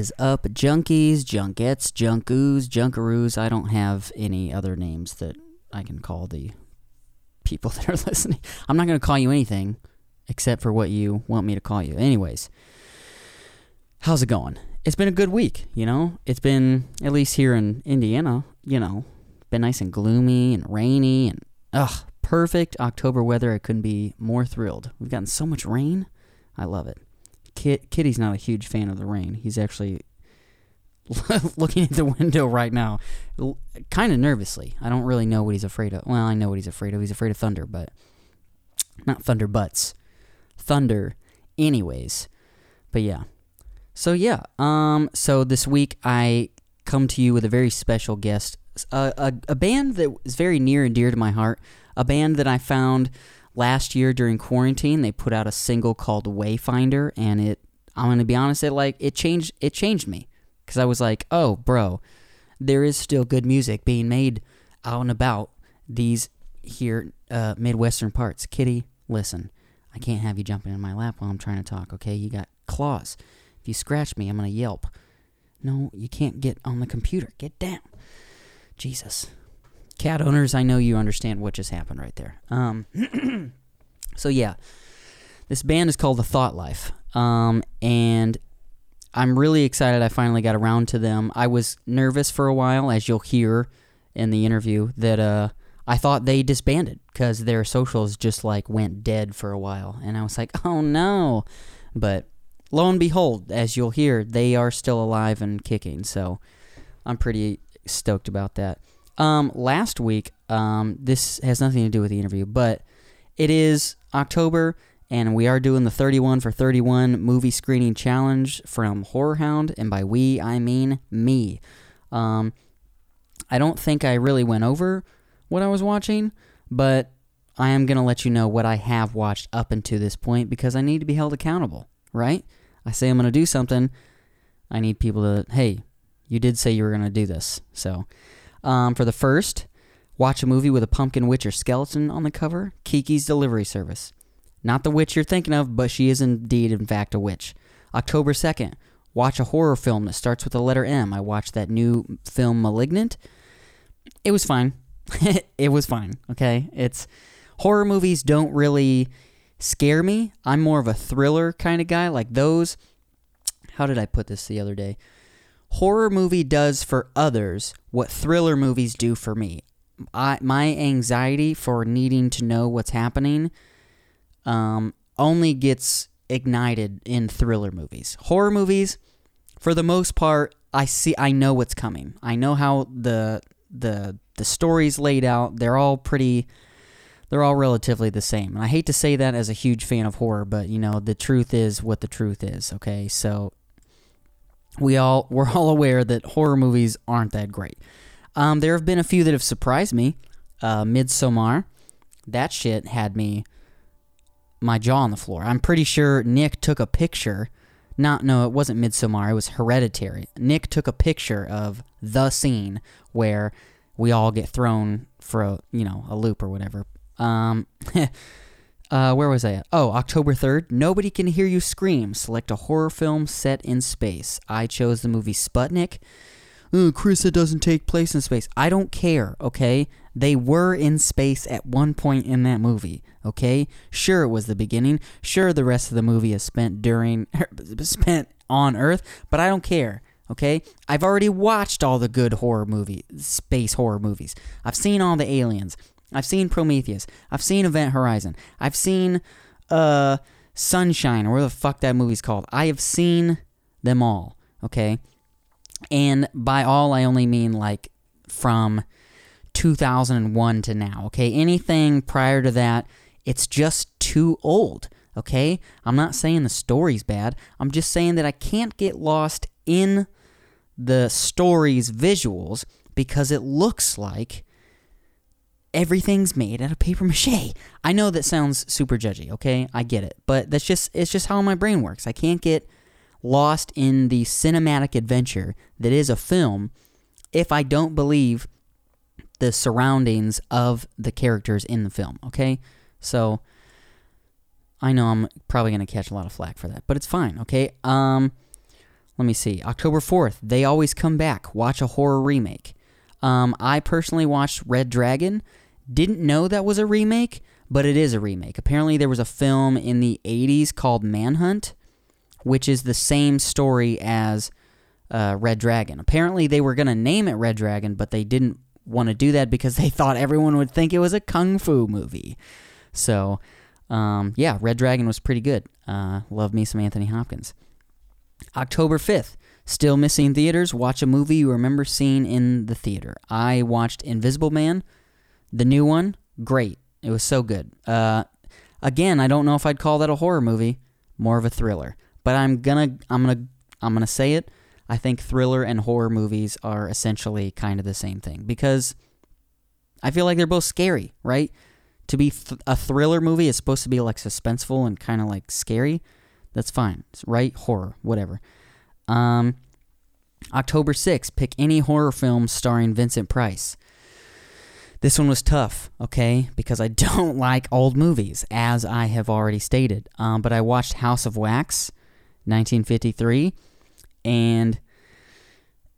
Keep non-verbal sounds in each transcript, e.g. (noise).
Is up, junkies, junkettes, junkoos, junkaroos? I don't have any other names that I can call the people (laughs) that are listening. I'm not going to call you anything except for what you want me to call you. Anyways, how's it going? It's been a good week, you know? It's been, at least here in Indiana, you know, been nice and gloomy and rainy and, ugh, perfect October weather. I couldn't be more thrilled. We've gotten so much rain. I love it. Kit, Kitty's not a huge fan of the rain. He's actually (laughs) looking at the window right now, kind of nervously. I don't really know what he's afraid of. Well, I know what he's afraid of. He's afraid of thunder, but not thunder butts. Thunder, anyways. But yeah. So yeah. Um. So this week I come to you with a very special guest, a, a, a band that is very near and dear to my heart. A band that I found last year during quarantine they put out a single called wayfinder and it i'm gonna be honest it like it changed it changed me. Because i was like oh bro there is still good music being made out and about these here uh, midwestern parts. Kitty listen i can't have you jumping in my lap while i'm trying to talk okay? You got claws. If you scratch me i'm gonna yelp. No you can't get on the computer. Get down. Jesus cat owners, I know you understand what just happened right there. Um, (clears throat) so yeah, this band is called The Thought Life, um, and I'm really excited. I finally got around to them. I was nervous for a while, as you'll hear in the interview, that uh, I thought they disbanded because their socials just like went dead for a while, and I was like, (laughs) oh no, but lo and behold, as you'll hear, they are still alive and kicking. So I'm pretty stoked about that. Um, last week, um, this has nothing to do with the interview, but it is October, and we are doing the 31 for 31 movie screening challenge from Horror Hound, and by we, I mean me. Um, I don't think I really went over what I was watching, but I am going to let you know what I have watched up until this point because I need to be held accountable, right? I say I'm going to do something, I need people to, hey, you did say you were going to do this. So, um, for the first, watch a movie with a pumpkin witch or skeleton on the cover. Kiki's Delivery Service. Not the witch you're thinking of, but she is indeed, in fact, a witch. October 2nd, watch a horror film that starts with the letter M. I watched that new film, Malignant. It was fine. (laughs) it was fine, okay? It's horror movies don't really scare me. I'm more of a thriller kind of guy. Like those. How did I put this the other day? Horror movie does for others what thriller movies do for me. I, my anxiety for needing to know what's happening um, only gets ignited in thriller movies. Horror movies, for the most part, I see I know what's coming. I know how the the the story's laid out. They're all pretty they're all relatively the same. And I hate to say that as a huge fan of horror, but you know, the truth is what the truth is, okay? So we all (laughs) we're all aware that horror movies aren't that great. Um, there have been a few that have surprised me. Uh, Midsommar, that shit had me my jaw on the floor. I'm pretty sure Nick took a picture. Not no, it wasn't Midsommar. It was Hereditary. Nick took a picture of the scene where we all get thrown for a you know a loop or whatever. Um, (laughs) Uh, where was I? Oh, October 3rd. Nobody Can Hear You Scream. Select a horror film set in space. I chose the movie Sputnik. Oh, Chris, it doesn't take place in space. I don't care, okay? They were in space at one point in that movie, okay? Sure, it was the beginning. Sure, the rest of the movie is spent during, (laughs) spent on Earth, but I don't care, okay? I've already watched all the good horror movie, space horror movies. I've seen all the aliens. I've seen Prometheus. I've seen Event Horizon. I've seen uh Sunshine or whatever the fuck that movie's called. I have seen them all, okay? And by all I only mean like from 2001 to now, okay? Anything prior to that, it's just too old, okay? I'm not saying the story's bad. I'm just saying that I can't get lost in the story's visuals because it looks like everything's made out of paper mache. I know that sounds super judgy, okay? I get it. But that's just it's just how my brain works. I can't get lost in the cinematic adventure that is a film if I don't believe the surroundings of the characters in the film, okay? So I know I'm probably going to catch a lot of flack for that, but it's fine, okay? Um let me see. October 4th, They Always Come Back. Watch a horror remake. Um, I personally watched Red Dragon. Didn't know that was a remake, but it is a remake. Apparently, there was a film in the 80s called Manhunt, which is the same story as uh, Red Dragon. Apparently, they were going to name it Red Dragon, but they didn't want to do that because (laughs) they thought everyone would think it was a kung fu movie. So, um, yeah, Red Dragon was pretty good. Uh, love me some Anthony Hopkins. October 5th, still missing theaters. Watch a movie you remember seeing in the theater. I watched Invisible Man, the new one. Great. It was so good. Uh, again, I don't know if I'd call that a horror movie, more of a thriller. But I'm gonna, I'm gonna, I'm gonna say it. I think thriller and horror movies are essentially kind of the same thing because I feel like they're both scary, right? To be th- a thriller movie is supposed to be like suspenseful and kind of like scary. That's fine, right? Horror, whatever. Um, October 6th, pick any horror film starring Vincent Price. This one was tough, okay, because I (laughs) don't like old movies, as I have already stated. Um, but I watched House of Wax, 1953, and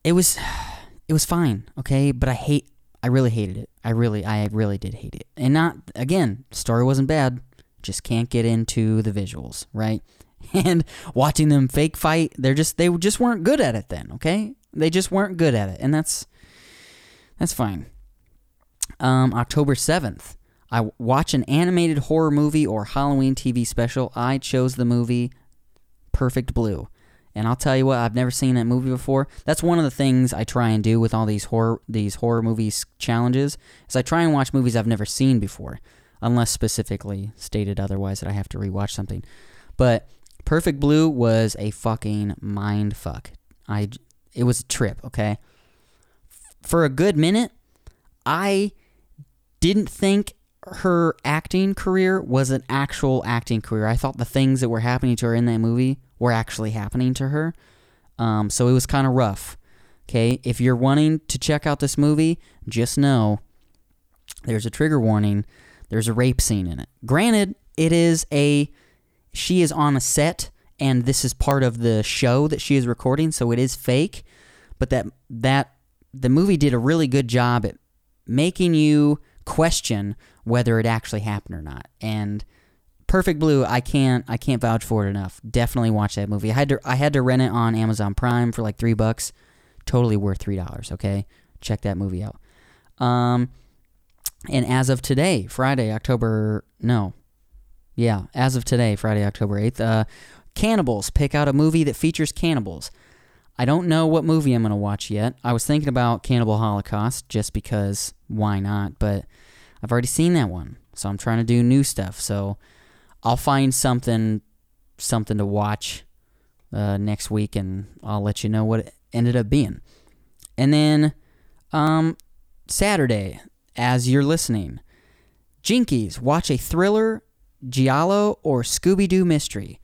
it was (sighs) it was fine, okay. But I hate, I really hated it. I really, I really did hate it. And not again, story wasn't bad, just can't get into the visuals, right? (laughs) and watching them fake fight, they're just they just weren't good at it then, okay? They just weren't good at it, and that's that's fine. Um, October 7th, I watch an animated horror movie or Halloween TV special. I chose the movie Perfect Blue. And I'll tell you what, I've never seen that movie before. That's one of the things I try and do with all these horror these horror movies challenges. Is I try and watch movies I've never seen before, unless specifically stated otherwise that I have to rewatch something. But Perfect Blue was a fucking mind fuck. I it was a trip, okay? For a good minute, I didn't think her acting career was an actual acting career. I thought the things that were happening to her in that movie were actually happening to her. Um, so it was kind of rough. Okay, if you're wanting to check out this movie, just know there's a trigger warning. There's a rape scene in it. Granted, it is a she is on a set and this is part of the show that she is recording, so it is fake. But that that the movie did a really good job at making you question whether it actually happened or not. And Perfect Blue, I can't I can't vouch for it enough. Definitely watch that movie. I had to I had to rent it on Amazon Prime for like three bucks. Totally worth three dollars. Okay, check that movie out. Um, and as of today, Friday, October no, yeah, as of today, Friday, October 8th, uh, Cannibals. Pick out a movie that features cannibals. I don't know what movie I'm going to watch yet. I was thinking about Cannibal Holocaust just because why not, but I've already seen that one. So I'm trying to do new stuff. So I'll find something something to watch uh, next week and I'll let you know what it ended up being. And then um, Saturday, as you're listening, Jinkies, watch a thriller Giallo or Scooby Doo Mystery.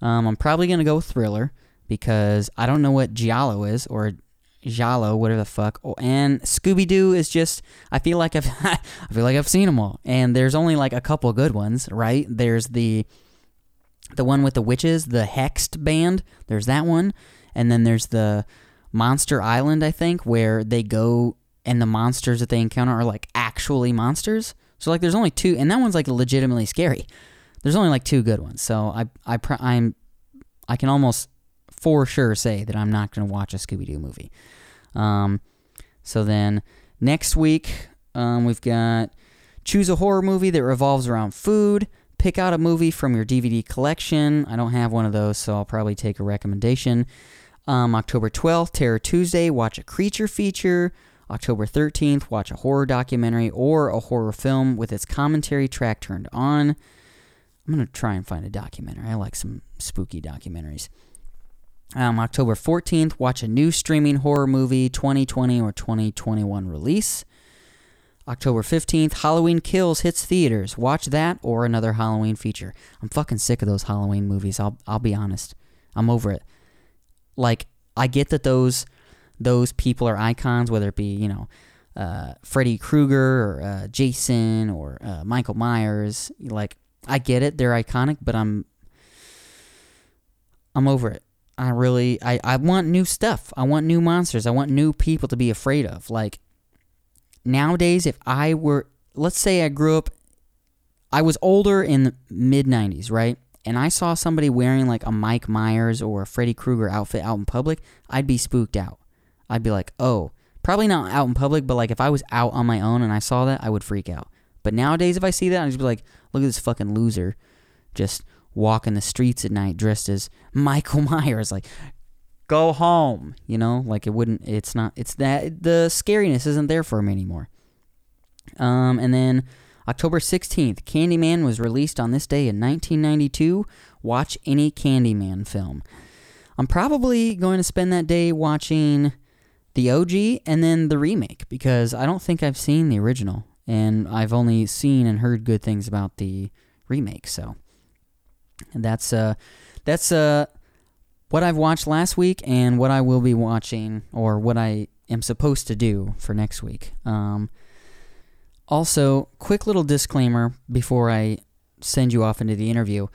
Um, I'm probably gonna go Thriller because I don't know what Giallo is or Giallo, whatever the fuck. Oh, and Scooby Doo is just I feel like I've (laughs) I feel like I've seen them all, and there's only like a couple good ones, right? There's the the one with the witches, the Hexed band. There's that one, and then there's the Monster Island, I think, where they go and the monsters that they encounter are like actually monsters. So like, there's only two, and that one's like legitimately scary. There's only like two good ones. So I I I'm I can almost for sure say that I'm not going to watch a Scooby Doo movie. Um, so then next week um, we've got choose a horror movie that revolves around food. Pick out a movie from your DVD collection. I don't have one of those, so I'll probably take a recommendation. Um, October 12th, Terror Tuesday, watch a creature feature. October 13th, watch a horror documentary or a horror film with its commentary track turned on. I'm going to try and find a documentary. I like some spooky documentaries. Um, October 14th, watch a new streaming horror movie, 2020 or 2021 release. October 15th, Halloween Kills hits theaters. Watch that or another Halloween feature. I'm fucking sick of those Halloween movies. I'll, I'll be honest. I'm over it. Like, I get that those those people are icons, whether it be, you know, uh, Freddy Krueger or uh, Jason or uh, Michael Myers. Like, I get it, they're iconic, but I'm I'm over it. I really I, I want new stuff. I want new monsters. I want new people to be afraid of. Like nowadays if I were let's say I grew up I was older in the mid 90s, right? And I saw somebody wearing like a Mike Myers or a Freddy Krueger outfit out in public, I'd be spooked out. I'd be like, "Oh, probably not out in public, but like if I was out on my own and I saw that, I would freak out." But nowadays if I see that, I'd just be like, "Look at this fucking loser just walking the streets at night dressed as Michael (laughs) Myers like go home, you know? Like it wouldn't it's not it's that the scariness isn't there for him anymore. Um and then October 16th, Candyman was released on this day in 1992. Watch any Candyman film. I'm probably going to spend that day watching the OG and then the remake because I don't think I've seen the original and I've only seen and heard good things about the remake. So that's uh that's uh what I've watched last week and what I will be watching or what I am supposed to do for next week. Um, also, quick little disclaimer before I send you off into the interview.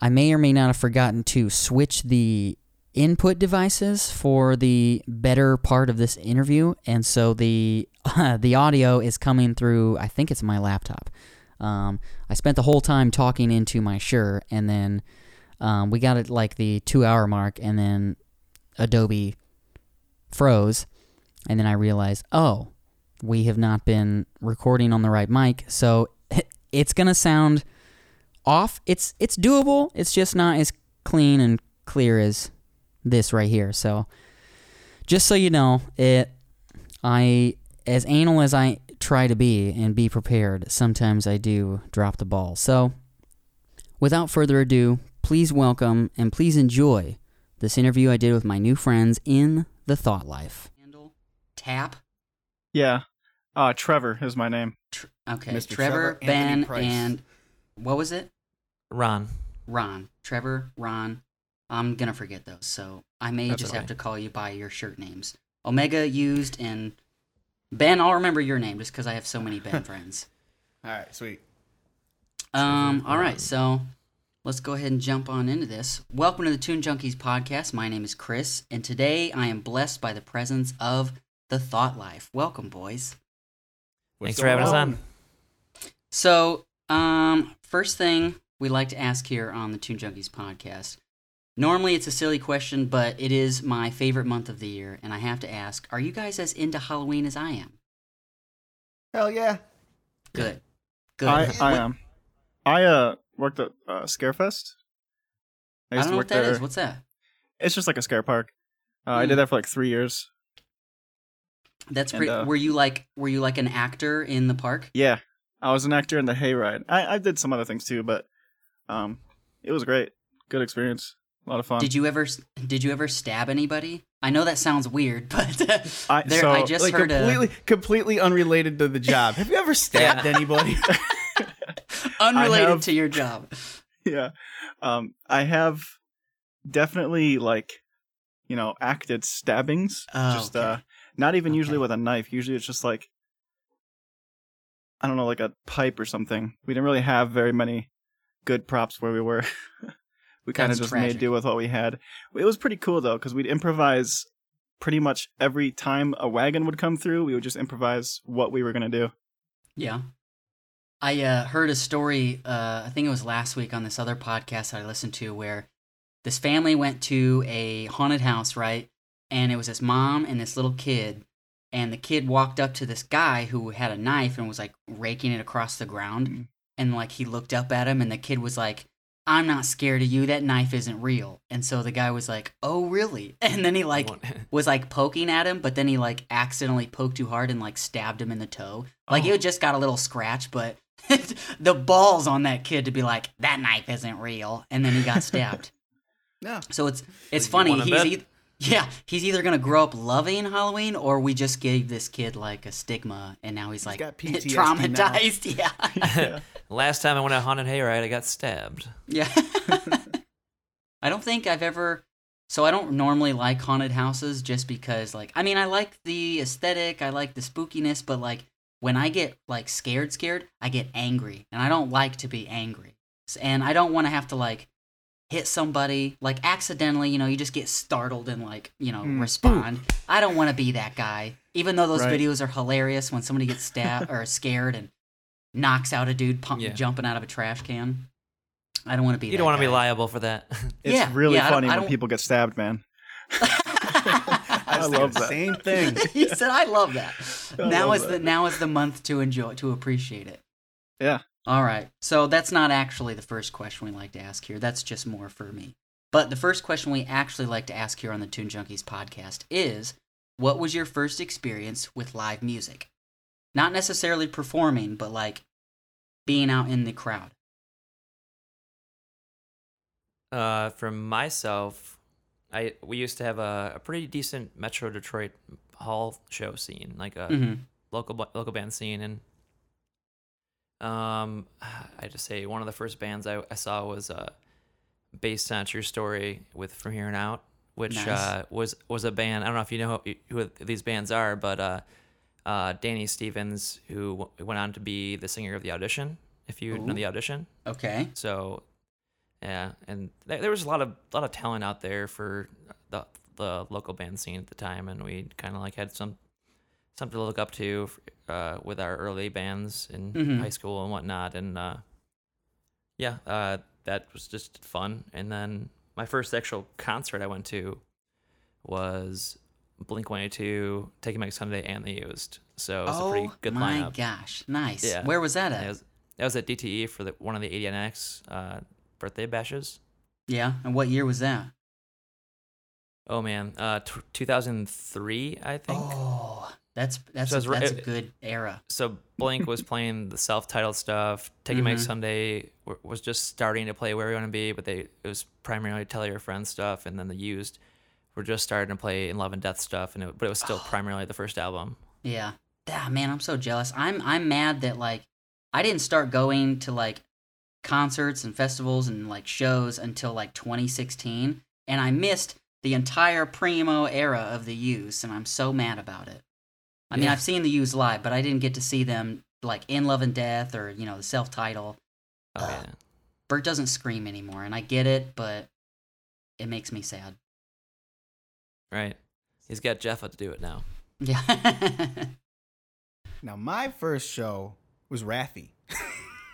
I may or may not have forgotten to switch the input devices for the better part of this interview, and so the uh, (laughs) the audio is coming through. I think it's my laptop. Um, I spent the whole time talking into my Shure, and then um, we got it like the two hour mark, and then Adobe froze, and then I realized, oh, we have not been recording on the right mic, so (laughs) it's gonna sound off. It's it's doable. It's just not as clean and clear as this right here. So just so you know, it I as anal as I try to be and be prepared, sometimes I do drop the ball. So without further ado, please welcome and please enjoy this interview I did with my new friends in the Thought Life. Handle tap Yeah. Uh, Trevor is my name. Tr- okay, Mr. Trevor, Trevor Ben, and what was it? Ron. Ron. Trevor, Ron. I'm gonna forget those, so I may That's just okay. have to call you by your shirt names. Omega used and Ben. I'll remember your name just because I have so many Ben (laughs) friends. All right, sweet. Um. Trevor All Ron. right, so let's go ahead and jump on into this. Welcome to the Tune Junkies podcast. My name is Chris, and today I am blessed by the presence of the Thought Life. Welcome, boys. What's Thanks for having us on. So, um, first thing we like to ask here on the Tune Junkies podcast. Normally, it's a silly question, but it is my favorite month of the year, and I have to ask: Are you guys as into Halloween as I am? Hell yeah. Good, good. I, I am. I uh worked at uh, Scarefest. I used don't to know work what that is. there. What's that? It's just like a scare park. Uh, I Hmm. did that for like three years. That's And, pretty. uh, were you like Were you like an actor in the park? Yeah, I was an actor in the Hayride. I I did some other things too, but um, it was great. Good experience. A lot of fun. Did you ever Did you ever stab anybody? I know that sounds weird, (laughs) but I- there, so- I just like heard a, completely, completely unrelated to the job. Have you ever (laughs) stabbed anybody? (laughs) unrelated have- to your job. yeah. Um, I have definitely like, you know, acted stabbings. Oh, just okay. uh, not even usually with a knife. Usually it's just like, I don't know, like a pipe or something. We didn't really have very many good props where we were. We kind of just tragic. made do with what we had. It was pretty cool though, because we'd improvise pretty much every time a wagon would come through. We would just improvise what we were gonna do. Yeah. I uh, heard a story, uh, I think it was last week on this other podcast that I listened to, where this family went to a haunted house, right? And it was this mom and this little kid. And the kid walked up to this guy who had a knife and was like raking it across the ground. Mm. And like he looked up at him, and the kid was like, I'm not scared of you. That knife isn't real. And so the guy was like, Oh, really? (laughs) And then he like (laughs) was like poking at him, but then he like accidentally poked too hard and like stabbed him in the toe. Like Oh. it just got a little scratch, but (laughs) the balls on that kid to be like, that knife isn't real, and then he got stabbed. yeah. so it's it's You funny. He's bet? eith- yeah, he's either gonna grow up loving Halloween, or we just gave this kid like a stigma, and now he's like got (laughs) PTSD traumatized. (laughs) Yeah, Yeah. (laughs) Last time I went to a haunted hayride, I got stabbed. yeah. I don't think I've ever. So I don't normally like haunted houses just because, like, I mean, I like the aesthetic, I like the spookiness, but like when I get like scared, scared, I get angry, and I don't like to be angry, and I don't want to have to like hit somebody like accidentally, you know, you just get startled and like, you know, Mm. respond. I don't want to be that guy. Even though those Right. videos are hilarious when somebody gets stabbed (laughs) or scared and knocks out a dude pump, Yeah. jumping out of a trash can. I don't want to be You that don't want to be liable for that. It's (laughs) Yeah, really yeah, I don't- funny I when don't- people get stabbed, man. (laughs) I, I love that. Same thing. he said, "I love that." I now love is the now is the month to enjoy to appreciate it. Yeah. All right. So that's not actually the first question we like to ask here. That's just more for me. But the first question we actually like to ask here on the Tune Junkies podcast is, "What was your first experience with live music? Not necessarily performing, but like being out in the crowd." Uh, for myself, I we used to have a, a pretty decent Metro Detroit hall show scene, like a hmm local local band scene, and um, (sighs) I just say one of the first bands I, I saw was uh, based on true story with From Here and Out, which Nice. uh, was was a band. I don't know if you know who, who these bands are, but uh, uh, Danny Stevens, who w- went on to be the singer of the audition. If you know the audition, Okay. so yeah, and th- there was a lot of lot of talent out there for the the local band scene at the time, and we kind of like had some something to look up to uh, with our early bands in Mhm. high school and whatnot, and uh, yeah, uh, that was just fun. And then my first actual concert I went to was Blink One Eighty Two, Taking Back Sunday, and The Used. So it was a pretty good Oh my lineup. gosh, nice. Yeah. Where was that at? That was, was at DTE for the, one of the 89X uh, birthday bashes. yeah, and what year was that? Oh man, uh, t- 2003, I think. Oh, that's that's So a, it's ri- that's a good era. So Blink was playing the self-titled stuff. Taking Back Mhm. Sunday was just starting to play Where We Want to Be, but they it was primarily Tell Your Friends stuff, and then the Used were just starting to play In Love and Death stuff, and it, but it was still (sighs) primarily the first album. Yeah. Ah, man, I'm so jealous. I'm I'm mad that like I didn't start going to like concerts and festivals and like shows until like 2016, and I missed the entire primo era of the Used, and I'm so mad about it. I mean, I've seen the Used live, but I didn't get to see them like in Love and Death or you know the self-title. Oh Uh, yeah, Bert doesn't scream anymore, and I get it, but it makes me sad. right. He's got Jeph to do it now. Yeah. (laughs) Now, my first show was Raffi.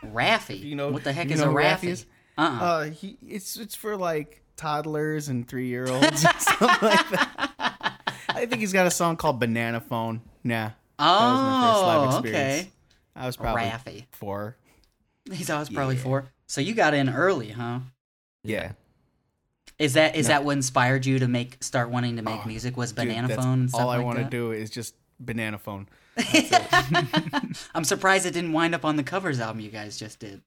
Raffi. (laughs) You know- what the heck is a who Raffi Raffi? is? Uh-uh. Uh, he it's it's for like toddlers and three year olds (laughs) and stuff like that. I think he's got a song called Banana Phone. Nah, Oh, that was my first live oh, okay. I was probably Raffi. four. He's always probably Yeah. four. So you got in early, huh? Yeah, Is that is No. that what inspired you to make start wanting to make Oh, music? Was banana that's phone? And stuff all I like want to do is just Banana Phone. (laughs) (laughs) I'm surprised it didn't wind up on the covers album you guys just did.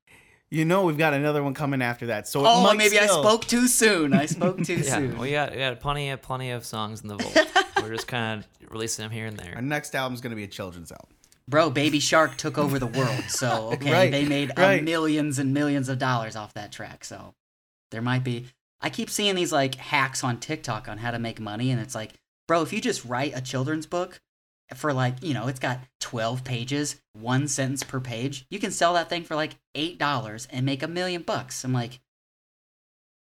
You know, we've got another one coming after that. So Oh, might maybe I spoke too soon. I spoke too (laughs) Yeah, soon. we got we got plenty of plenty of songs in the vault. We're just kind of releasing them here and there. Our there. next album's gonna be a children's album. Bro, Baby Shark took over the world. So (laughs) okay, Right, they made uh, right. millions and millions of dollars off that track. So there might be. I keep seeing these like hacks on TikTok on how to make money, and it's like, bro, if you just write a children's book for like, you know, it's got twelve pages, one sentence per page, you can sell that thing for like eight dollars and make a million bucks. I'm like.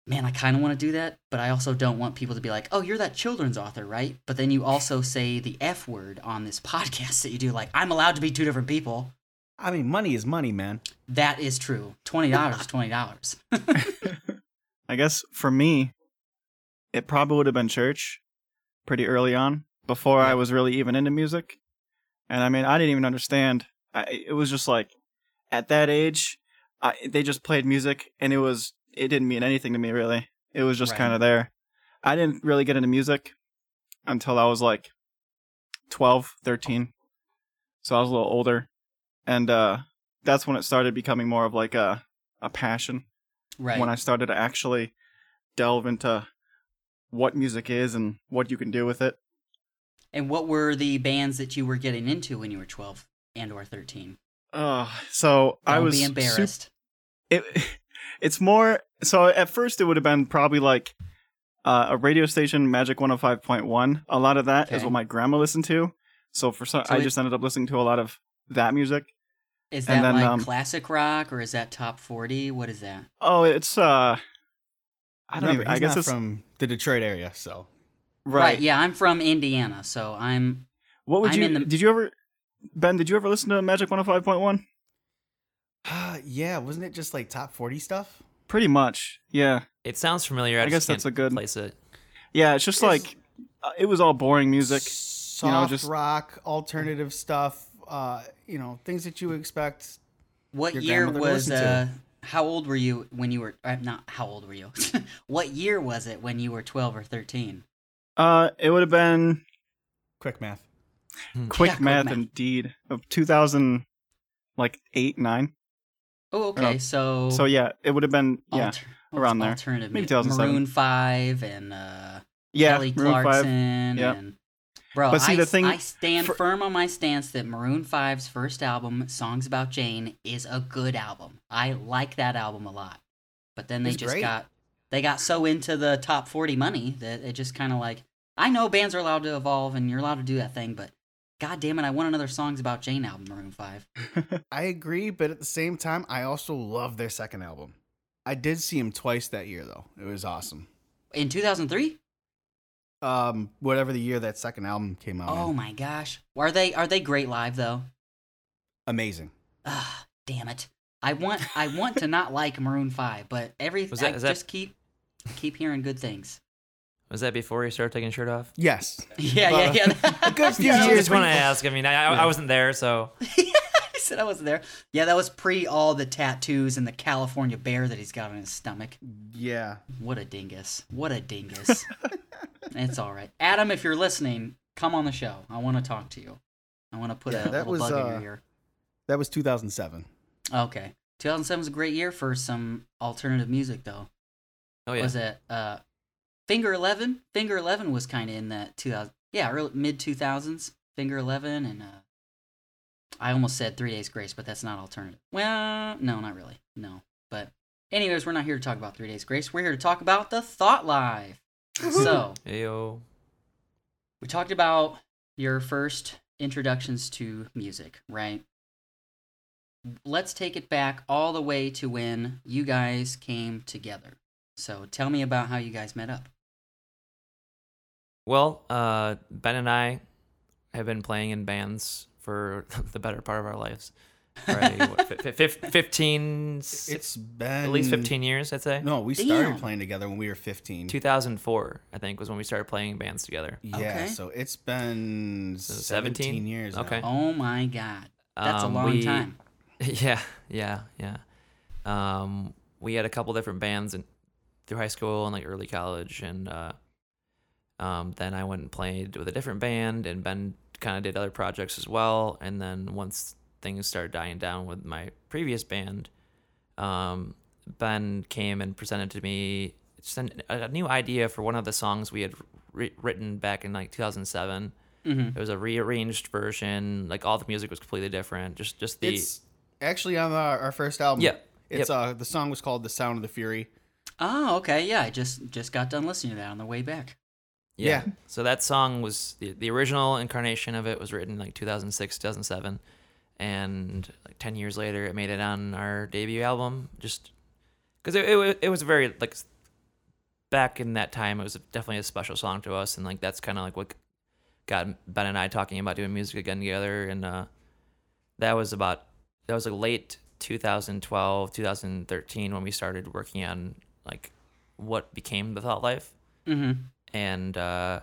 Man, I kind of want to do that, but I also don't want people to be like, "Oh, you're that children's author, right?" But then you also say the F word on this (laughs) podcast that you do. Like, I'm allowed to be two different people. I mean, money is money, man. That is true. Twenty dollars, is (laughs) twenty dollars. (laughs) I guess for me, it probably would have been church pretty early on before I was really even into music. And I mean, I didn't even understand. I, it was just like at that age, I, they just played music and it was, it didn't mean anything to me really. It was just Right. kind of there. I didn't really get into music until I was like 12, 13. So I was a little older. And uh, that's when it started becoming more of like a, a passion Right. when I started to actually delve into what music is and what you can do with it. and what were the bands that you were getting into when you were twelve and or thirteen? Uh, so I Don't was be embarrassed. it, (laughs) It's more so at first it would have been probably like uh, a radio station, Magic 105.1. A lot of that okay. is what my grandma listened to. So for some, so I just ended up listening to a lot of that music. Is that then, like um, classic rock or is that top 40? What is that? Oh, it's uh I don't know. I guess it's from the Detroit area, so. Right. right. yeah, I'm from Indiana, so I'm What would I'm you the... Did you ever Ben, did you ever listen to Magic 105.1? Yeah, wasn't it just like top forty stuff? Pretty much. Yeah. It sounds familiar. I, I guess that's a good- place it. Yeah. It's just It's- like uh, it was all boring music. soft you know, just- rock, alternative stuff. Uh, you know, things that you expect. What Your year was? to. Uh, how old were you when you were? Uh, not how old were you? (laughs) what year was it when you were 12 or 13? Uh, it would have been Quick math. quick Yeah, quick math, math. indeed of two thousand, like eight nine. Oh, okay. Oh, so So yeah, it would have been yeah alter- around there. Alternative, Maybe mu- 2007. Maroon Five and uh, yeah Kelly Maroon. Clarkson. yeah. And, bro, But see, I, the thing- I stand for- firm on my stance that Maroon 5's first album, "Songs About Jane," is a good album. I like that album a lot. But then they It's just great. got they got so into the top 40 money that it just kind of like I know bands are allowed to evolve and you're allowed to do that thing, but god damn it, I want another "Songs About Jane" album, Maroon 5. (laughs) I agree, but at the same time, I also love their second album. I did see him twice that year, though. It was awesome. In 2003? Um, whatever the year that second album came out. Oh in. my gosh. Are they are they great live though? amazing. Ah, damn it. I want I want to not like Maroon 5, but every Was that- I is that- just keep keep hearing good things. Was that before you started taking your shirt off? Yes, (laughs) Yeah, yeah, yeah. a good (laughs) few I years. just want to ask. I mean, I, I, I wasn't there, so (laughs) I said I wasn't there. Yeah, that was pre all the tattoos and the California bear that he's got on his stomach. Yeah, What a dingus. What a dingus. it's all right. Adam, if you're listening, come on the show. I want to talk to you. I want to put Yeah, a that little was, bug in uh, your ear. that was 2007. Okay. 2007 was a great year for some alternative music, though. oh yeah. Was it uh, Finger Eleven? Finger Eleven was kind of in that 2000, yeah, early, mid 2000s. Finger Eleven and uh, I almost said Three Days Grace, but that's not alternative. Well, no, not really. No, but anyways, we're not here to talk about Three Days Grace. We're here to talk about the Thought Life. so Ayo. we talked about your first introductions to music, right? Let's take it back all the way to when you guys came together. So tell me about how you guys met up. Well, uh, Ben and I have been playing in bands for (laughs) the better part of our lives. Already, what, fi- fi- fif- 15, s- It's been at least 15 years, I'd say. No, we started Damn. playing together when we were 15. 2004, I think, was when we started playing bands together. Yeah, Okay. so it's been So 17 17? years. now. Okay. Oh my god. That's Um, a long we- time. (laughs) Yeah, yeah, yeah. Um, we had a couple different bands in, through high school and like early college, and uh, um, then I went and played with a different band, and Ben kind of did other projects as well. And then once things started dying down with my previous band, um, Ben came and presented to me just an, a new idea for one of the songs we had wri- written back in like 2007. hmm It was a rearranged version, like all the music was completely different. Just just the It's actually on our, our first album. Yeah, It's yep. uh the song was called "The Sound of the Fury." Oh, okay. Yeah, I just just got done listening to that on the way back. Yeah. Yeah. So that song was the, the original incarnation of it was written like 2006, 2007, and like 10 years later, it made it on our debut album. Just because it, it it was very like back in that time, it was definitely a special song to us, and like that's kind of like what got Ben and I talking about doing music again together, and uh, that was about that was like late 2012, 2013 when we started working on like what became the Thought Life Mm-hmm. And uh,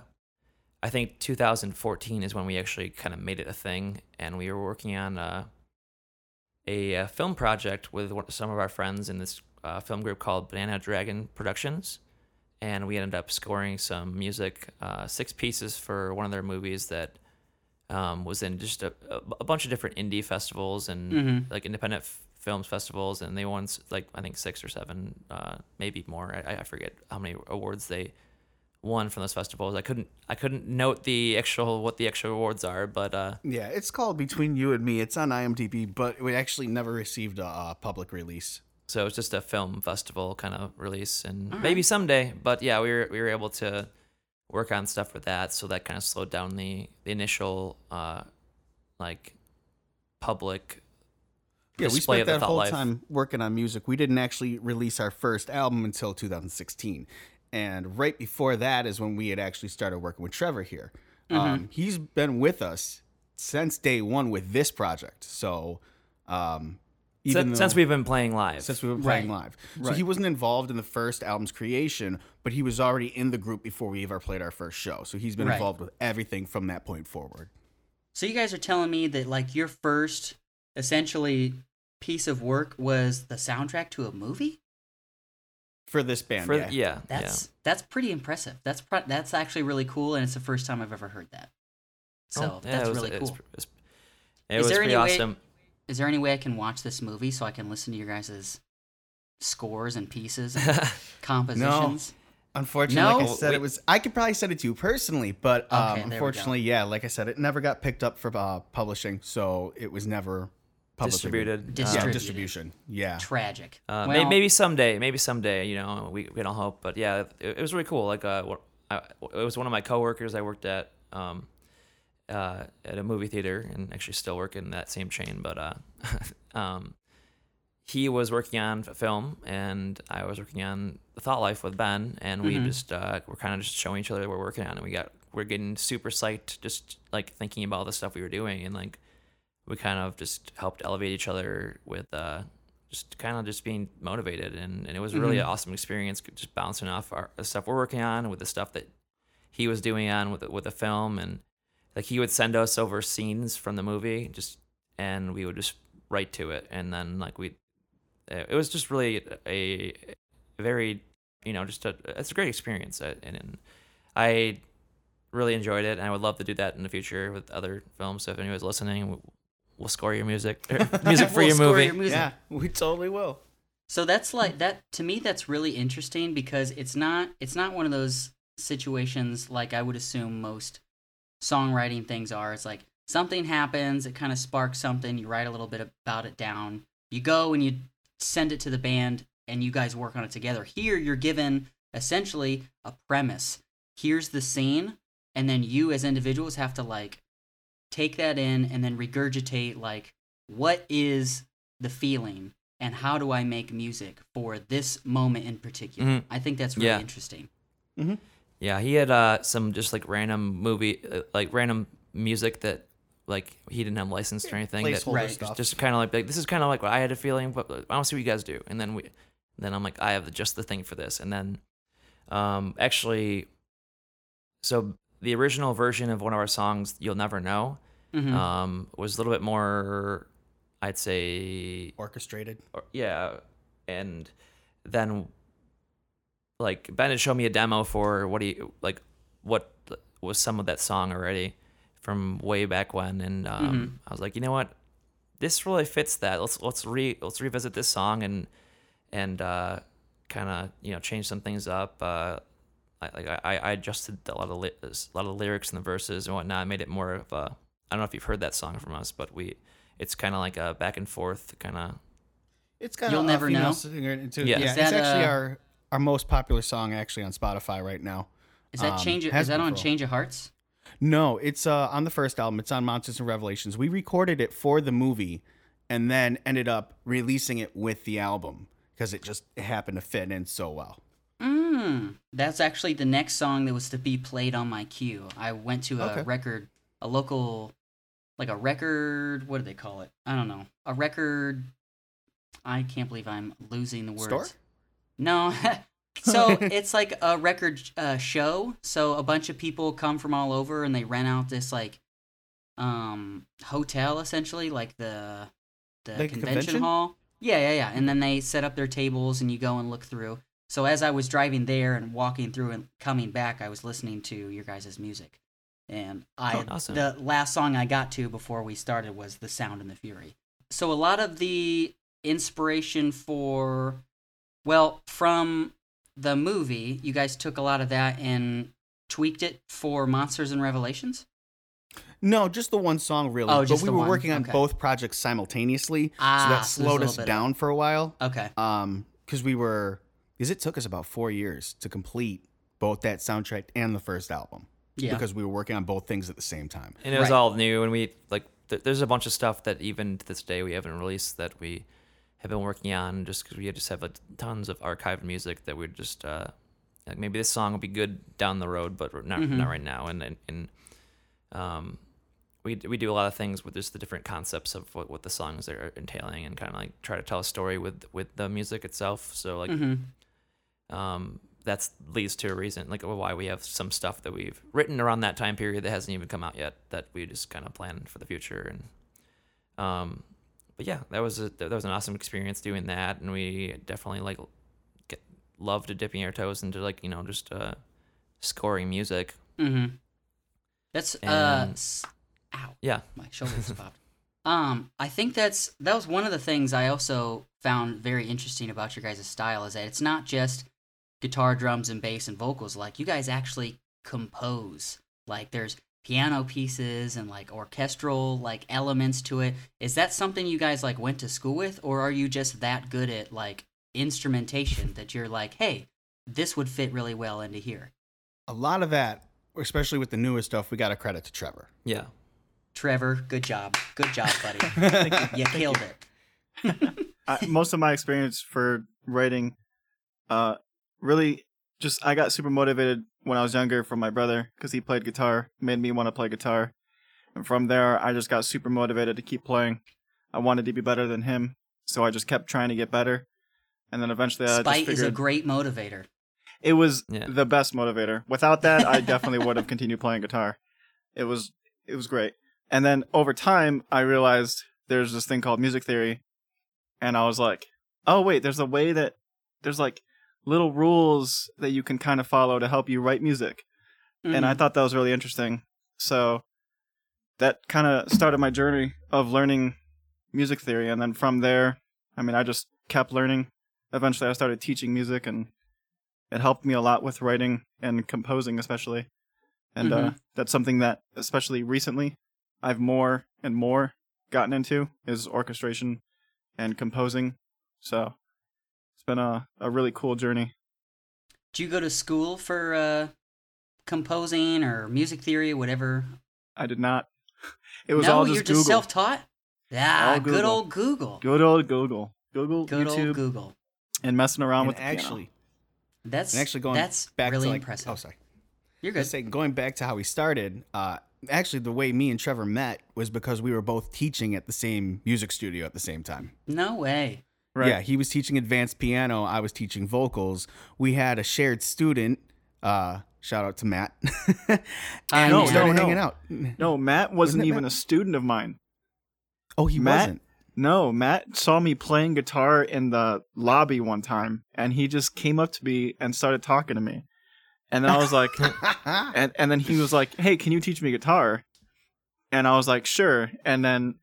I think 2014 is when we actually kind of made it a thing, and we were working on uh, a, uh film project with some of our friends in this uh, film group called Banana Dragon Productions, and we ended up scoring some music, uh, six pieces for one of their movies that um, was in just a, a, a bunch of different indie festivals and Mhm. like independent f- films festivals, and they won like I think six or seven, uh, maybe more. I, I forget how many awards they won from those festivals. I couldn't I couldn't note the actual what the actual awards are, but uh, Yeah, it's called Between You and Me. It's on IMDb, but we actually never received a uh, public release. so it's just a film festival kind of release, and All maybe someday. But yeah, we were we were able to work on stuff with that, so that kind of slowed down the the initial uh, like public Yeah, we display spent of the that thought whole life. time working on music. We didn't actually release our first album until 2016. And right before that is when we had actually started working with Trevor here. Mm-hmm. Um, he's been with us since day one with this project. So, um, even Since, though- since we've been playing live. since we've been playing Right. live. So he wasn't involved in the first album's creation, but he was already in the group before we ever played our first show. So he's been Right. involved with everything from that point forward. So you guys are telling me that like your first essentially piece of work was the soundtrack to a movie? For this band, For, yeah. yeah. That's that's pretty impressive. That's pro- that's actually really cool, and it's the first time I've ever heard that. So Oh, yeah, that's was- really it was- cool. It was, it Is was there pretty any way- awesome. Is there any way I can watch this movie so I can listen to your guys' scores and pieces, and (laughs) compositions? Unfortunately, like I No? said, it was. I could probably send it to you personally, but um, Okay, there we go. unfortunately, yeah, like I said, it never got picked up for uh, publishing, so it was never publicly distributed. Yeah, distribution. Yeah. Tragic. Uh, well, may- maybe someday, maybe someday, you know, we, we don't hope, but yeah, it, it was really cool. Like, uh, I, it was one of my coworkers I worked at, um, uh, at a movie theater, and actually still work in that same chain. But uh, (laughs) um, he was working on a film, and I was working on the Thought Life with Ben, and we Mhm. just uh, we're kind of just showing each other what we're working on, and we got we're getting super psyched, just like thinking about all the stuff we were doing, and like we kind of just helped elevate each other with uh, just kind of just being motivated, and, and it was really Mhm. an awesome experience, just bouncing off our the stuff we're working on with the stuff that he was doing on with the, with the film, and like he would send us over scenes from the movie, just and we would just write to it, and then like we, it was just really a, a very you know just a it's a great experience, uh, and, and I really enjoyed it, and I would love to do that in the future with other films. So if anyone's listening, we'll, we'll score your music, (laughs) music for We'll your movie. your music. Yeah, we totally will. So that's like that to me that's really interesting because it's not it's not one of those situations like I would assume most songwriting things are. It's like something happens, it kind of sparks something, you write a little bit about it down. You go and you send it to the band and you guys work on it together. Here you're given essentially a premise. Here's the scene and then you as individuals have to like take that in and then regurgitate like what is the feeling and how do I make music for this moment in particular. Mhm. I think that's really Yeah. interesting. Yeah, he had uh, some just like random movie, uh, like random music that like he didn't have licensed or anything. That Placeholder Right. stuff. just kind of like, like this is kind of like what I had a feeling, but I want to see what you guys do. And then we, then I'm like, I have just the thing for this. And then, um, actually, so the original version of one of our songs, "You'll Never Know," Mhm. um, was a little bit more, I'd say, Orchestrated. or, yeah, and then like Ben had shown me a demo for what he like what was some of that song already from way back when, and um, I was like, you know what, this really fits that. Let's let's re let's revisit this song and and uh, kind of you know change some things up. Uh, like I, I adjusted a lot of li- a lot of lyrics and the verses and whatnot. I made it more of a I don't know if you've heard that song from us, but we it's kind of like a back and forth kind of It's kind got You'll a, never know? singer into Yeah. Yeah, Is it's that, actually uh, our our most popular song actually on Spotify right now. Is that um, change? has Is that on for Change of Hearts? No, it's uh, on the first album. It's on Monsters and Revelations. We recorded it for the movie, and then ended up releasing it with the album because it just happened to fit in so well. Mm, that's actually the next song that was to be played on my queue. I went to a Okay. record, a local, like a record. What do they call it? I don't know. A record. I can't believe I'm losing the words. Store? No. (laughs) so (laughs) it's like a record uh, show. So a bunch of people come from all over and they rent out this like um hotel essentially, like the the Like convention, convention? hall. Yeah, yeah, yeah. And then they set up their tables and you go and look through. So as I was driving there and walking through and coming back, I was listening to your guys' music. And I Oh, awesome. the last song I got to before we started was The Sound and the Fury. So a lot of the inspiration for well, from the movie, you guys took a lot of that and tweaked it for Monsters and Revelations? No, just the one song really. Oh, but we were one. working on Okay. both projects simultaneously, Ah, so that so slowed little us bit of- down for a while. Okay. Um, because we were because it took us about four years to complete both that soundtrack and the first album. Yeah. Because we were working on both things at the same time. and it was Right. all new and we like th- there's a bunch of stuff that even to this day we haven't released that we have been working on just because we just have like, tons of archived music that we're just uh, like maybe this song will be good down the road, but not Mhm. not right now. And and, and um, we we do a lot of things with just the different concepts of what, what the songs are entailing and kind of like try to tell a story with with the music itself. So like Mm-hmm. Um, that's leads to a reason like why we have some stuff that we've written around that time period that hasn't even come out yet that we just kind of plan for the future and um but yeah that was a that was an awesome experience doing that and we definitely like get love to dipping our toes into like you know just uh scoring music Mm-hmm. That's uh, And- s- ow. yeah my shoulders (laughs) popped. Um, I think that's that was one of the things I also found very interesting about your guys' style is that it's not just guitar, drums, and bass and vocals. Like you guys actually compose. Like there's piano pieces and like orchestral like elements to it. Is that something you guys like went to school with, or are you just that good at like instrumentation that you're like, hey, this would fit really well into here? A lot of that, especially with the newest stuff, we got to credit to Trevor. yeah Trevor, good job, good job, buddy. (laughs) you killed it. (laughs) I, most of my experience for writing, uh, really just I got super motivated when I was younger from my brother because he played guitar, made me want to play guitar, and from there I just got super motivated to keep playing. I wanted to be better than him, so I just kept trying to get better, and then eventually I Spite just is a great motivator. it was Yeah. the best motivator. Without that, I (laughs) definitely would have continued playing guitar. It was it was great. And then over time, I realized there's this thing called music theory, and I was like, oh wait, there's a way that there's like little rules that you can kind of follow to help you write music, and I Mhm. thought that was really interesting. So that kind of started my journey of learning music theory, and then from there, I mean, I just kept learning. Eventually, I started teaching music, and it helped me a lot with writing and composing, especially. And uh, that's something that, especially recently, I've more and more gotten into is orchestration and composing. So it's been a, a really cool journey. Did you go to school for uh, composing or music theory, whatever? I did not. (laughs) It was no, all just you're Google. just self-taught. Yeah, good old Google. Good old Google. Google, Good YouTube, old Google. and messing around and with the piano. actually, That's and actually going that's back really to like, impressive. oh sorry, You're Just good. saying, going back to how we started, uh, actually the way me and Trevor met was because we were both teaching at the same music studio at the same time. No way. Right. Yeah, he was teaching advanced piano. I was teaching vocals. We had a shared student. Uh, shout out to Matt. (laughs) we started no, no. hanging out. No, Matt wasn't it even Matt? a student of mine. Oh, he Matt? wasn't. No, Matt saw me playing guitar in the lobby one time, and he just came up to me and started talking to me. And then I was like, (laughs) and and then he was like, "Hey, can you teach me guitar?" And I was like, "Sure." And then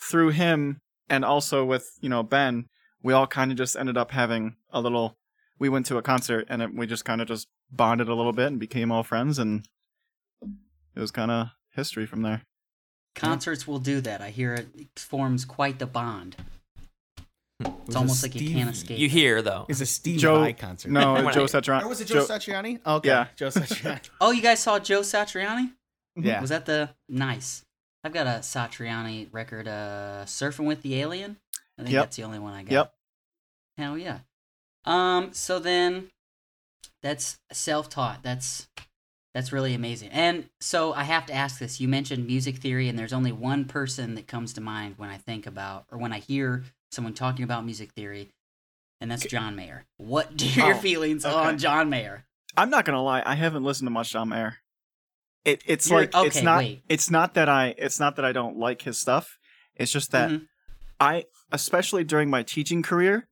through him, and also with you know Ben, we all kind of just ended up having a little. We went to a concert, and it, we just kind of just bonded a little bit and became all friends, and it was kind of history from there. Concerts will do that. I hear it forms quite the bond. It's was a almost like you can't escape. you hear though It's a Steve Joe- Vai concert. No, (laughs) When Joe Satriani. Or was it Joe, Satriani? Okay. Yeah. (laughs) Joe Satriani. Oh, you guys saw Joe Satriani? yeah. Was that the nice? I've got a Satriani record, uh, "Surfing with the Alien." I think Yep. that's the only one I got. Yep. Hell yeah. Um. So then, that's self-taught. That's that's really amazing. And so I have to ask this. You mentioned music theory, and there's only one person that comes to mind when I think about or when I hear someone talking about music theory, and that's John Mayer. What are your Oh, feelings okay. on John Mayer? I'm not gonna lie, I haven't listened to much John Mayer. It it's You're- like it's okay, not wait. it's not that I it's not that I don't like his stuff. It's just that Mhm. I especially during my teaching career,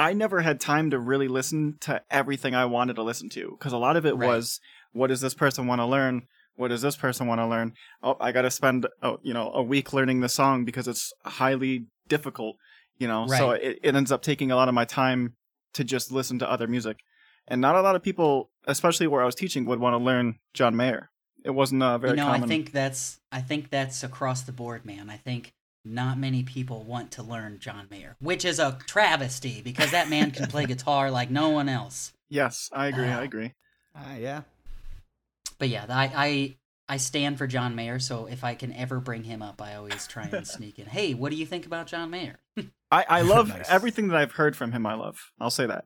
I never had time to really listen to everything I wanted to listen to because a lot of it Right. was what does this person want to learn? What does this person want to learn? Oh, I got to spend oh, you know a week learning the song because it's highly difficult, you know. So it, it ends up taking a lot of my time to just listen to other music. And not a lot of people, especially where I was teaching, would want to learn John Mayer. It wasn't uh, very you know, common. I think that's I think that's across the board, man. I think not many people want to learn John Mayer, which is a travesty because that man can play (laughs) guitar like no one else. yes, I agree. Ah. I agree. Ah, yeah. But yeah, I I I stand for John Mayer, so if I can ever bring him up, I always try and (laughs) sneak in. Hey, what do you think about John Mayer? (laughs) I, I love Nice. everything that I've heard from him. I love. I'll say that.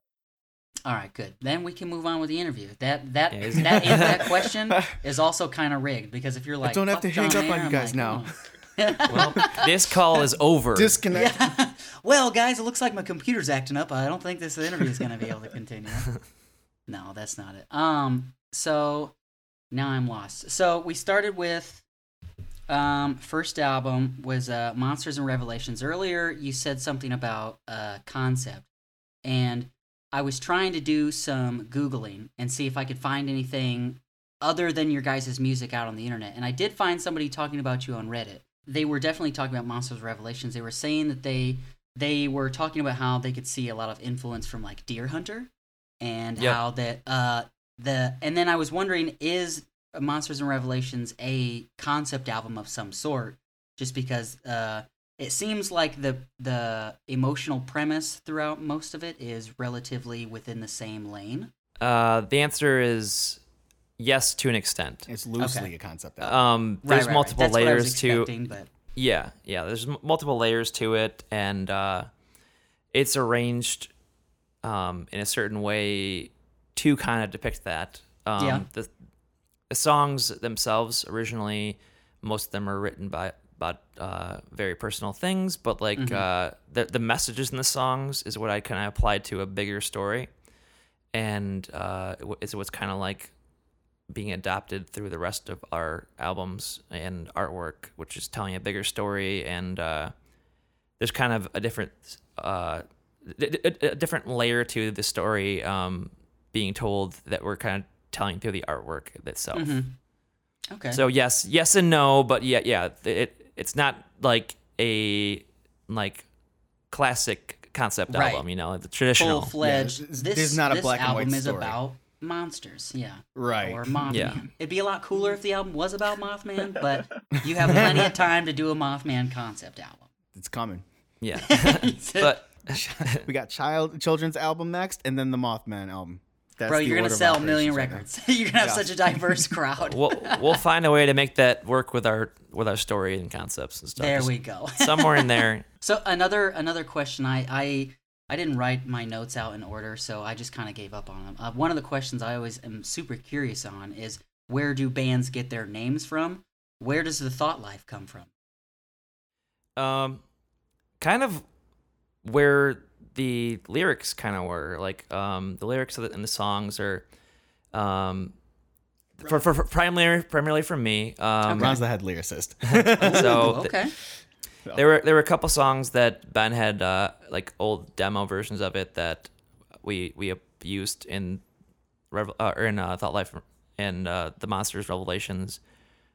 All right, good. Then we can move on with the interview. That that that, that question is also kind of rigged because if you're like, I don't have "Fuck to hang John up on you guys like, now. "Oh." Well, this call is over. Disconnect. Yeah. (laughs) well, guys, it looks like my computer's acting up. I don't think this interview is going to be able to continue. (laughs) no, that's not it. Um, so now I'm lost. So we started with um first album was uh Monsters and Revelations. Earlier you said something about uh concept and I was trying to do some googling and see if I could find anything other than your guys' music out on the internet. And I did find somebody talking about you on Reddit. They were definitely talking about Monsters Revelations. They were saying that they they were talking about how they could see a lot of influence from like Deer Hunter and Yep. how that uh the and then I was wondering is Monsters and Revelations a concept album of some sort just because uh it seems like the the emotional premise throughout most of it is relatively within the same lane. Uh, the answer is yes to an extent. It's loosely Okay. a concept album. Um, there's right, right. multiple That's what I was layers to expecting, but Yeah, yeah. There's m- multiple layers to it, and uh, it's arranged um, in a certain way to kind of depict that. Um, Yeah. The, the songs themselves originally, most of them are written by about uh, very personal things, but like Mhm. uh, the the messages in the songs is what I kind of applied to a bigger story, and uh, it wa- is what's kind of like being adapted through the rest of our albums and artwork, which is telling a bigger story. And uh, there's kind of a different, uh, d- d- a different layer to the story um, being told that we're kind of telling through the artwork itself. Mhm. okay. So yes, yes and no, but yeah, yeah, it it's not like a like classic concept Right. album, you know, the traditional. full fledged. Yeah, this- this this is not a this black and album white is story. about monsters. Yeah. right. Or Mothman. Yeah. It'd be a lot cooler if the album was about Mothman, but (laughs) you have plenty of time to do a Mothman concept album. it's coming. Yeah, (laughs) but (laughs) We got child children's album next, and then the Mothman album. That's Bro, you're gonna sell a million right records. you're gonna have Yeah. such a diverse crowd. we'll we'll find a way to make that work with our with our story and concepts and stuff. there Just we go. Somewhere in there. So another another question I I I didn't write my notes out in order, so I just kind of gave up on them. Uh, one of the questions I always am super curious on is where do bands get their names from? Where does the thought life come from? Um, kind of where the lyrics kind of were like um the lyrics of the, in the songs are um for, for, for primarily primarily from me um Ron's the head lyricist. (laughs) so okay. th- there were there were a couple songs that Ben had uh, like old demo versions of it that we we used in Revel- uh, or in uh, Thought Life and uh, the Monsters Revelations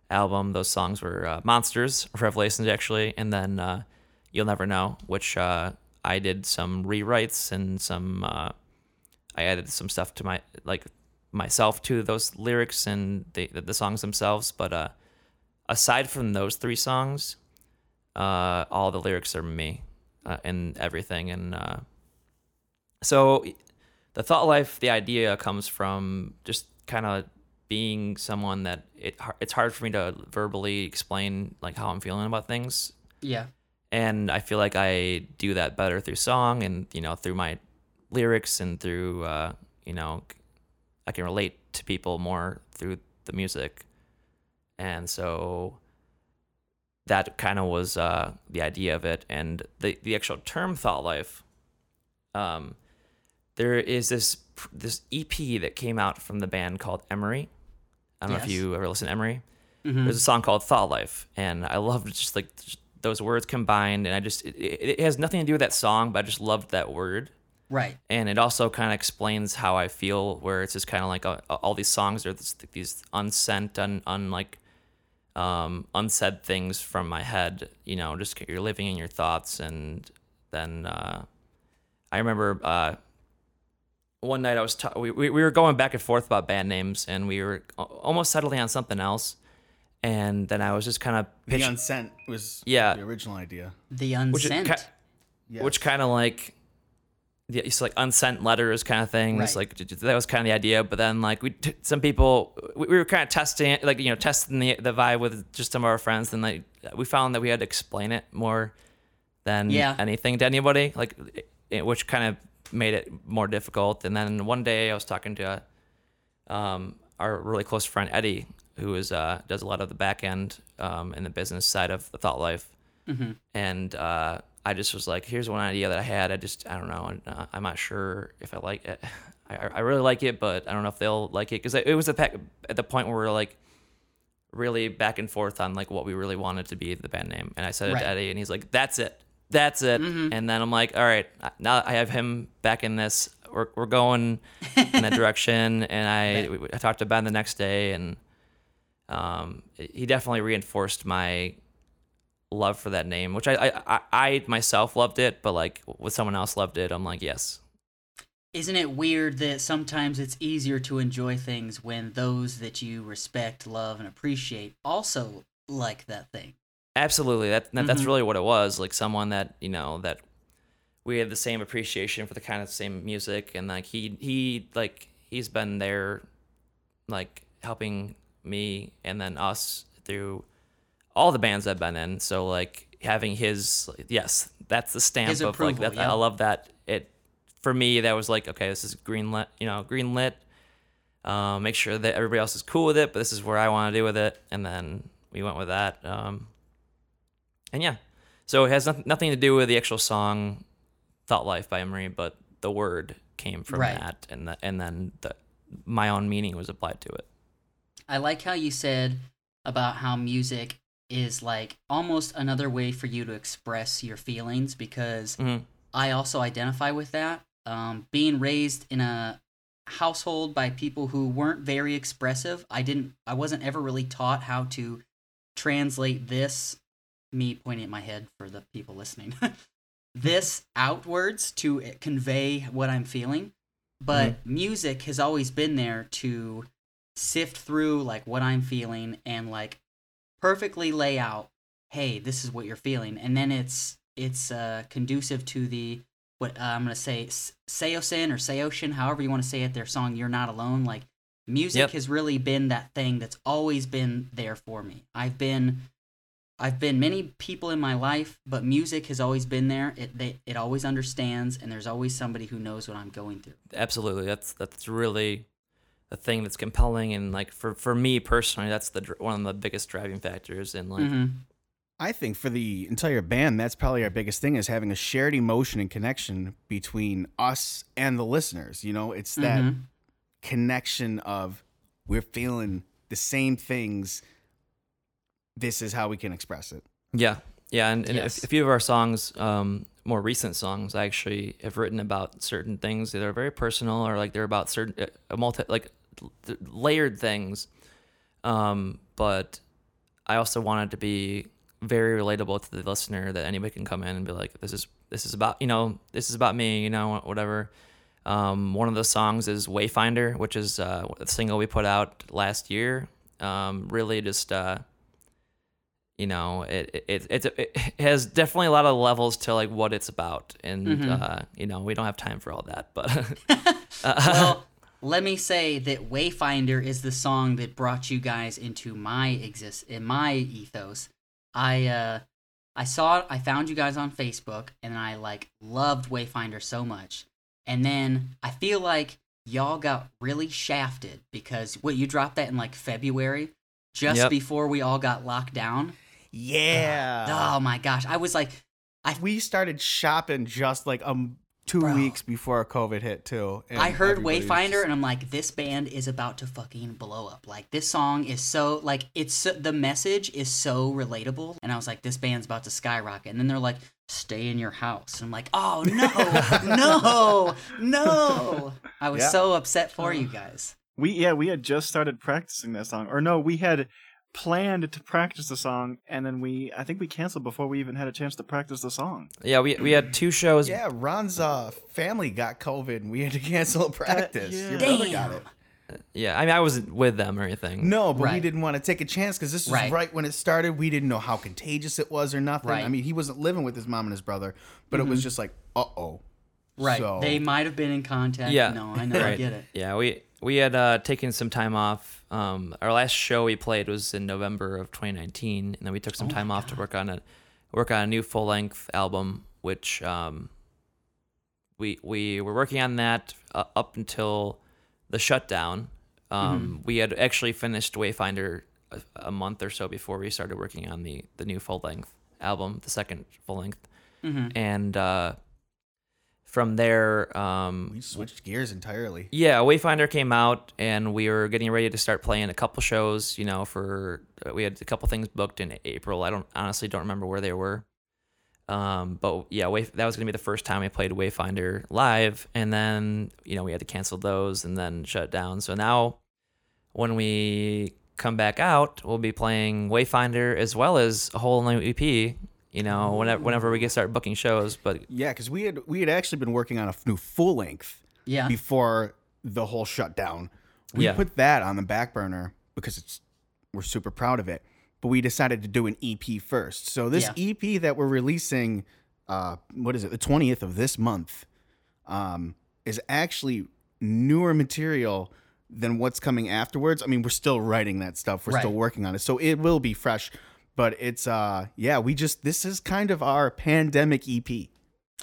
album. Those songs were uh, Monsters Revelations actually, and then uh, You'll Never Know, which I did some rewrites and some I added some stuff to my like myself to those lyrics and the the songs themselves. But aside from those three songs, uh, all the lyrics are me uh, and everything. And uh, so the thought life, the idea comes from just kind of being someone that it it's hard for me to verbally explain like how I'm feeling about things. yeah, And I feel like I do that better through song and you know through my lyrics and through uh, you know I can relate to people more through the music. And so that kind of was uh, the idea of it, and the the actual term thought life. Um, there is this this EP that came out from the band called Emery. I don't know if you ever listen to Emery. Mhm. There's a song called Thought Life, and I loved just like just those words combined, and I just it, it, has nothing to do with that song, but I just loved that word right. and it also kind of explains how I feel, where it's just kind of like uh, all these songs are this, these unsent, un, un like um, unsaid things from my head. You know, just you're living in your thoughts, and then uh, I remember uh, one night I was ta- we, we we were going back and forth about band names, and we were almost settling on something else, and then I was just kind of The Unsent was Yeah. the original idea. The which unsent. ki- Yes. which kind of like the it's like unsent letters kind of things. Right. Like that was kind of the idea. But then like we t- some people we, we were kind of testing it, like you know testing the the vibe with just some of our friends. And like we found that we had to explain it more than Yeah. anything to anybody. Like it, which kind of made it more difficult. And then one day I was talking to um, our really close friend Eddie, who is uh, does a lot of the back end um, in the business side of the Thought Life, Mm-hmm. and uh, I just was like, "Here's one idea that I had. I just I don't know. I'm not, I'm not sure if I like it. (laughs) I, I really like it, but I don't know if they'll like it because it was at the- at the point where we are like really back and forth on like what we really wanted to be the band name, and I said it Right. to Eddie, and he's like, "That's it." That's it. And then I'm like, all right, now I have him back in this. We're, we're going (laughs) in that direction. And I, I talked to Ben the next day, and um, he definitely reinforced my love for that name, which I, I, I, myself loved it, but like with someone else loved it, I'm like, yes. Isn't it weird that sometimes it's easier to enjoy things when those that you respect, love, and appreciate also like that thing? Absolutely. That, that that's Mhm. really what it was. Like someone that, you know, that we had the same appreciation for the kind of same music and like he he like he's been there like helping me and then us through all the bands I've been in. So like having his yes, that's the stamp His of like that yeah. I love that it for me that was like okay, this is green lit, you know, green lit. Um, make sure that everybody else is cool with it, but this is where I want to do with it, and then we went with that. Um, and yeah, so it has noth- nothing to do with the actual song "Thought Life" by Emery, but the word came from Right. that, and the, and then the my own meaning was applied to it. I like how you said about how music is like almost another way for you to express your feelings because Mhm. I also identify with that. Um, being raised in a household by people who weren't very expressive, I didn't, I wasn't ever really taught how to translate this. Me pointing at my head for the people listening. (laughs) this outwards to convey what I'm feeling. But music has always been there to sift through like what I'm feeling and like perfectly lay out, hey, this is what you're feeling, and then it's it's uh, conducive to the what uh, I'm gonna say Seosin or Seoshin, however you want to say it. Their song "You're Not Alone." Like music Yep. has really been that thing that's always been there for me. I've been I've been many people in my life, but music has always been there. It they, it always understands, and there's always somebody who knows what I'm going through. Absolutely, that's that's really the thing that's compelling, and like for for me personally, that's the one of the biggest driving factors in like Mhm. I think for the entire band, that's probably our biggest thing is having a shared emotion and connection between us and the listeners. You know, it's that Mhm. connection of we're feeling the same things. This is how we can express it. Yeah, yeah, and, and Yes. a, a few of our songs, um, more recent songs, I actually have written about certain things that are very personal, or like they're about certain uh, multi like l- layered things. Um, but I also wanted to be very relatable to the listener that anybody can come in and be like, this is this is about you know this is about me, you know whatever. Um, one of the songs is Wayfinder, which is uh, a single we put out last year. Um, really just uh, you know it it, it it has definitely a lot of levels to like what it's about and Mhm. uh you know we don't have time for all that but (laughs) well, let me say that Wayfinder is the song that brought you guys into my exist in my ethos. I uh I saw I found you guys on Facebook and I like loved Wayfinder so much. And then I feel like y'all got really shafted because what you dropped that in like February just Yep. before we all got locked down. Yeah. Oh my gosh. I was like we started shopping just like um two Bro. weeks before COVID hit too. and I heard Wayfinder just- and I'm like, this band is about to fucking blow up. Like this song is so like it's so, the message is so relatable, and I was like, this band's about to skyrocket. And then they're like, stay in your house, and I'm like, oh no, (laughs) no, no. I was Yeah. so upset for you guys. We yeah, we had just started practicing that song. Or no, we had planned to practice the song and then we I think we canceled before we even had a chance to practice the song. yeah we we had two shows Yeah, Ron's uh, family got COVID and we had to (laughs) cancel a practice. yeah. Your brother Damn. got it. yeah i mean i wasn't with them or anything No, but we didn't want to take a chance because this was Right. right. when it started. We didn't know how contagious it was or nothing. Right. I mean, he wasn't living with his mom and his brother, but it was just like, uh oh. Right. So- They might have been in contact. Yeah. No, I know. I get it. Yeah, we we had uh, taken some time off. Um, our last show we played was in November of 2019, and then we took some Oh time off to work on a work on a new full length album, which um, we we were working on that uh, up until the shutdown. Um, We had actually finished Wayfinder a, a month or so before we started working on the the new full length album, the second full length, Mhm. and uh, from there. Um, We switched gears entirely. yeah, Wayfinder came out, and we were getting ready to start playing a couple shows. You know, for uh, we had a couple things booked in April. I don't honestly don't remember where they were. Um, but yeah, Way, that was gonna be the first time I played Wayfinder live, and then you know we had to cancel those and then shut down. So now, when we come back out, we'll be playing Wayfinder as well as a whole new EP. You know, whenever whenever we get start booking shows, but Yeah, because we had we had actually been working on a new full length Yeah. before the whole shutdown. We Yeah. put that on the back burner because it's we're super proud of it. But we decided to do an EP first. So this Yeah. EP that we're releasing, uh, what is it, the twentieth of this month, um, is actually newer material than what's coming afterwards. I mean, we're still writing that stuff. We're still working on it, so it will be fresh. But it's uh, yeah, we just this is kind of our pandemic EP.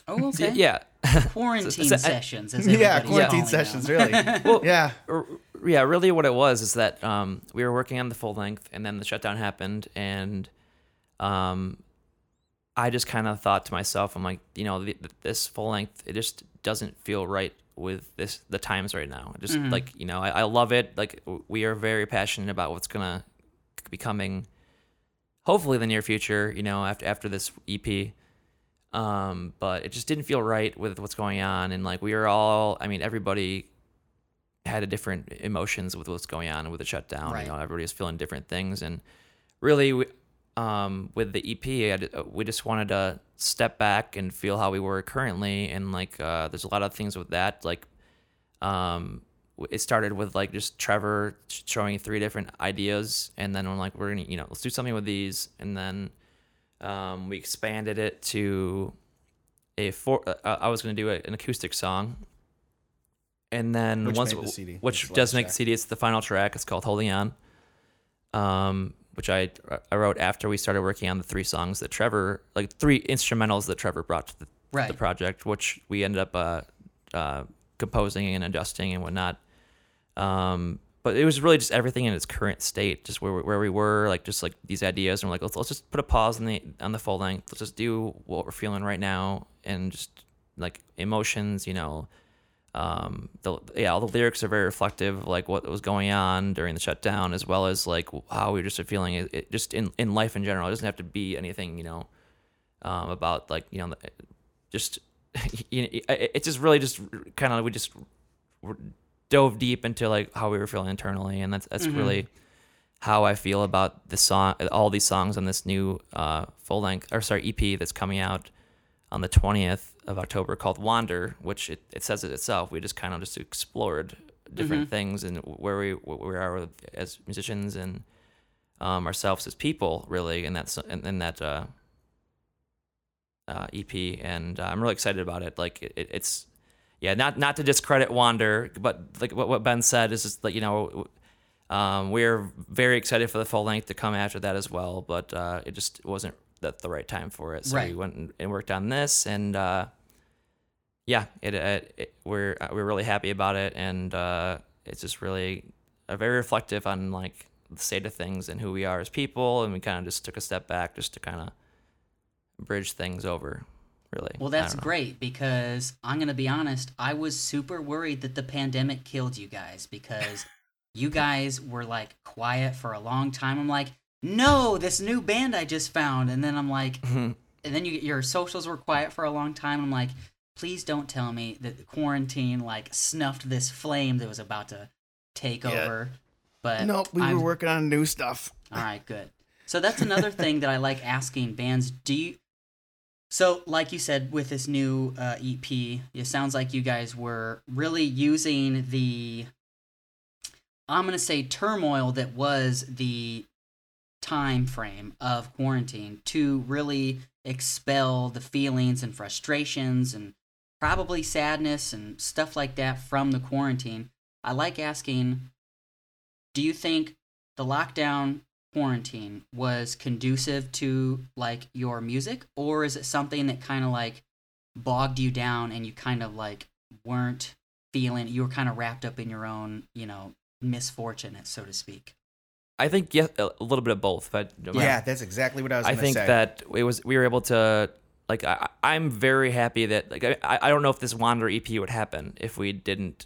oh, okay. yeah, (laughs) Quarantine So- so I- sessions. As (laughs) Yeah, quarantine calling sessions, really. (laughs) Well, yeah. R- yeah, really, what it was is that um, we were working on the full length, and then the shutdown happened, and um, I just kind of thought to myself, I'm like, you know, the, this full length, it just doesn't feel right with this the times right now. It Just like you know, I, I love it. Like we are very passionate about what's gonna be coming, hopefully the near future. You know, after after this EP. Um, but it just didn't feel right with what's going on, and like we were all, I mean, everybody had a different emotions with what's going on with the shutdown. Right. You know, everybody was feeling different things, and really, we, um, with the EP, d- uh, we just wanted to step back and feel how we were currently, and like, uh, there's a lot of things with that. Like, um, it started with like just Trevor showing three different ideas, and then we're like, we're gonna, you know, let's do something with these, and then um, we expanded it to a four. Uh, I was gonna do a, an acoustic song, and then Which once made the CD. which It's does last make track. the CD. It's the final track. It's called "Holding On," um, which I I wrote after we started working on the three songs that Trevor, like three instrumentals that Trevor brought to the, Right. the project, which we ended up uh, uh, composing and adjusting and whatnot. Um, but it was really just everything in its current state, just where where we were, like just like these ideas, and we're like, let's, let's just put a pause on the on the full length. Let's just do what we're feeling right now, and just like emotions, you know. Um, the yeah, all the lyrics are very reflective of like what was going on during the shutdown, as well as like how we were just feeling it, it just in in life in general. It doesn't have to be anything, you know, um, about like you know, just (laughs) you know, it, it just really just kind of like we just dove deep into like how we were feeling internally, and that's that's really how I feel about the song, all these songs on this new uh, full length or sorry EP that's coming out on the twentieth of October called Wander, which it, it says it itself. We just kind of just explored different things and where we where we are with, as musicians and um, ourselves as people, really, in that s- in, in that uh, uh, EP, and uh, I'm really excited about it. Like it, it's yeah, not not to discredit Wander, but like what, what Ben said is just like you know, um, we're very excited for the full length to come after that as well, but uh, it just wasn't that the right time for it. So Right. we went and, worked on this, and uh, yeah, it, it, it we're uh, we're really happy about it, and uh, it's just really uh, very reflective on like the state of things and who we are as people, and we kind of just took a step back just to kind of bridge things over. Really, Well, that's great because I'm going to be honest, I was super worried that the pandemic killed you guys because (laughs) you guys were like quiet for a long time. I'm like, no, this new band I just found. And then I'm like, (laughs) and then you, your socials were quiet for a long time. I'm like, please don't tell me that the quarantine like snuffed this flame that was about to take Yeah. over. But Nope, we I'm- were working on new stuff. all right, good. So that's another thing that I like asking bands. Do you? So, like you said, with this new uh, EP, it sounds like you guys were really using the, I'm gonna say, turmoil that was the time frame of quarantine to really expel the feelings and frustrations and probably sadness and stuff like that from the quarantine, I like asking do you think the lockdown quarantine was conducive to like your music or is it something that kind of like bogged you down and you kind of like weren't feeling you were kind of wrapped up in your own, you know, misfortune, so to speak? I think yeah, a little bit of both, but Yeah, that's exactly what I was I think say. that it was we were able to like I, I'm very happy that like I, I don't know if this Wander EP would happen if we didn't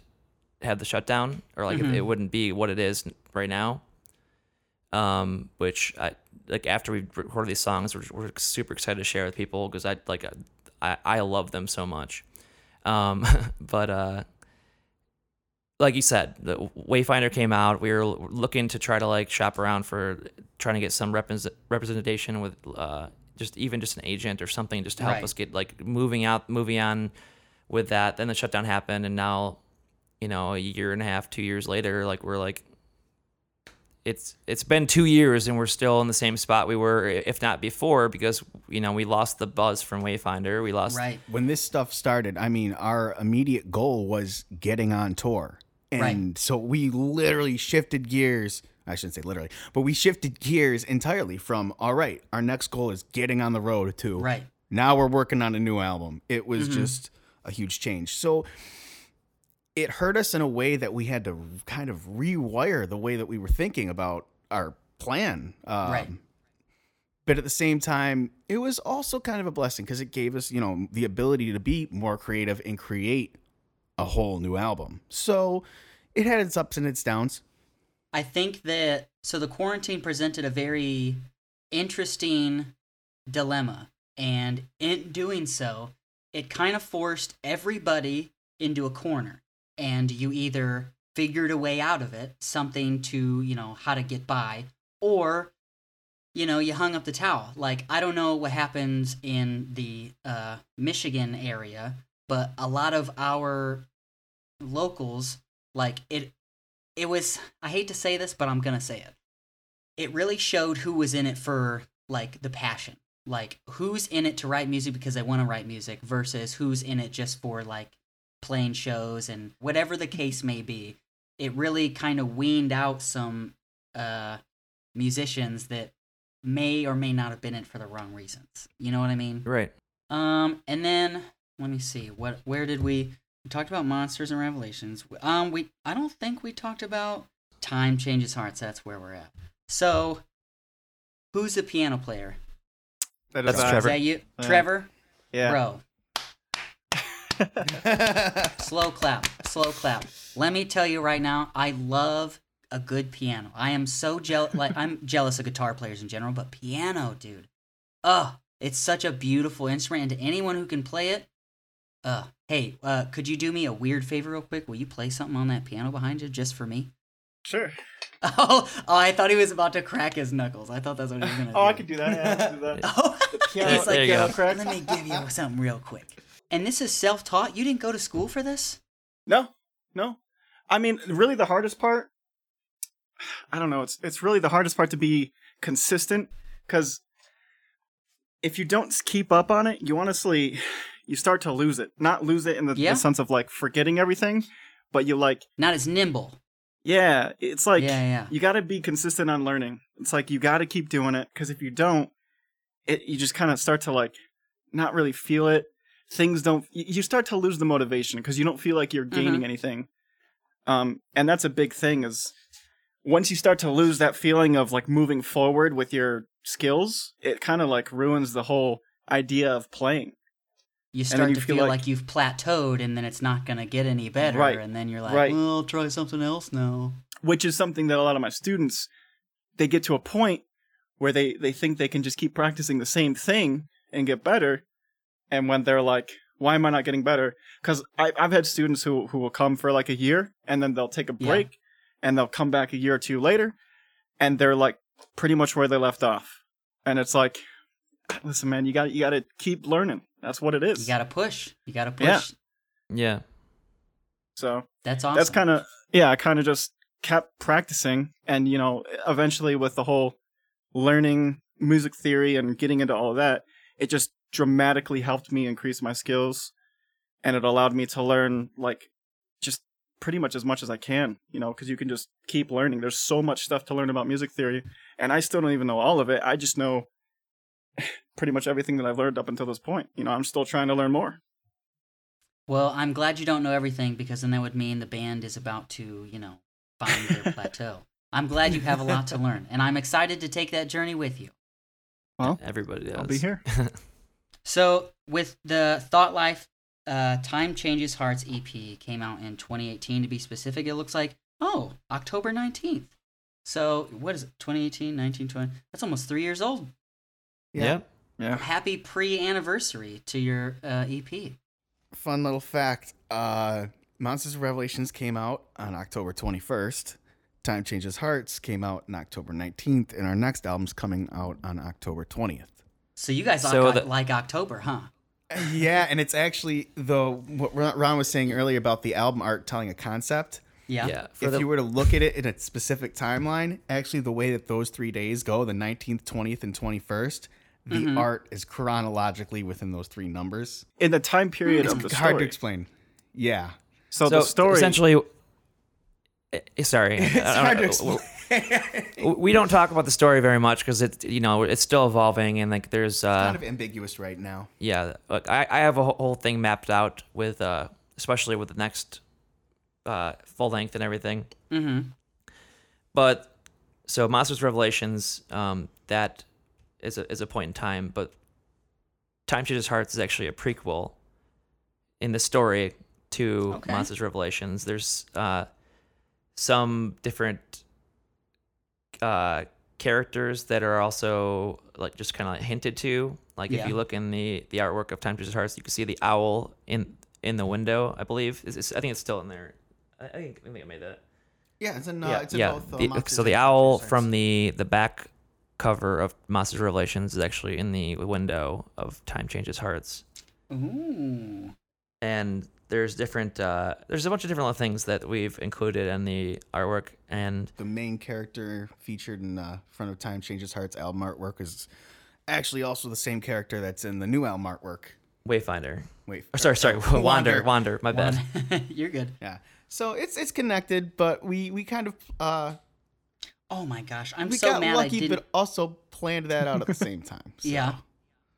have the shutdown or like if Mhm. it wouldn't be what it is right now. Um, which I like after we recorded these songs, we're, we're super excited to share with people because I like I I love them so much. Um, (laughs) but uh, like you said, the Wayfinder came out. We were looking to try to like shop around for trying to get some represent- representation with uh, just even just an agent or something just to help Right. us get like moving out, moving on with that. Then the shutdown happened, and now, you know, a year and a half, two years later, like we're like, it's it's been two years and we're still in the same spot we were, if not before, because you know we lost the buzz from Wayfinder. We lost Right. when this stuff started, I mean, our immediate goal was getting on tour. And Right. so we literally shifted gears. I shouldn't say literally, but we shifted gears entirely from, all right, our next goal is getting on the road to Right. now we're working on a new album. It was Mhm. just a huge change. So it hurt us in a way that we had to kind of rewire the way that we were thinking about our plan. Um, Right. But at the same time, it was also kind of a blessing because it gave us, you know, the ability to be more creative and create a whole new album. So it had its ups and its downs. I think that so the quarantine presented a very interesting dilemma, and in doing so, it kind of forced everybody into a corner, and you either figured a way out of it, something to you know how to get by, or you know you hung up the towel. Like I don't know what happens in the uh, Michigan area, but a lot of our locals like it it was I hate to say this, but I'm gonna say it. It really showed who was in it for like the passion. Like who's in it to write music because they want to write music versus who's in it just for like playing shows and whatever the case may be. It really kind of weaned out some uh musicians that may or may not have been in it for the wrong reasons. You know what I mean? right. Um, and then let me see what where did we we talked about monsters and revelations. Um, we I don't think we talked about time changes hearts. That's where we're at. So, who's the piano player? That That's uh, Trevor. Is that you, Yeah. Trevor? Yeah. Bro, (laughs) slow clap, slow clap. Let me tell you right now, I love a good piano. I am so jealous. Like I'm jealous of guitar players in general, but piano, dude. Oh, it's such a beautiful instrument, and to anyone who can play it, uh, hey, uh, could you do me a weird favor real quick? Will you play something on that piano behind you just for me? Sure. (laughs) Oh, oh, I thought he was about to crack his knuckles. I thought that's what he was gonna do. Oh, I could do that. Yeah, I could do that. (laughs) Oh, piano- he's like, There you "Uh, go. crack. let me give you something real quick. And this is self-taught. You didn't go to school for this? No, no. I mean, really, the hardest part. I don't know. It's it's really the hardest part to be consistent because if you don't keep up on it, you honestly you start to lose it. Not lose it in the, Yeah. the sense of like forgetting everything, but you like Not as nimble. yeah. It's like yeah, yeah. you got to be consistent on learning. It's like you got to keep doing it because if you don't, it you just kind of start to like not really feel it. Things don't. You start to lose the motivation because you don't feel like you're gaining anything. Um, and that's a big thing. Is once you start to lose that feeling of like moving forward with your skills, it kind of like ruins the whole idea of playing. You start you to feel feel like- like, you've plateaued and then it's not going to get any better. Right. And then you're like, Right. well, I'll try something else now. which is something that a lot of my students they get to a point where they they think they can just keep practicing the same thing and get better and when they're like why am i not getting better because i've had students who who will come for like a year and then they'll take a Yeah. break and they'll come back a year or two later and they're like pretty much where they left off and it's like listen man you got you got to keep learning that's what it is You got to push. You got to push. Yeah. Yeah. so That's awesome. that's kind of yeah i kind of just kept practicing and you know eventually with the whole learning music theory and getting into all of that it just dramatically helped me increase my skills and it allowed me to learn like just pretty much as much as I can, you know, because you can just keep learning. There's so much stuff to learn about music theory, and I still don't even know all of it. I just know (laughs) pretty much everything that I've learned up until this point. You know, I'm still trying to learn more. Well, I'm glad you don't know everything because then that would mean the band is about to, you know, find their (laughs) plateau. I'm glad you have a lot to learn, and I'm excited to take that journey with you. Well, Everybody does. I'll be here. (laughs) So, with the Thought Life uh, Time Changes Hearts EP came out in 2018 to be specific, it looks like, oh, October 19th. So, what is it, 2018, 19, 20? That's almost three years old. Yeah. Yeah. Happy pre anniversary to your uh, EP. Fun little fact: uh, Monsters of Revelations came out on October 21st. Time Changes Hearts came out on October 19th, and our next album's coming out on October 20th. So, you guys So like, the- like October, huh? yeah, and it's actually the what Ron Ron was saying earlier about the album art telling a concept. Yeah. Yeah. If the, you were to look at it in a specific timeline, actually the way that those three days go, the 19th, 20th, and 21st, the Mhm. art is chronologically within those three numbers. In the time period It's of the hard to explain. Yeah. So, the story. essentially. eh, Sorry, (laughs) It's hard to explain. We don't talk about the story very much because it you know it's still evolving and like there's uh kind of ambiguous right now. yeah look I, I have a whole- whole thing mapped out with uh especially with the next uh full length and everything Mm-hmm. but so monsters revelations um that is a is a point in time but time changes hearts is actually a prequel in the story to Okay. monsters revelations there's uh some different uh characters that are also like just kind of like hinted to like Yeah. if you look in the the artwork of time changes hearts you can see the owl in in the window i believe is it's, i think it's still in there i, I think i think i made that Yeah, it's in, uh, yeah, it's in yeah. both. Uh, The- so the owl from the the back cover of Monsters Revelations is actually in the window of Time Changes Hearts, Ooh. and there's different uh, there's a bunch of different little things that we've included in the artwork, and the main character featured in uh, front of Time Changes Hearts album artwork is actually also the same character that's in the new album artwork. Wayfinder. Wait, Or sorry, sorry, uh, (laughs) Wander, Wander. My bad. (laughs) You're good. Yeah. So it's it's connected, but we we kind of uh Oh my gosh, I'm we so got mad I lucky, didn't. but also planned that out at the same (laughs) time. So. Yeah.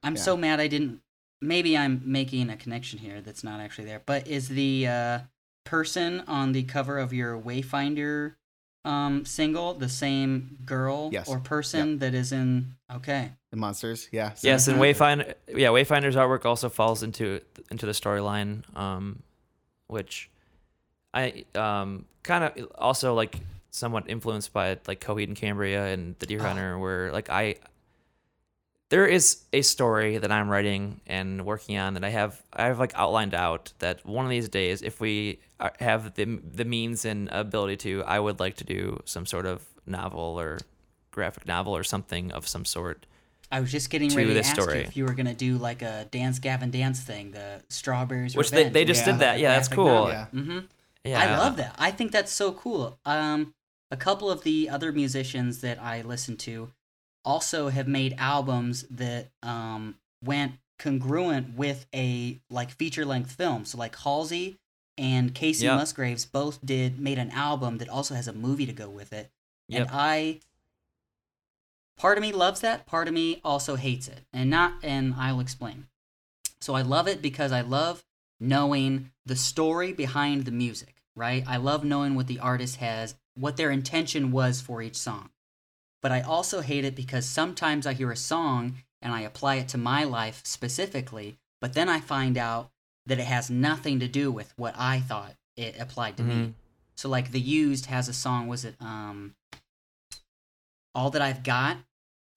I'm Yeah. so mad I didn't. Maybe I'm making a connection here that's not actually there. But is the uh, person on the cover of your Wayfinder um, single the same girl Yes. or person that is in? Okay. The monsters, yeah. so- yes, and. Wayfinder. Yeah, Wayfinder's artwork also falls into into the storyline, um, which I um kind of also like somewhat influenced by like Coheed and Cambria and The Deer Oh. Hunter, where like I there is a story that I'm writing and working on that I have I have like outlined out that one of these days, if we have the the means and ability to, I would like to do some sort of novel or graphic novel or something of some sort. I was just getting To ready to this ask story. you if you were gonna do like a Dance Gavin Dance thing, the Strawberries. Which they- Revenge, they just which did that. Yeah, that's cool. novel. Yeah. Mhm. Yeah, I love that. I think that's so cool. Um, a couple of the other musicians that I listen to also have made albums that um, went congruent with a like feature length film. So like Halsey and Kacey Yep. Musgraves both did made an album that also has a movie to go with it. Yep. And I part of me loves that, part of me also hates it. And not and I'll explain. So I love it because I love knowing the story behind the music, right? I love knowing what the artist has, what their intention was for each song. But I also hate it because sometimes I hear a song and I apply it to my life specifically, but then I find out that it has nothing to do with what I thought it applied to me. Mhm. So like the used has a song, was it um All That I've Got?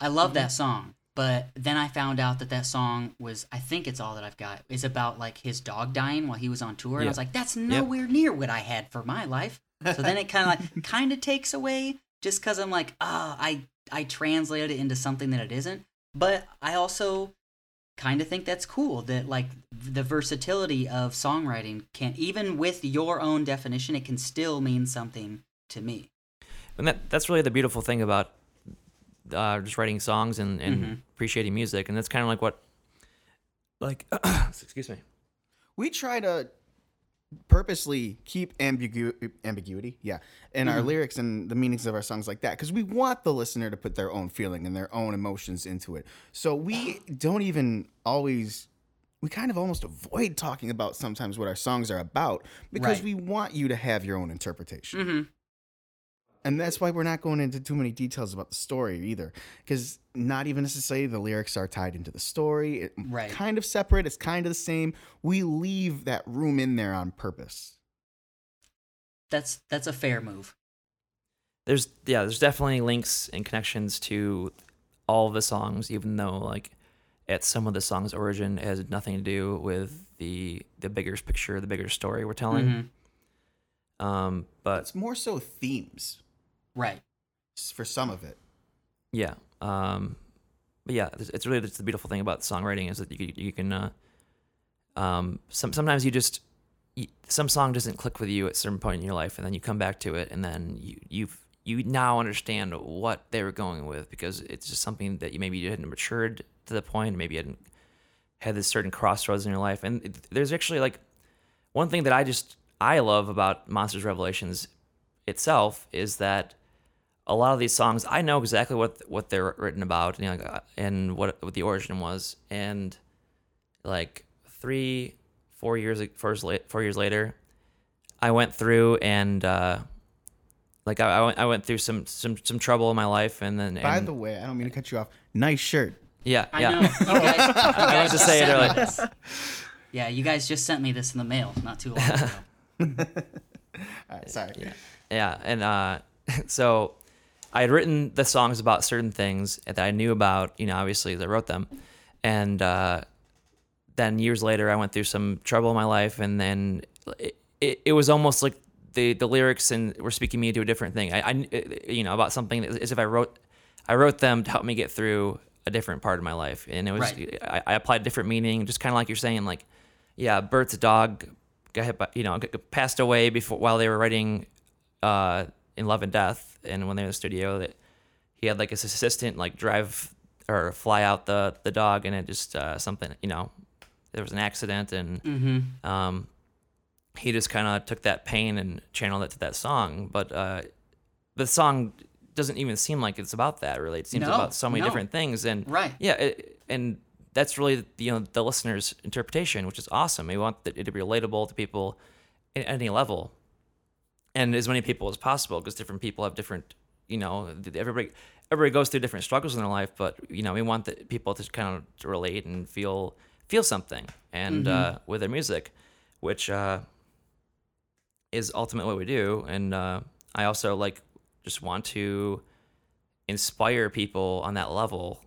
I love that song. But then I found out that that song was I think it's All That I've Got is about like his dog dying while he was on tour and I was like that's nowhere near what I had for my life. So then it kind of like (laughs) kind of takes away just cuz I'm like, "Ah, I I translated it into something that it isn't." But I also kind of think that's cool that like the versatility of songwriting can even with your own definition it can still mean something to me and that that's really the beautiful thing about uh, just writing songs and, and Mhm. appreciating music, and that's kind of like what, like, (coughs) excuse me. we try to purposely keep ambigu- ambiguity, yeah, in our lyrics and the meanings of our songs like that because we want the listener to put their own feeling and their own emotions into it. So we don't even always. We kind of almost avoid talking about sometimes what our songs are about because Right. we want you to have your own interpretation. Mm-hmm. And that's why we're not going into too many details about the story either, because not even necessarily the lyrics are tied into the story. It, Right. Kind of separate. It's kind of the same. We leave that room in there on purpose. That's that's a fair move. there's yeah, there's definitely links and connections to all of the songs, even though like at some of the songs' origin it has nothing to do with the the bigger picture, the bigger story we're telling. Mhm. Um, but It's more so themes Right. for some of it. yeah, um, but yeah, it's, it's really it's the beautiful thing about songwriting is that you you can uh, um, some sometimes you just you, some song doesn't click with you at a certain point in your life, and then you come back to it, and then you you've you now understand what they were going with because it's just something that you maybe you hadn't matured to the point, maybe you hadn't had this certain crossroads in your life, and it, there's actually like one thing that I just I love about Monsters Revelations itself is that a lot of these songs I know exactly what what they're written about, you know, like, uh, and what what the origin was, and like three, four years four years, la- four years later, I went through and uh, like I, I went I went through some some some trouble in my life, and then By and, the way, I don't mean to cut you off. Nice shirt. yeah I yeah know. You guys, (laughs) you I guys meant to just say it earlier. this. Yeah, you guys just sent me this in the mail not too long (laughs) ago. (laughs) All right, sorry. Yeah, and uh, so I had written the songs about certain things that I knew about. You know, obviously as I wrote them, and uh, then years later, I went through some trouble in my life, and then it, it, it was almost like the the lyrics and were speaking me to a different thing. I, I you know about something as if I wrote I wrote them to help me get through a different part of my life, and it was Right. I, I applied different meaning, just kind of like you're saying, like yeah, Bert's dog got hit by, you know, passed away before while they were writing uh, in Love and Death, and when they were in the studio, that he had like his assistant like drive or fly out the the dog, and it just uh, something, you know, there was an accident, and Mm-hmm. um, he just kind of took that pain and channeled it to that song. But uh, the song doesn't even seem like it's about that. Really, it seems No, about so many no. different things, and Right. yeah, it, and that's really you know the listener's interpretation, which is awesome. We want it to be relatable to people at any level, and as many people as possible, because different people have different, you know, everybody everybody goes through different struggles in their life, but you know, we want the people to kind of relate and feel feel something, and uh, with their music, which uh, is ultimately what we do. And uh, I also like just want to inspire people on that level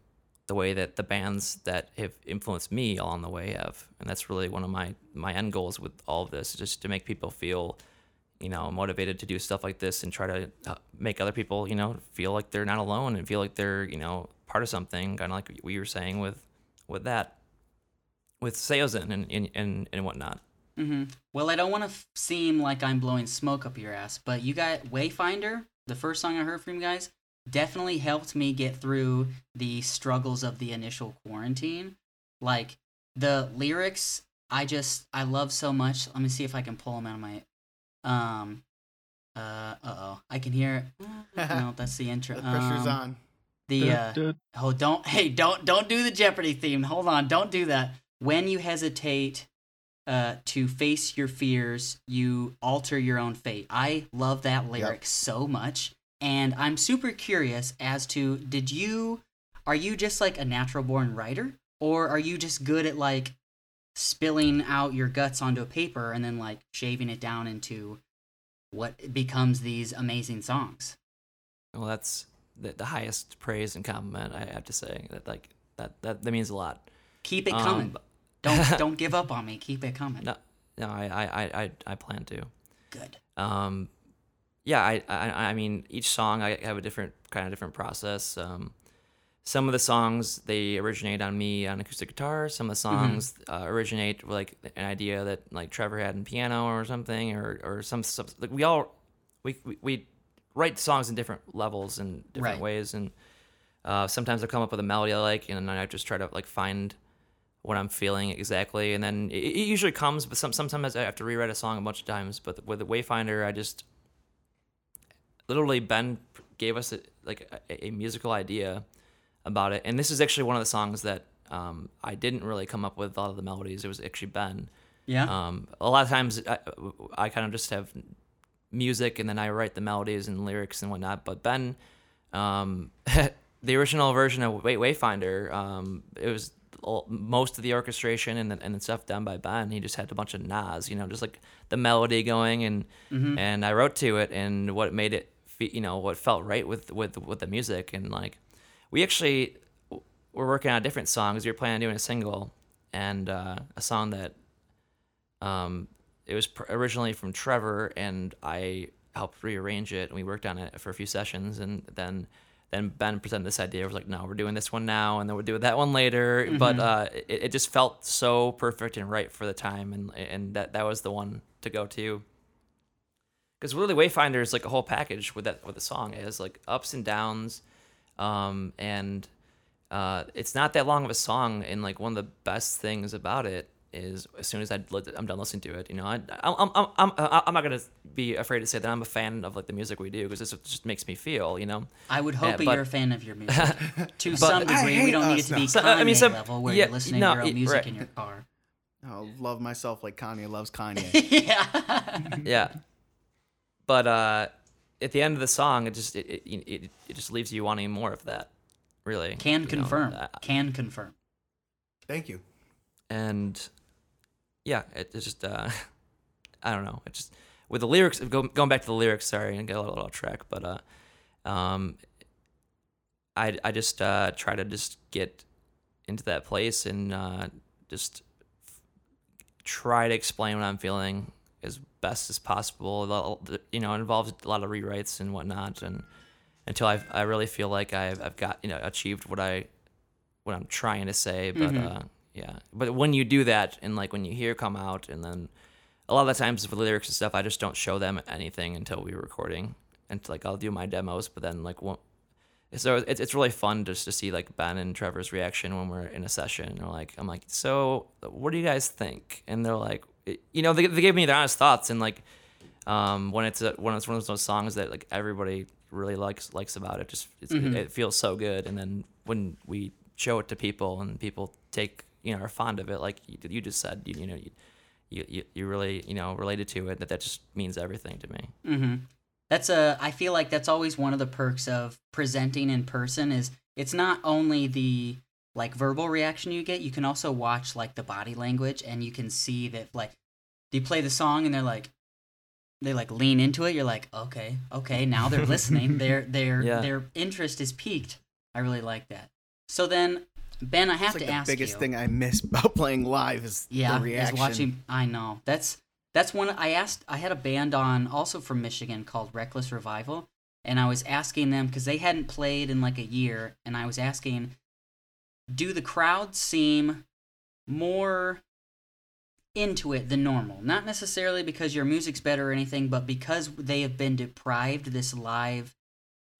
the way that the bands that have influenced me along the way have. And that's really one of my my end goals with all of this just to make people feel you know motivated to do stuff like this and try to uh, make other people you know feel like they're not alone and feel like they're you know part of something kind of like we were saying with with that with Seozen and and and, and whatnot Mm-hmm. Well, I don't want to f- seem like I'm blowing smoke up your ass, but you got Wayfinder, the first song I heard from you guys, definitely helped me get through the struggles of the initial quarantine. Like the lyrics, I just I love so much. Let me see if I can pull them out of my. Um. Uh. Uh oh. I can hear. (laughs) no, that's the intro. The pressure's Um, on. The uh. Oh, don't. Hey, don't don't do the Jeopardy theme. Hold on. Don't do that. When you hesitate uh, to face your fears, you alter your own fate. I love that lyric so much, and I'm super curious as to did you are you just like a natural born writer, or are you just good at like spilling out your guts onto a paper and then like shaving it down into what becomes these amazing songs? well that's the, the highest praise and compliment I have to say that like that that, that means a lot Keep it Um, coming. (laughs) don't (laughs) don't give up on me. Keep it coming. no no I I I I, I plan to Good. um yeah I, I i mean each song i have a different kind of different process um some of the songs they originate on me on acoustic guitar some of the songs uh, originate with like an idea that like trevor had in piano or something or or some stuff like we all we we, we write songs in different levels and different Right. ways and uh, sometimes i come up with a melody i like and then i just try to like find what I'm feeling exactly, and then it, it usually comes. But some sometimes I have to rewrite a song a bunch of times. But with the Wayfinder, I just literally Ben gave us a, like a, a musical idea about it, and this is actually one of the songs that um, I didn't really come up with a lot of the melodies. It was actually Ben. Yeah. Um, a lot of times I, I kind of just have music and then I write the melodies and lyrics and whatnot. But Ben, um, (laughs) the original version of Way- Wayfinder, um, it was all, most of the orchestration and the, and the stuff done by Ben. He just had a bunch of nas, you know, just like the melody going and and I wrote to it and what made it, fe- you know, what felt right with with with the music and like we actually were working on a different song because we were planning on doing a single and uh, a song that um, it was pr- originally from Trevor, and I helped rearrange it, and we worked on it for a few sessions, and then then Ben presented this idea. I was like, no, we're doing this one now, and then we'll do that one later. But uh, it, it just felt so perfect and right for the time, and and that that was the one to go to. Because really, Wayfinder is like a whole package with that with the song. It has like ups and downs, um, and uh, it's not that long of a song. And like one of the best things about it is as soon as I li- I'm done listening to it, you know, I, I'm I'm I'm I'm not gonna be afraid to say that I'm a fan of like the music we do because this just makes me feel, you know. I would hope Yeah, but- you're a fan of your music. (laughs) to some degree, we hate don't need it us to be now. So, Kanye I mean, some- level where yeah, you're listening no, to your own music right. in your car. I'll love myself like Kanye loves Kanye. (laughs) yeah. yeah. But uh, at the end of the song, it just it, it, it, it just leaves you wanting more of that, really. Can you know, confirm. uh, Can confirm. Thank you. and yeah, it, it's just uh, (laughs) I don't know. It just with the lyrics go, going back to the lyrics. Sorry, and get a little off track, but uh, um, I I just uh, try to just get into that place and uh, just f- try to explain what I'm feeling as best as possible. You know, it involves a lot of rewrites and whatnot, and until I I really feel like I've I've got you know achieved what I what I'm trying to say, but Mhm. uh, yeah. But when you do that, and like when you hear come out, and then a lot of the times for lyrics and stuff, I just don't show them anything until we're recording, and like I'll do my demos, but then like one. So it's it's really fun just to see like Ben and Trevor's reaction when we're in a session. They're like, I'm like, so what do you guys think? And they're like, you know, they, they gave me their honest thoughts, and like, um, when it's a, when it's one of those songs that like everybody really likes likes about it, just it's, Mhm. it feels so good. And then when we show it to people and people take you know are fond of it, like you, you just said, you, you know, you, you you you really you know related to it. That that just means everything to me. Mm-hmm. That's a. I feel like that's always one of the perks of presenting in person. Is it's not only the like verbal reaction you get, you can also watch like the body language, and you can see that like you play the song and they're like they like lean into it. You're like, okay, okay, now they're listening. (laughs) their their Yeah. their interest is peaked. I really like that. So then, Ben, I have It's like to the ask biggest you. thing I miss (laughs) about playing live is Yeah, the reaction. is watching. I know that's that's one. I asked. I had a band on also from Michigan called Reckless Revival, and I was asking them because they hadn't played in like a year, and I was asking, do the crowds seem more into it than normal? Not necessarily because your music's better or anything, but because they have been deprived this live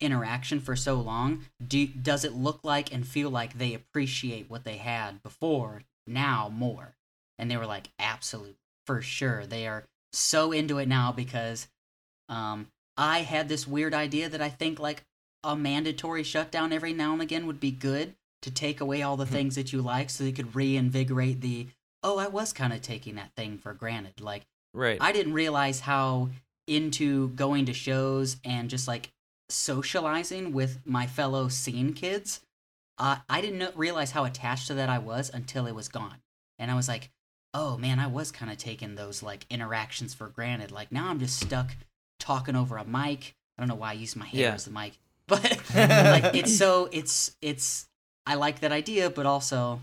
interaction for so long do does it look like and feel like they appreciate what they had before now more? And they were like absolute for sure. They are so into it now because um i had this weird idea that i think like a mandatory shutdown every now and again would be good to take away all the things that you like so you could reinvigorate the oh i was kind of taking that thing for granted like Right. I didn't realize how into going to shows and just like socializing with my fellow scene kids. Uh, I didn't know, realize how attached to that I was until it was gone. And I was like, oh man, I was kind of taking those like interactions for granted. Like now I'm just stuck talking over a mic. I don't know why I use my hair Yeah. as the mic, (laughs) but like it's so, it's, it's, I like that idea, but also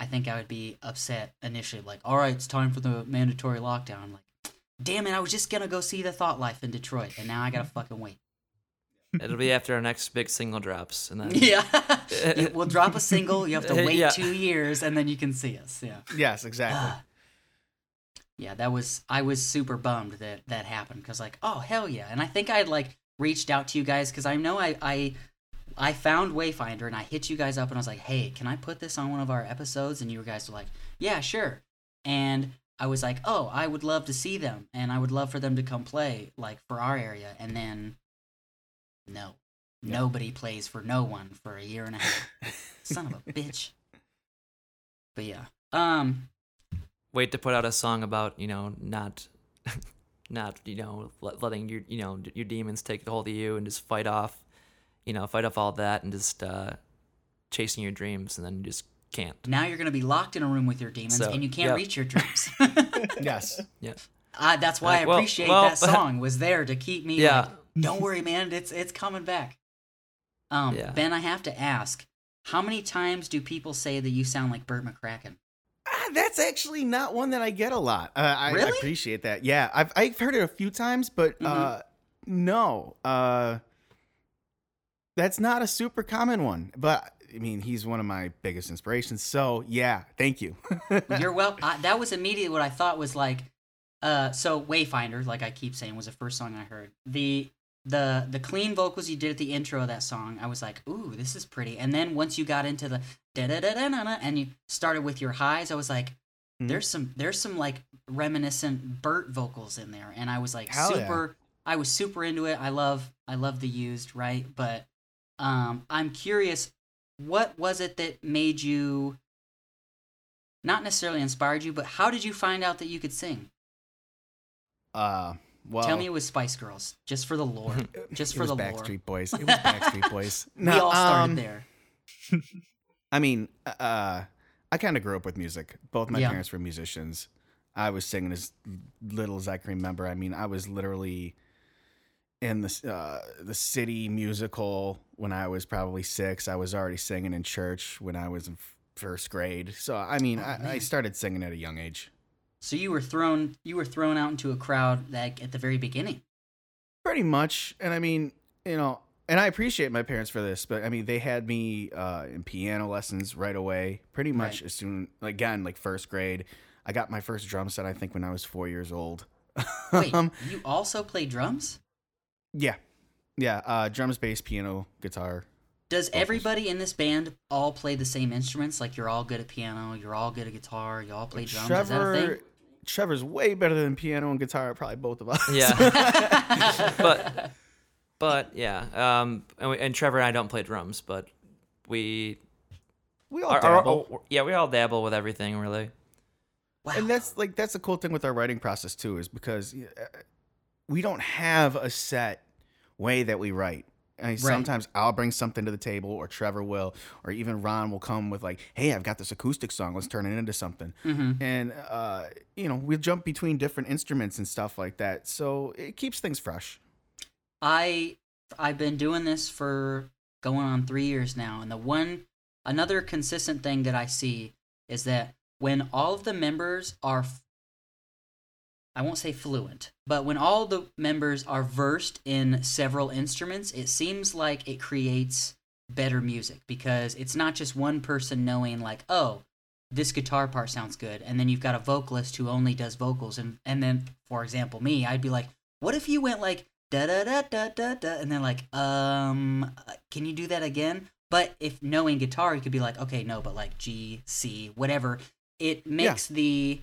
I think I would be upset initially, like, all right, it's time for the mandatory lockdown. I'm like, damn it, I was just gonna go see the Thought Life in Detroit, and now I gotta fucking wait. It'll be after our next big single drops, and then (laughs) Yeah, You- we'll drop a single. You have to (laughs) wait Yeah. two years, and then you can see us. Yeah, Yes, exactly. Ah. (sighs) yeah. That was I was super bummed that that happened because like, oh hell yeah, and I think I had like reached out to you guys because I know I I I found Wayfinder and I hit you guys up and I was like, "Hey, can I put this on one of our episodes?" And you guys were like, "Yeah, sure." And I was like, "Oh, I would love to see them and I would love for them to come play like for our area." And then no. Yeah. Nobody plays for no one for a year and a half. (laughs) Son of a bitch. But yeah. Um Wait to put out a song about you know not, (laughs) not you know letting your you know your demons take hold of you and just fight off, you know fight off all that and just uh, chasing your dreams and then you just can't. now you're going to be locked in a room with your demons So, and you can't yep. reach your dreams. (laughs) (laughs) Yes. Yeah. uh, that's why I Uh, well- appreciate well, that (laughs) song was there to keep me Yeah. like, don't worry man, it's it's coming back. Um Yeah. Ben, I have to ask, how many times do people say that you sound like Bert McCracken? Ah, that's actually not one that I get a lot. Uh, I, I appreciate that. Yeah, I've I've heard it a few times, but Mhm. uh, no, uh, that's not a super common one. But I mean, he's one of my biggest inspirations. So yeah, thank you. (laughs) You're well. I, that was immediately what I thought was like. Uh, so Wayfinder, like I keep saying, was the first song I heard. The the the clean vocals you did at the intro of that song, I was like, ooh, this is pretty. And then once you got into the da da da da da and you started with your highs, I was like, Mhm. there's some there's some like reminiscent Bert vocals in there, and I was like Hell yeah. super. I was super into it. I love I love the used right, but um, I'm curious, what was it that made you not necessarily inspired you, but how did you find out that you could sing? Uh, well, Tell me it was Spice Girls, just for the lore, (laughs) just for the lore. Backstreet Boys. It (laughs) was Backstreet Boys. we all started um, there. (laughs) I mean, uh, I kind of grew up with music. Both my Yeah. parents were musicians. I was singing as little as I can remember. I mean, I was literally in the uh, the city musical when I was probably six. I was already singing in church when I was in first grade. So I mean, Oh, I, I started singing at a young age. So you were thrown, you were thrown out into a crowd like at the very beginning. Pretty much. And I mean, you know, and I appreciate my parents for this, but I mean, they had me uh, in piano lessons right away. Pretty much Right. as soon, again, like first grade. I got my first drum set, I think, when I was four years old. Wait, (laughs) you also play drums? Yeah. Yeah. Uh, drums, bass, piano, guitar. Does Vocals. everybody in this band all play the same instruments? Like you're all good at piano, you're all good at guitar, you all play drums. Is that a Trevor, thing? Trevor's way better than piano and guitar, probably both of us. Yeah. (laughs) but but yeah, um, and, we, and Trevor and I don't play drums, but we we all are, are- dabble. are- yeah we all dabble with everything really. wow. and that's like that's the cool thing with our writing process too is because uh, we don't have a set way that we write I mean, sometimes I'll bring something to the table, or Trevor will, or even Ron will come with like, "Hey, I've got this acoustic song. Let's turn it into something." Mhm. And uh, you know, we'll jump between different instruments and stuff like that, so it keeps things fresh. I I've been doing this for going on three years now, and the one another consistent thing that I see is that when all of the members are, I won't say fluent, but when all the members are versed in several instruments, it seems like it creates better music because it's not just one person knowing like, oh, this guitar part sounds good, and then you've got a vocalist who only does vocals, and and then for example me, I'd be like, what if you went like da da da da da da, and then like, um, can you do that again? But if knowing guitar, you could be like, okay, no, but like G, C, whatever. It makes the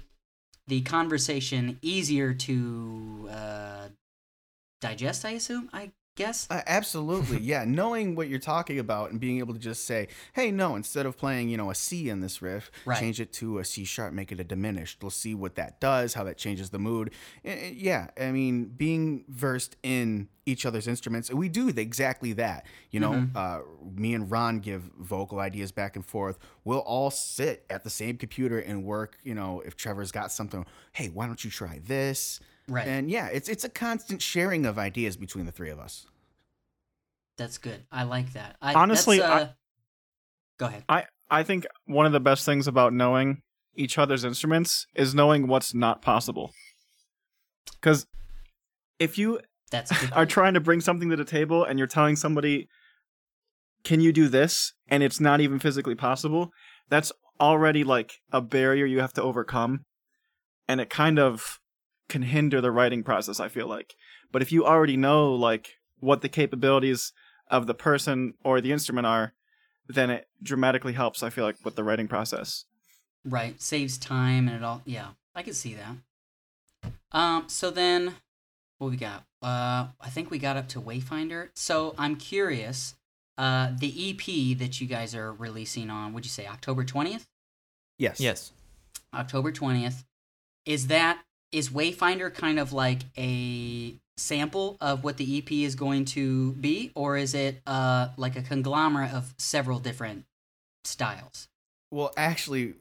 the conversation easier to uh, digest. I assume. I guess. Uh, absolutely, (laughs) yeah. Knowing what you're talking about and being able to just say, "Hey, no," instead of playing, you know, a C in this riff, Right. change it to a C sharp, make it a diminished. We'll see what that does, how that changes the mood. Yeah, I mean, being versed in each other's instruments, we do exactly that. You know, Mhm. uh, me and Ron give vocal ideas back and forth. We'll all sit at the same computer and work. You know, if Trevor's got something, hey, why don't you try this? Right. And yeah, it's it's a constant sharing of ideas between the three of us. that's good. I like that. I, Honestly, that's, I- uh, go ahead. I I think one of the best things about knowing each other's instruments is knowing what's not possible. Because if you That's are trying to bring something to the table and you're telling somebody, "Can you do this?" and it's not even physically possible, that's already like a barrier you have to overcome, and it kind of can hinder the writing process. I feel like, but if you already know like what the capabilities of the person or the instrument are, then it dramatically helps. I feel like with the writing process. Right. Saves time and it all. Yeah, I can see that. Um. So then, what we got? Uh, I think we got up to Wayfinder. So I'm curious. Uh, the EP that you guys are releasing on, would you say October twentieth? Yes. Yes. October twentieth. Is that is Wayfinder kind of like a sample of what the EP is going to be, or is it uh like a conglomerate of several different styles? Well, actually,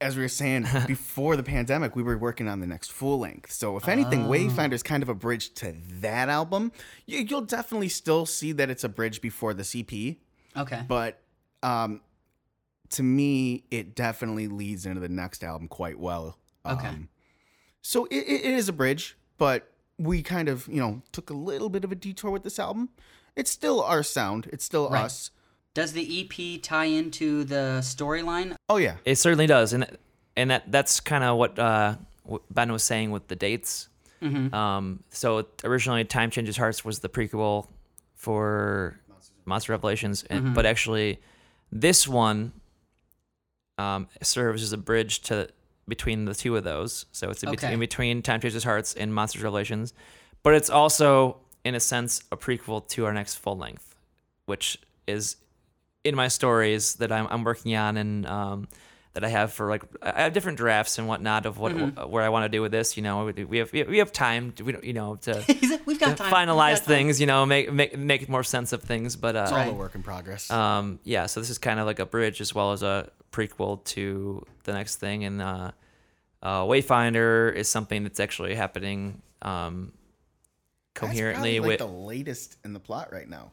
as we were saying (laughs) before the pandemic, we were working on the next full length. So, if anything, Oh. Wayfinder is kind of a bridge to that album. You, you'll definitely still see that it's a bridge before the CP, Okay. but um, to me, it definitely leads into the next album quite well. Okay. Um, so it, it it is a bridge, but we kind of you know took a little bit of a detour with this album. It's still our sound. It's still Right. us. Does the EP tie into the storyline? Oh yeah. It certainly does, and and that that's kind of what uh, what Ben was saying with the dates. Mm-hmm. Um, so originally, Time Changes Hearts was the prequel for Monster Revelations, and, Mhm. but actually, this one um, serves as a bridge to between the two of those. So it's in, Okay. in between Time Changes Hearts and Monsters Revelations, but it's also, in a sense, a prequel to our next full length, which is in my stories that I'm, I'm working on and um, that I have for like I have different drafts and whatnot of what Mhm. where I want to do with this. You know, we we have we have time. To, we don't, you know to, (laughs) We've to got time. finalize We've got time. things. You know, make make make more sense of things. But It's uh, all a work in progress. um, yeah, so this is kind of like a bridge as well as a prequel to the next thing. And uh, uh, Wayfinder is something that's actually happening um, coherently probably, like with the latest in the plot right now.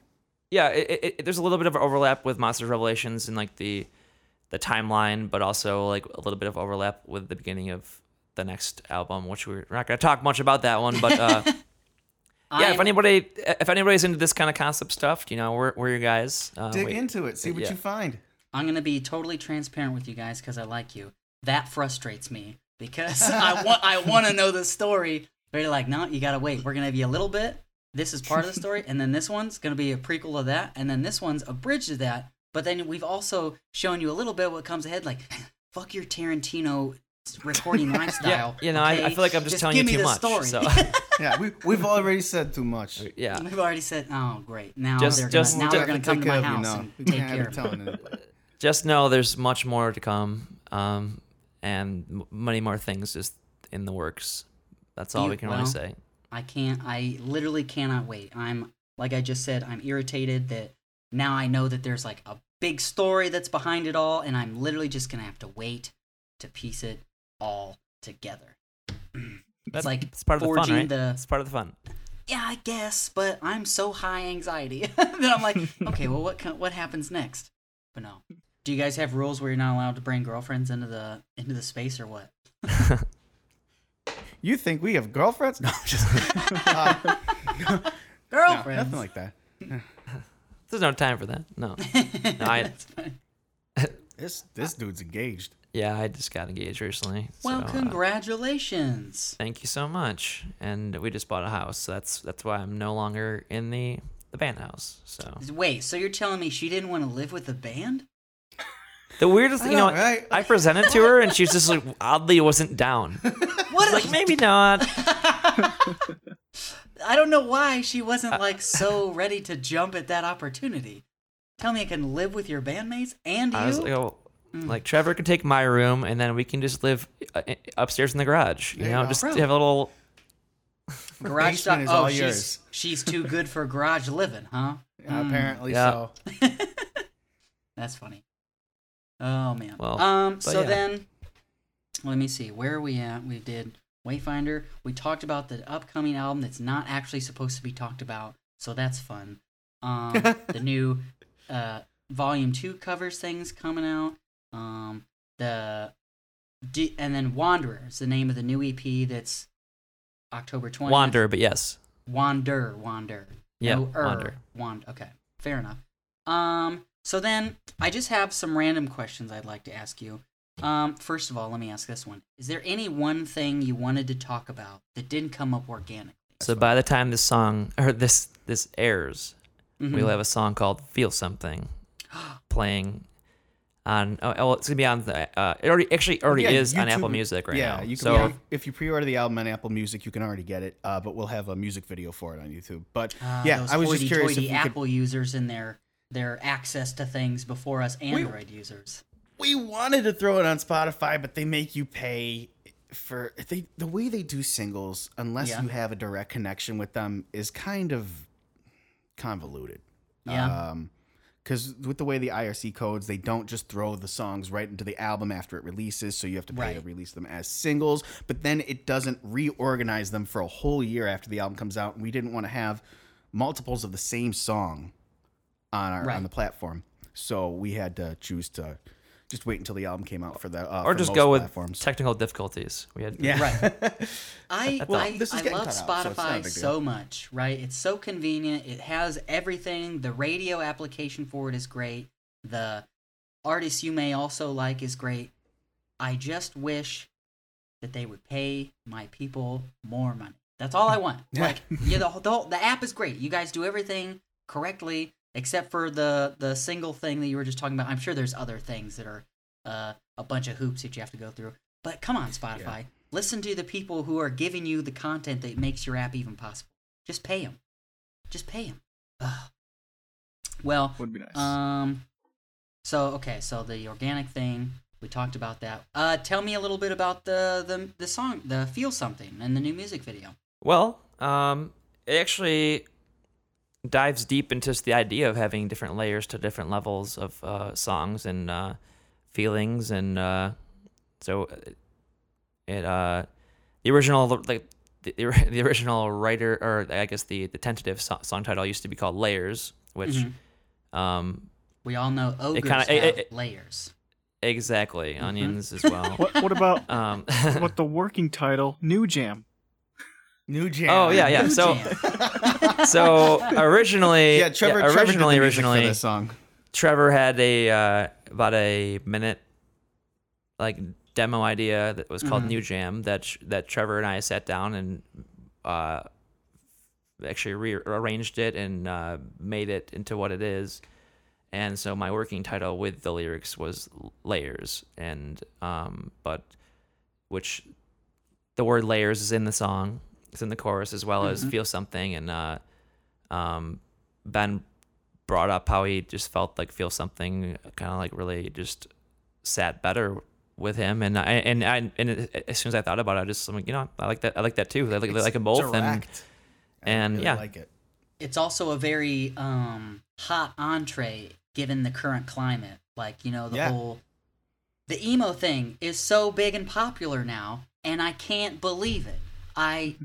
yeah, it, it, it, there's a little bit of overlap with Monsters Revelations and like the the timeline, but also like a little bit of overlap with the beginning of the next album, which we're not going to talk much about that one. But uh, (laughs) yeah, if anybody if anybody's into this kind of concept stuff, you know, we're we're your guys. Uh, Dig we- into it. See what yeah. you find. I'm gonna be totally transparent with you guys because I like you. That frustrates me because (laughs) I want I want to know the story. But you're like, no, you gotta wait. We're gonna have you a little bit. This is part of the story, and then this one's gonna be a prequel of that, and then this one's a bridge to that. But then we've also shown you a little bit of what comes ahead. Like, fuck your Tarantino recording (laughs) lifestyle. Yeah, you know, I- I feel like I'm just telling you give me too the much, Story. so. (laughs) Yeah, we, we've already said too much. (laughs) yeah. We've already said, oh great, now Just- they're just- gonna, now just- they're gonna Take come to my of you house now. and We take care of you me. just know there's much more to come um, and m- many more things just in the works that's all You- we can well, really say I can't. I literally cannot wait. I'm like I just said. I'm irritated that now I know that there's like a big story that's behind it all, and I'm literally just gonna have to wait to piece it all together. (clears throat) that's it's like it's part of the fun forging right the it's part of the fun yeah, I guess, but I'm so high anxiety (laughs) that I'm like, (laughs) okay, well, what co- what happens next? But no. Do you guys have rules where you're not allowed to bring girlfriends into the into the space or what? (laughs) You think we have girlfriends? No, just uh, no, Girlfriends. nothing like that. There's no time for that no (laughs) no I, That's fine. (laughs) This this dude's engaged. yeah i just got engaged recently Well, so, uh, congratulations. thank you so much and we just bought a house so that's that's why i'm no longer in the the band house so Wait, so you're telling me she didn't want to live with the band? the weirdest I you know know, right? i presented to her and she's just like oddly wasn't down What? like maybe not (laughs) I don't know why she wasn't like so (laughs) ready to jump at that opportunity. Tell me I can live with your bandmates and you. I was like, oh, Mm. like Trevor can take my room, and then we can just live uh, upstairs in the garage. You There know, go. just Bro. have a little. (laughs) garage basement stuff. is Oh, all she's yours. she's too good for garage living, huh? Uh, (laughs) apparently Yeah. so. That's funny. Oh man. Well, um. So yeah. then, let me see. Where are we at? We did Wayfinder. We talked about the upcoming album that's not actually supposed to be talked about. So that's fun. Um. (laughs) the new uh volume two covers things coming out. Um. The. D- and then Wanderer is the name of the new EP that's October 20th. Wander, but yes, Wander, wander. Yeah, no, er, wander. Wand. Okay, fair enough. Um, so then I just have some random questions I'd like to ask you. Um, first of all, let me ask this one: Is there any one thing you wanted to talk about that didn't come up organically? So by the time this song (laughs) or this this airs, Mhm. we'll have a song called "Feel Something" (gasps) playing on. Oh, oh, it's gonna be on the. Uh, it already actually already Yeah, is on Apple Music right yeah, now. you can. so yeah, if you pre-order the album on Apple Music, you can already get it. Uh, but we'll have a music video for it on YouTube. But Ah, yeah, I was just curious if hoity-toity could. Apple users and their their access to things before us Android users. We wanted to throw it on Spotify, but they make you pay for they the way they do singles. Unless Yeah. you have a direct connection with them, is kind of convoluted. Yeah. Um, because with the way the ISRC codes, they don't just throw the songs right into the album after it releases, so you have to pay to release them as singles. But then it doesn't reorganize them for a whole year after the album comes out. And we didn't want to have multiples of the same song on our Right. on the platform, so we had to choose to just wait until the album came out for the uh, or for just go with platforms. technical difficulties. We had yeah, Right. (laughs) I Well, I, this is I love cut out, so it's not a Spotify so much, right? It's so convenient. It has everything. The radio application for it is great. The artists you may also like is great. I just wish that they would pay my people more money. That's all I want. Like, yeah, the, the the app is great. You guys do everything correctly except for the the single thing that you were just talking about. I'm sure there's other things that are uh, a bunch of hoops that you have to go through. But come on, Spotify, listen to the people who are giving you the content that makes your app even possible. Just pay them. Just pay them. Ugh. Well, Would be nice. um, so okay, so the organic thing we talked about that. Uh, tell me a little bit about the the the song, the "Feel Something" and the new music video. Well, um, it actually dives deep into just the idea of having different layers to different levels of uh, songs and uh, feelings, and uh, so it- it uh, the original like the, (laughs) the original writer or I guess the the tentative so- song title used to be called Layers, which Mhm. um, We all know ogres kinda- have it- it- layers. exactly onions as well. what what about (laughs) um, what the working title New Jam? New jam. Oh, yeah, yeah. New so- (laughs) so originally, yeah. Trevor, Trevor originally, originally, this song. Trevor had a uh, about a minute like demo idea that was called Mhm. New Jam that sh- that Trevor and I sat down and uh, actually rearranged it and uh, made it into what it is. And so my working title with the lyrics was Layers, and um, but which the word layers is in the song, it's in the chorus as well as Mhm. feel something, and uh, um, Ben brought up how he just felt like feel something kind of like really just sat better with him and I and I and as soon as I thought about it I just I'm like you know I like that I like that too I like, I like them both and Direct. I and really yeah. like it. it's also a very um hot entree given the current climate. Like, you know, the Yeah. whole the emo thing is so big and popular now, and I can't believe it. I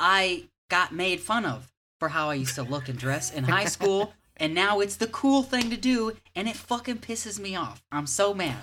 I got made fun of for how I used to look and dress in high (laughs) school, and now it's the cool thing to do, and it fucking pisses me off. I'm so mad.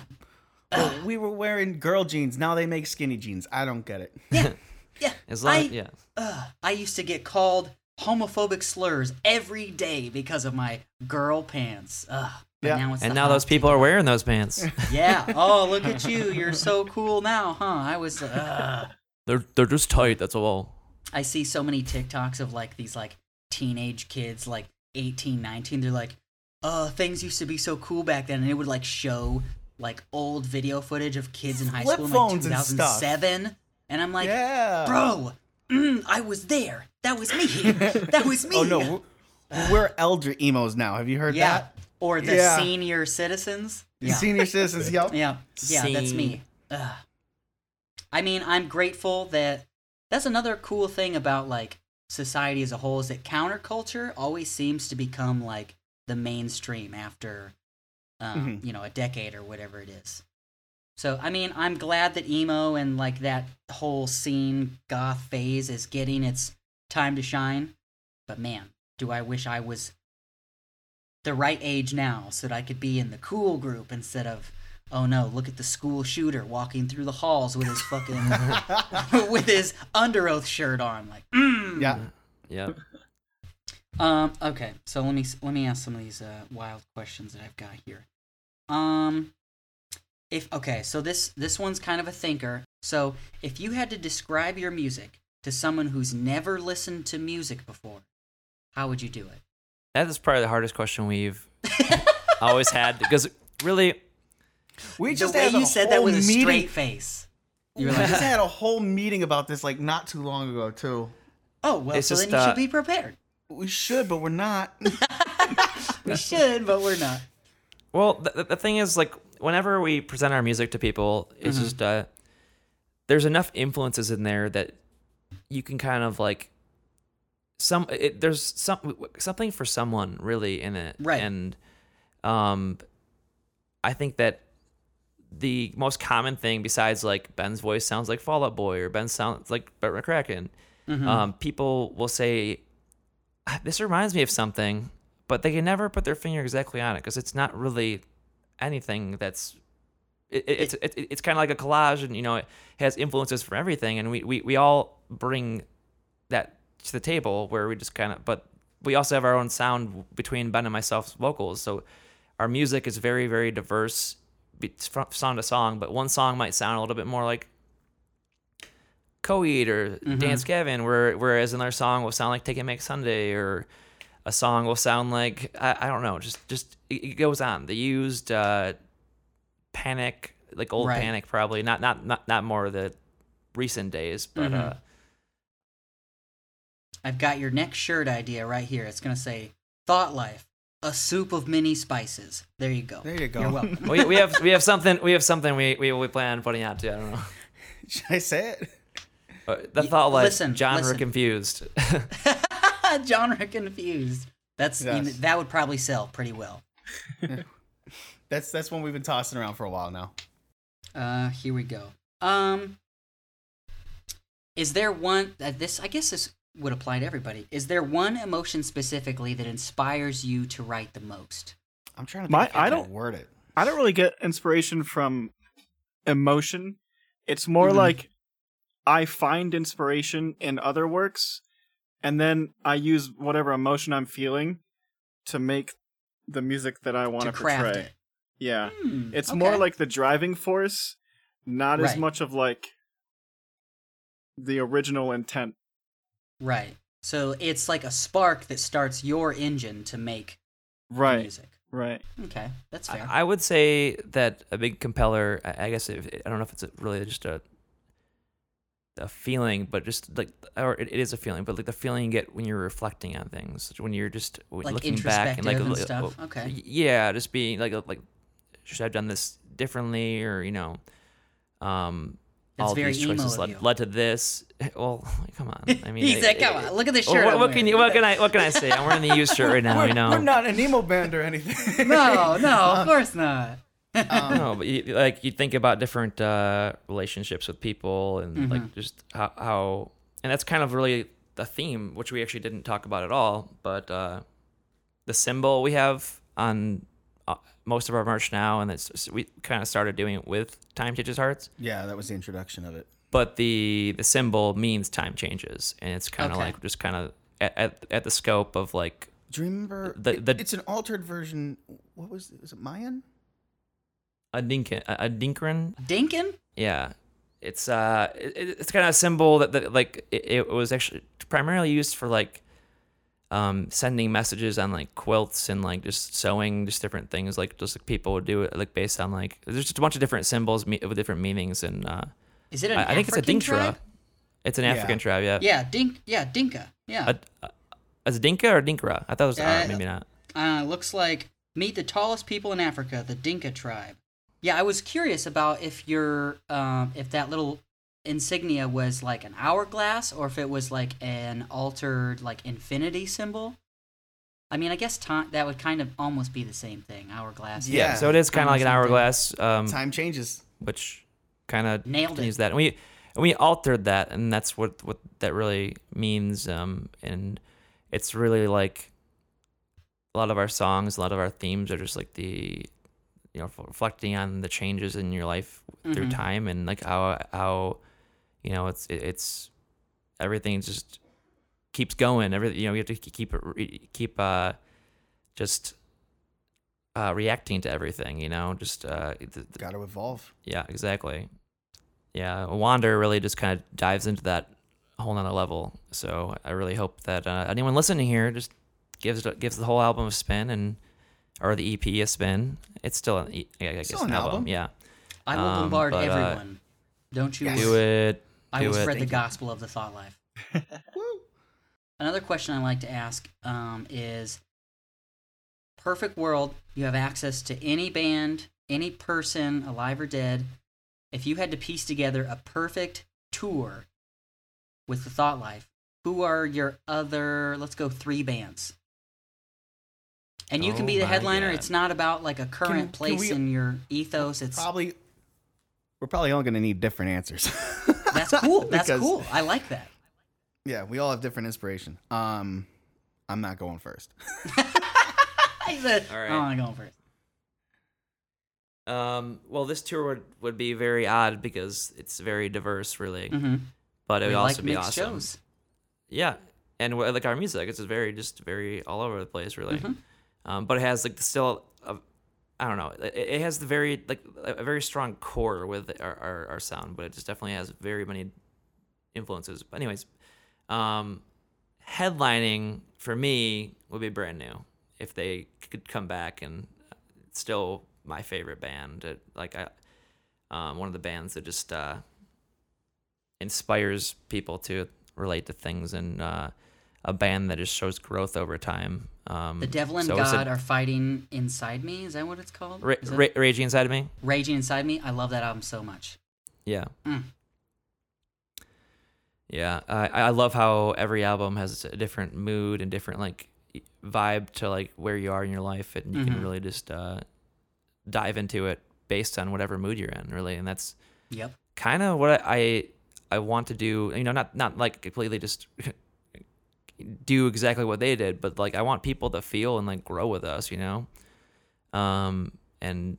Well, we were wearing girl jeans. Now they make skinny jeans. I don't get it. Yeah. (laughs) Yeah. as long I, yeah Ugh, I used to get called homophobic slurs every day because of my girl pants. Ugh. But Yeah. now it's and now those people are wearing those pants (laughs) Yeah. Oh, look at you. You're so cool now, huh? I was. Uh, they're they're just tight that's all I see so many TikToks of like these like teenage kids, like 18, 19. They're like, uh, things used to be so cool back then. And it would like show like old video footage of kids in high Flip school in like phones and 2007. And I'm like, yeah, bro, mm, I was there. That was me. (laughs) that was me. Oh no, we're, we're elder emos now. Have you heard Yeah. that? Or the Yeah. senior citizens. Yeah. Senior citizens. Yep. (laughs) Yeah, yeah, that's me. Ugh. I mean, I'm grateful that that's another cool thing about like society as a whole is that counterculture always seems to become like the mainstream after um, Mhm. you know a decade or whatever it is. So I mean, I'm glad that emo and like that whole scene goth phase is getting its time to shine. But man, do I wish I was the right age now so that I could be in the cool group instead of oh no, look at the school shooter walking through the halls with his fucking (laughs) with his Underoath shirt on like mm. Yeah. yeah Um. Okay. So let me let me ask some of these uh, wild questions that I've got here. Um. If okay, so this this one's kind of a thinker. So if you had to describe your music to someone who's never listened to music before, how would you do it? that is probably the hardest question we've (laughs) always had because really We the just way had you a said that whole with a meeting. straight face. You were We just had a (laughs) whole meeting about this like not too long ago too. oh well, It's so just, then you uh, should be prepared. We should, but we're not. (laughs) (laughs) We should, but we're not. Well, the, the thing is, like, whenever we present our music to people, it's just uh, there's enough influences in there that you can kind of like some. It, there's some something for someone really in it, Right. And um, I think that the most common thing besides like Ben's voice sounds like Fall Out Boy or Ben sounds like Bert McCracken, um, people will say "Ah, this reminds me of something, but they can never put their finger exactly on it because it's not really anything that's. It, it, it's it, it's kind of like a collage, and you know it has influences from everything, and we, we, we all bring that to the table where we just kind of, but we also have our own sound between Ben and myself's vocals, so our music is very very diverse, from song to song. But one song might sound a little bit more like Coheed or Dance Gavin, where, whereas another song will sound like Taking Back Sunday, or a song will sound like I, I don't know, just just it, goes on. They used uh, Panic, like old Right. Panic, probably not not not not more of the recent days, but Mhm. uh, I've got your next shirt idea right here. It's gonna say "Thought Life: A soup of many spices." There you go. There you go. You're welcome. (laughs) we, we have we have something we have something we we, we plan on putting out too. I don't know. (laughs) Should I say it? But the Y- thought like listen, genre listen. confused. (laughs) Genre confused. That's you Yes. that would probably sell pretty well. That's that's one we've been tossing around for a while now. Uh, here we go. Um, is there one uh, this? I guess this would apply to everybody. Is there one emotion specifically that inspires you to write the most? I'm trying to think My- if I, I don't- word it. I don't really get inspiration from emotion. It's more Mhm. like I find inspiration in other works, and then I use whatever emotion I'm feeling to make the music that I want To to craft portray. it. Yeah, Hmm, it's okay. more like the driving force, not as much of like the original intent. Right. So it's like a spark that starts your engine to make Right, music. right. Okay, that's fair. I I would say that a big compeller. I I guess if, I don't know if it's really just a a feeling, but just like or it, it is a feeling, but like the feeling you get when you're reflecting on things, when you're just w- Like looking back and like and look- stuff. Okay. yeah, just being like like should I have done this differently or you know, um, That's all very these choices of led, led to this. (laughs) Well, come on, I mean, (laughs) he it- said, "Come it- on, look at this shirt." what, what can you what can I what can I say? I'm wearing the used shirt right now. (laughs) we're, you know, we're not an emo band or anything. No, no, of course not. Um, no, but you, like you think about different uh, relationships with people and Mm-hmm. like just how, how, and that's kind of really the theme, which we actually didn't talk about at all. But uh, the symbol we have on most of our merch now, and it's we kind of started doing it with Time Changes Hearts. yeah, that was the introduction of it. But the the symbol means time changes, and it's kind of Okay. like just kind of at, at at the scope of like Do you remember? The- it- the- it's an altered version. What was it? Was it Mayan? a dinkin a, a dinkrin Dinkin? Yeah, it's uh, it, it's kind of a symbol that, that like it, it was actually primarily used for like um sending messages on like quilts and like just sewing just different things like just like people would do it like based on like there's just a bunch of different symbols me- with different meanings and uh Is it an I, I think it's a Dinka tribe? it's an Yeah. african tribe yeah, Yeah, dink. Yeah, Dinka. Yeah. A, a, is it dinka or dinkra i thought it was Uh, uh, maybe not Uh, looks like meet the tallest people in Africa, the Dinka tribe. Yeah, I was curious about if your um, if that little insignia was like an hourglass or if it was like an altered like infinity symbol. I mean, I guess time that would kind of almost be the same thing. Hourglass. Yeah. so it is kind of like an Almost same thing. hourglass um Time changes. which kind of Nailed it. use that. And we and we altered that, and that's what what that really means. Um, and it's really like a lot of our songs, a lot of our themes are just like the you know reflecting on the changes in your life through Mhm. time, and like how how you know it's it's everything just keeps going. Everything you know, you have to keep it keep uh just uh reacting to everything. You know, just uh the, the- Got to evolve. yeah, exactly. Yeah, Wander really just kind of dives into that whole nother level. So I really hope that uh, anyone listening here just gives gives the whole album a spin and or the EP a spin. It's still an E- I guess Still an an album. album. Yeah, I will Um, bombard but, uh, everyone. Don't you Yes. do it. I will it. spread the Thank you. gospel of the thought life. (laughs) Another question I like to ask um, is perfect world, you have access to any band, any person, alive or dead. If you had to piece together a perfect tour with the thought life, who are your other, let's go three bands? And you can Oh be the headliner. God. It's not about like a current can place we- in your ethos. It's Probably, we're probably all going to need different answers. (laughs) that's cool. (laughs) That's Because- cool. I like that. Yeah, we all have different inspiration. Um, I'm not going first. (laughs) (laughs) He said, All right. "Oh, I'm going first." Um, well, this tour would, would be very odd because it's very diverse, really. Mm-hmm. But it we would also like be awesome. shows. Yeah, and like our music, it's just very just very all over the place, really. Mhm. Um, but it has like still, a, I don't know, it, has the very like a very strong core with our, our our sound, but it just definitely has very many influences. But anyways, um, headlining for me would be brand new if they could come back and still my favorite band. It, like I, um, one of the bands that just uh, inspires people to relate to things and uh, a band that just shows growth over time. Um, The devil and so a- God are fighting inside me. Is that what it's called? Ra- Raging Inside of Me. Raging inside me. I love that album so much. Yeah. Mm. Yeah, I I love how every album has a different mood and different like vibe to like where you are in your life, and you Mhm. can really just uh, dive into it based on whatever mood you're in, really. And that's Yep. kind of what I I want to do. You know, not not like completely just (laughs) do exactly what they did, but like I want people to feel and like grow with us. You know, um, and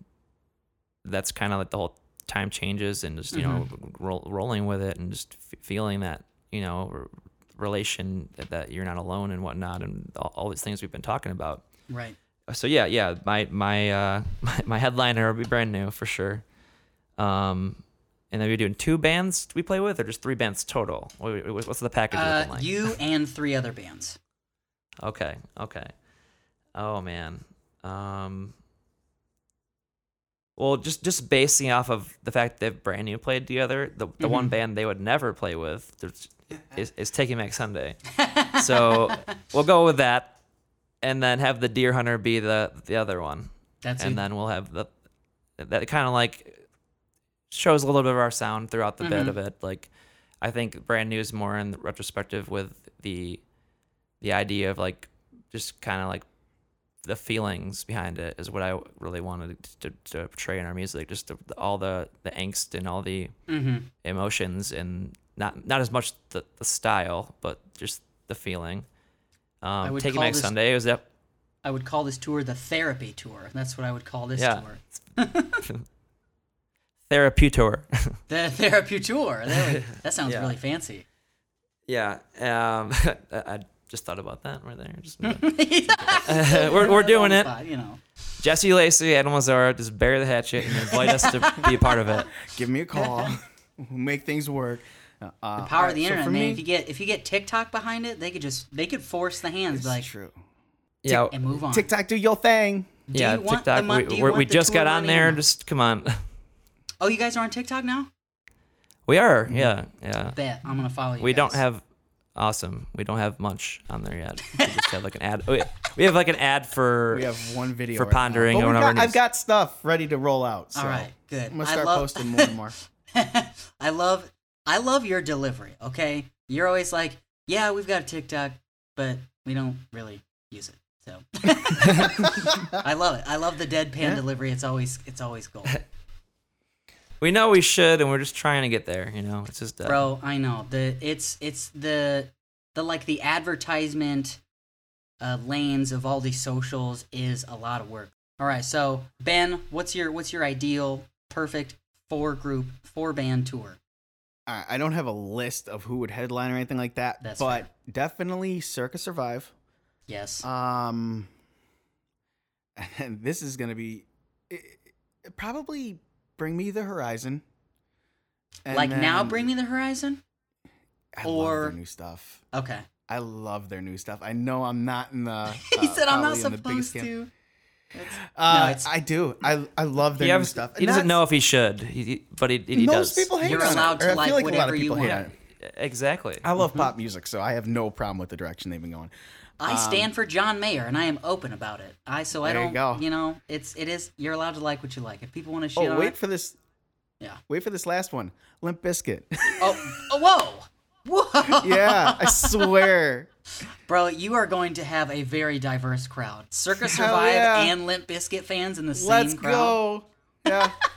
that's kind of like the whole time changes and just you know roll, rolling with it and just f- feeling that you know r- relation that, that you're not alone and whatnot and all, all these things we've been talking about Right. so yeah, yeah, my my uh (laughs) my, my headliner will be brand new for sure. Um, and then we're doing two bands we play with, or just three bands total. What- what- What's the package Uh, looking like? you and three other bands. Okay, okay. Oh man. Um. Well, just just basing off of the fact they've brand new played together, the the one Mhm. band they would never play with (laughs) is is Taking Back Sunday. so we'll go with that, and then have the Dear Hunter be the the other one. That's and it. then we'll have the that kind of like shows a little bit of our sound throughout the bit Mhm. of it. Like I think brand new is more in the retrospective with the the idea of like just kind of like the feelings behind it is what I really wanted to, to portray in our music. Just the, all the the angst and all the mm-hmm. emotions and not not as much the, the style, but just the feeling. Um, Taking Back this- Sunday was that I would call this tour the therapy tour. That's what I would call this Yeah. tour. (laughs) (laughs) therapy tour. (laughs) The therapy tour. There we- that sounds Yeah. really fancy. Yeah, um, (laughs) I I just thought about that right there. Just, (laughs) we're we're doing it. Spot, You know. Jesse Lacey, Adam Lazar, just bury the hatchet and invite us to be a part of it. Give me a call. we'll make things work. Uh, The power alright, of the so internet, for man. me- if you get if you get TikTok behind it, they could just they could force the hands, It's be like, true. Yeah, and move on. TikTok, do your thing. Do yeah. you want TikTok. the mon- we we're- we just got on there. Just come on. Oh, you guys are on TikTok now? We are. Mm-hmm. Yeah, yeah. Bet I'm gonna follow you. We don't have awesome. We don't have much on there yet. We just have like an ad. We, we have like an ad for. We have one video For right pondering But or whatever got, I've got stuff ready to roll out. So All right, good. I'm gonna start love- posting more and more. (laughs) I love I love your delivery, okay? You're always like, Yeah, we've got a TikTok, but we don't really use it. So (laughs) (laughs) I love it. I love the deadpan Yeah. delivery. It's always it's always gold. We know we should, and we're just trying to get there. You know, it's just. Uh, Bro, I know. The it's it's the the like the advertisement uh lanes of all these socials is a lot of work. All right, so Ben, what's your what's your ideal perfect four group four band tour? I I don't have a list of who would headline or anything like that, That's but fair. definitely Circa Survive. Yes. Um, and (laughs) this is gonna be it, it- probably Bring Me the Horizon. And like now bring me the horizon? I love or- the new stuff. Okay. I love their new stuff. I know I'm not in the. (laughs) he uh, said I'm not probably in the biggest supposed to. It's- Uh, No, I do. I I love their He, new has- stuff. he doesn't know if he should, he, he- but he, he Most does. people hate You're on allowed it. to Or I like feel like a lot whatever of you people hate want. On it. Exactly. I love Mm-hmm. pop music, so I have no problem with the direction they've been going. I stand for John Mayer, and I am open about it. I so I Um, There you don't. go. know, it's it is. You're allowed to like what you like. If people want to shit Oh, wait it, for this. Yeah. Wait for this last one. Limp Bizkit. (laughs) oh, oh, whoa, whoa, (laughs) yeah, I swear. bro, you are going to have a very diverse crowd. Circus Hell Survive yeah. and Limp Bizkit fans in the same Let's crowd. go. Yeah, (laughs)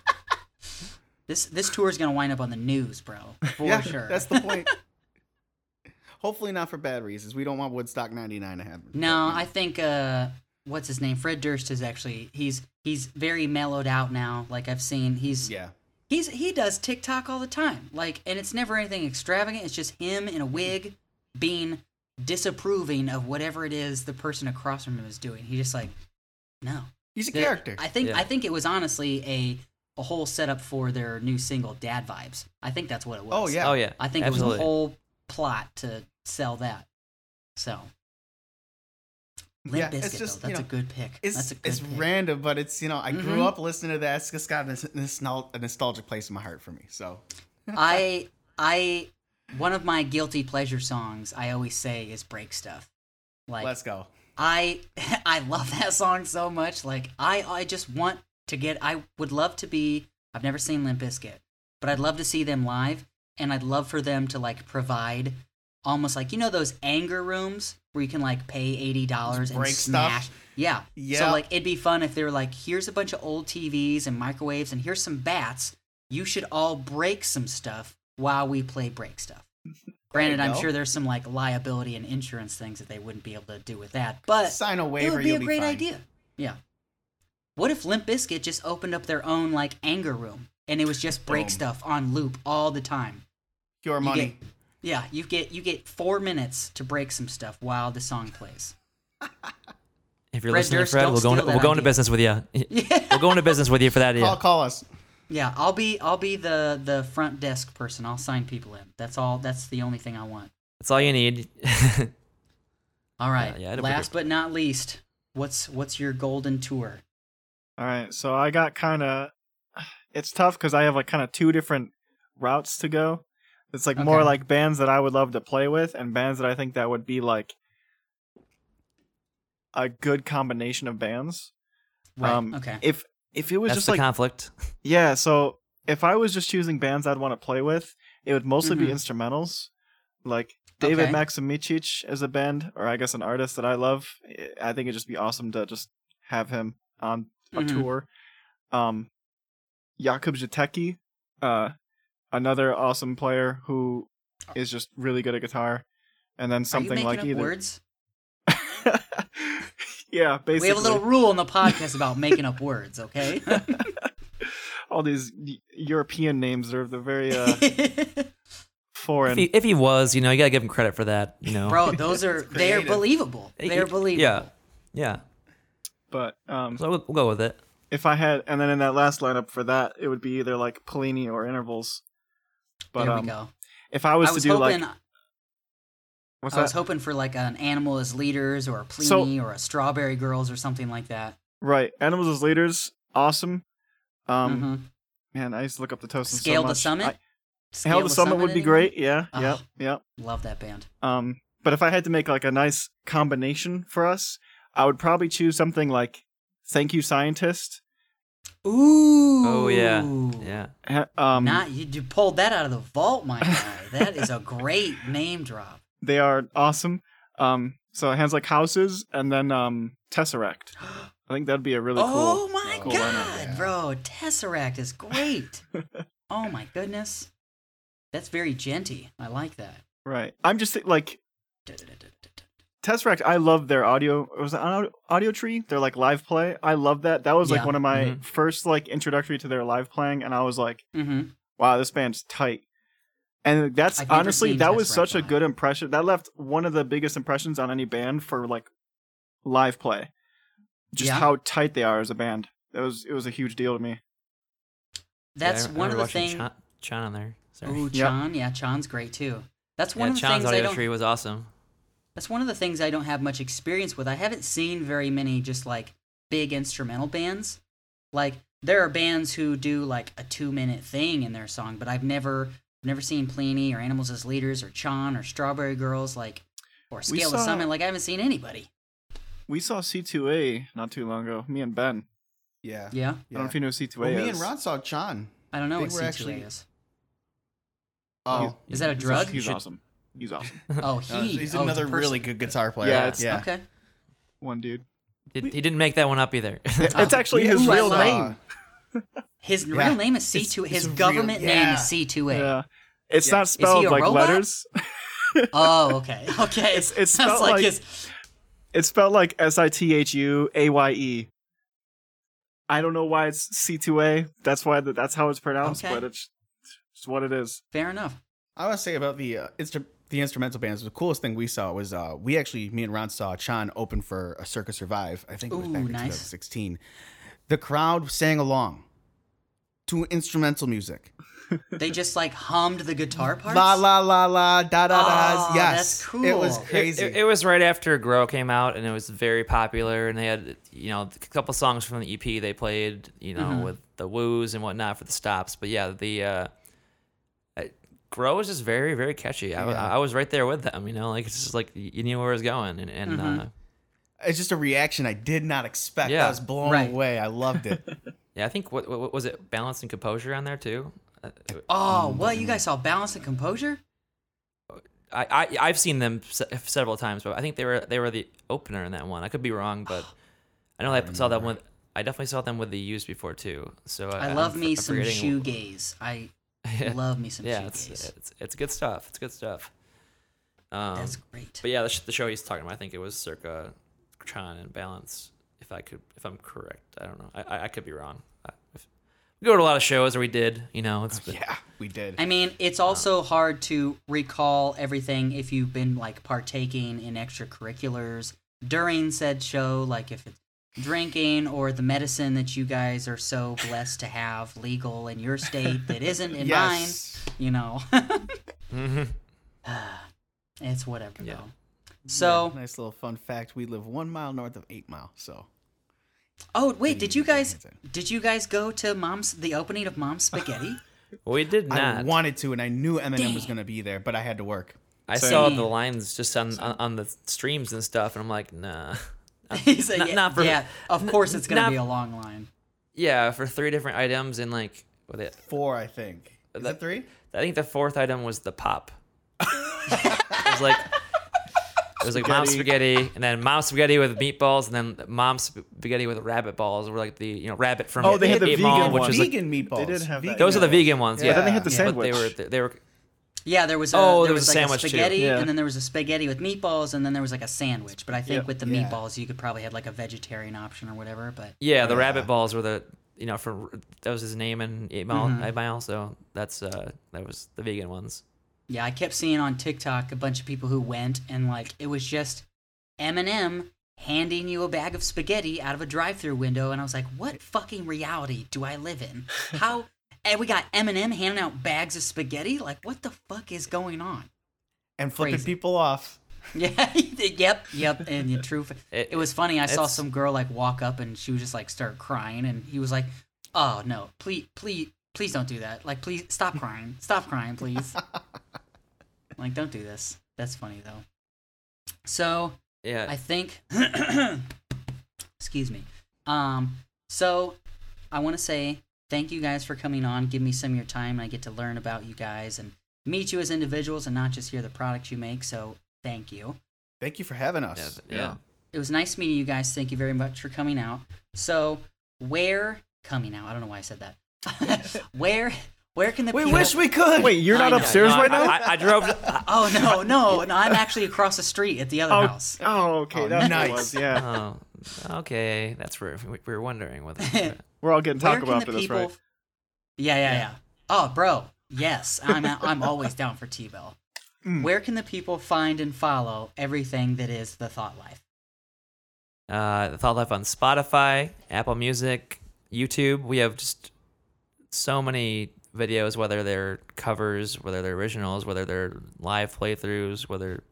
This this tour is gonna wind up on the news, bro, for yeah, sure. that's the point. (laughs) Hopefully not for bad reasons. We don't want Woodstock '99 to happen. No, I think uh what's his name? Fred Durst is actually he's he's very mellowed out now. Like I've seen he's Yeah. he's he does TikTok all the time. Like and it's never anything extravagant. It's just him in a wig being disapproving of whatever it is the person across from him is doing. He just like no. He's a The- character. I think Yeah. I think it was honestly a a whole setup for their new single Dad Vibes. I think that's what it was. Oh, yeah. Oh yeah. I think Absolutely. it was a whole plot to sell that. So Limp Yeah, Bizkit, it's just, though. you That's know, a good pick. It's That's a good it's pick. random, but it's you know I grew Mhm. up listening to that. It's just got a, nostal- a nostalgic place in my heart for me. So (laughs) I I one of my guilty pleasure songs I always say is Break Stuff. Like let's go. I (laughs) I love that song so much. Like I I just want to get I would love to be I've never seen Limp Bizkit, but I'd love to see them live and I'd love for them to like provide almost like you know those anger rooms where you can like pay eighty dollars and break stuff? smash. Yeah. Yeah. So like it'd be fun if they were like, here's a bunch of old TVs and microwaves and here's some bats. You should all break some stuff while we play break stuff. (laughs) Granted, I'm sure there's some like liability and insurance things that they wouldn't be able to do with that. But Sign a waiver. it would be a great idea. Yeah. What if Limp Bizkit just opened up their own like anger room and it was just break Boom. stuff on loop all the time? Pure You money. get- yeah, you get you get four minutes to break some stuff while the song plays. (laughs) If you're Fred listening, Durst, Fred, we'll go, into, we'll go into business with you. (laughs) Yeah. (laughs) We'll go into business with you for that idea. Call call us. Yeah, I'll be I'll be the the front desk person. I'll sign people in. That's all. That's the only thing I want. That's all you need. All right. yeah, Last but not least, what's what's your golden tour? All right, so I got kind of. It's tough because I have like kind of two different routes to go. It's like more like bands that I would love to play with, and bands that I think that would be like a good combination of bands. Right. Um, okay. If if it was That's just the like conflict. (laughs) yeah, so if I was just choosing bands I'd want to play with, it would mostly be Mhm. instrumentals. Like David Okay. Maxim Micic is a band, or I guess an artist that I love. I think it'd just be awesome to just have him on a Mhm. tour. Um, Jakub Zytecki, uh, another awesome player who is just really good at guitar. And then Are you something like up either. words? (laughs) yeah, basically. We have a little rule in the (laughs) podcast about making up words. Okay. (laughs) All these European names are the very uh, foreign. If he, if he was, you know, you gotta give him credit for that. You know, Bro, those are they are believable. They are believable. Yeah, yeah. But um, So we'll, we'll go with it. if I had, and then in that last lineup for that, it would be either like Plini or Intervals. But there um, we go. if I was, I was to do hoping like, what's I was hoping for like an animal as leaders or a So- or a Strawberry Girls or something like that. right, Animals as leaders, awesome. Um, Mhm. man, I used to look up the toast. Scale so the much. Summit. I, Scale Hail the Summit would be anyone? great. Yeah, Ah. yep, yep. Love that band. Um, but if I had to make like a nice combination for us, I would probably choose something like "Thank You, Scientist." Ooh. Oh yeah, yeah. Ha- Um, Not you, you pulled that out of the vault, my guy. that is a great (laughs) name drop. they are awesome. Um, so hands like houses, and then um, Tesseract. (gasps) I think that'd be a really cool. oh my cool god, lineup, yeah. bro! Tesseract is great. (laughs) oh my goodness, that's very djenty. I like that. Right. I'm just thi- like Tesseract. I love their audio. Was it audio, Audiotree? Their like live play. I love that. That was like Yeah. one of my Mhm. first like introductory to their live playing, and I was like, Mm-hmm. wow, this band's tight. And that's I've honestly seen that was Tesseract such a good impression. That left one of the biggest impressions on any band for like live play. Just Yeah. how tight they are as a band. That was it was a huge deal to me. That's Yeah, I one of the things. Chon, Chon on there. Sorry. Ooh, Yep. Chon. Yeah, Chon's great too. That's one yeah, of the Chon's things I audio don't. tree was awesome. That's one of the things I don't have much experience with. I haven't seen very many just like big instrumental bands. Like there are bands who do like a two minute thing in their song, but I've never never seen Plini or Animals as Leaders or Chon or Strawberry Girls like or We Scale of saw- Summit. Like I haven't seen anybody. We saw Sithu Aye not too long ago. Me and Ben. Yeah. Yeah, I don't know if you know Sithu Aye Well, me and Ron saw Chon. I don't know They what were Sithu Aye actually- is. Oh, Is that a He's- drug? He's Should- awesome. He's awesome. (laughs) Oh, Uh, he. he's oh, another really good guitar player. Yeah, it's- yeah. Okay. One dude. He, he didn't make that one up either. It's (laughs) actually his ooh, real love- name. (laughs) His Yeah. real name is C2. it's His a real- government name is Sithu Aye. Yeah. It's Yeah. not spelled like robot? letters. Oh, okay. Okay. It's- it's Sounds spelled like, like- his. It's spelled like S I T H U A Y E. I don't know why it's C2A. That's why the, that's how it's pronounced, Okay. but it's it's what it is. Fair enough. I want to say about the uh, instru- the instrumental bands. The coolest thing we saw was uh, we actually me and Ron saw Chon open for a Circa Survive. I think it was back Ooh, in nice. 2016. The crowd sang along to instrumental music. (laughs) They just like hummed the guitar parts. La la la la da da da's. Oh, yes, that's cool. It was It- It- crazy. It, it was right after Grow came out, and it was very popular. And they had, you know, a couple songs from the EP they played, you know, Mhm. with the woos and whatnot for the stops. But yeah, the uh, uh, Grow was just very, very catchy. I, Yeah. I was right there with them. You know, like it's just like you knew where it was going, and, and Mhm. uh, it's just a reaction I did not expect. Yeah. I was blown Right. away. I loved it. (laughs) yeah, I think what, what what was it? Balance and composure on there too. Uh, Oh, well, you guys saw? Balance and composure. I, I I've seen them se- several times, but I think they were they were the opener in that one. I could be wrong, but (sighs) I know I, saw that one. I definitely saw them with the used before too. So I, I I'm love f- me I'm some forgetting- shoegaze. I Yeah. Love me some yeah, it's, shoegaze. it's it's good stuff. It's good stuff. Um, That's great. but yeah, the, sh- the show he's talking about, I think it was circa Chon and Balance. If I could, if I'm correct, I don't know. I I, I could be wrong. I, if, we go to a lot of shows, or we did. You know, it's been, yeah, we did. I mean, it's also hard to recall everything if you've been like partaking in extracurriculars during said show, like if it's drinking or the medicine that you guys are so blessed to have legal in your state that isn't in (laughs) yes. mine, you know. (laughs) Mhm. (sighs) it's whatever Yeah. though. So, Yeah, nice little fun fact: we live one mile north of Eight Mile. So oh wait, did you guys did you guys go to Mom's the opening of Mom's Spaghetti? (laughs) we did not. I wanted to, and I knew Eminem was going to be there, but I had to work. I Same. saw the lines just on, on on the streams and stuff, and I'm like, nah. Um, (laughs) he said, Not- yeah, not for- yeah, of course it's gonna not- be a long line. Yeah, for three different items and like, what it, Four, I think. Is That- it three? I think the fourth item was the pop. (laughs) it was like it was like mom Spaghetti. spaghetti, and then mom spaghetti with meatballs, and then mom spaghetti with rabbit balls, or like the you know rabbit from Oh, they had the Eight Mall, vegan which one. was like vegan meatballs. They did have that, Vegan those are the vegan ones. Yeah, Yeah, then they had the Yeah. sandwich. but they were they were Yeah, there was a Oh, there, there was, was a like sandwich, a too. spaghetti, Yeah. and then there was a spaghetti with meatballs, and then there was like a sandwich. But I think Yeah. with the Yeah. meatballs, you could probably have like a vegetarian option or whatever. But yeah the Yeah. rabbit balls were the you know for that was his name in Eight Mile Mhm. Eight Mile, so that's uh that was the vegan ones. yeah, I kept seeing on TikTok a bunch of people who went, and like it was just Eminem handing you a bag of spaghetti out of a drive-through window, and I was like, what fucking reality do I live in? How? And we got Eminem handing out bags of spaghetti. Like, what the fuck is going on? And flipping Crazy. people off. (laughs) Yeah, (laughs) yep, yep. And the truth, It- it was funny. I saw some girl like walk up and she was just like start crying, and he was like, "Oh no, please, please, please don't do that. Like, please stop crying. Stop crying, please. (laughs) like, don't do this. That's funny though." So Yeah, I think, (clears throat) excuse me. Um, so I want to say thank you guys for coming on. Give me some of your time, and I get to learn about you guys and meet you as individuals, and not just hear the products you make. So thank you. Thank you for having us. yeah. Yeah. It was nice meeting you guys. Thank you very much for coming out. So, where coming out? I don't know why I said that. (laughs) where where can the We people wish we could. Wait, you're not upstairs No, right I, now? I, I drove. (laughs) I, Oh no, no, no! I'm actually across the street at the other oh, house. oh, okay. Oh, that's nice. was. Yeah. oh, okay, that's where we we were wondering whether. (laughs) We're all getting Where Taco can Bell the after this, people? right? Yeah, yeah, yeah. Oh, bro, yes, I'm I'm always down for T-Bell. Mm. Where can the people find and follow everything that is the Thought Life? Uh, the Thought Life on Spotify, Apple Music, YouTube. We have just so many videos, whether they're covers, whether they're originals, whether they're live playthroughs, whether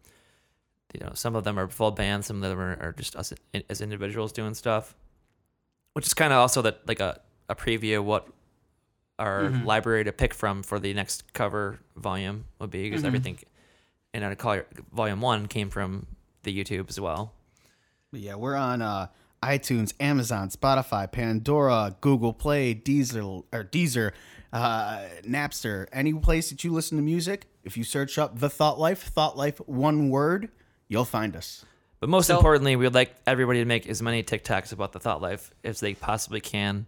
you know, some of them are full bands, some of them are, are just us as individuals doing stuff, which is kind of also that like a, a preview of what our Mhm. library to pick from for the next cover volume would be because Mhm. everything in our call volume one came from the YouTube as well. Yeah, we're on uh, iTunes, Amazon, Spotify, Pandora, Google Play, Deezer, or Deezer, uh, Napster, any place that you listen to music. If you search up the Thought Life, Thought Life, one word, you'll find us. But most So- importantly, we would like everybody to make as many TikToks about the thought life as they possibly can.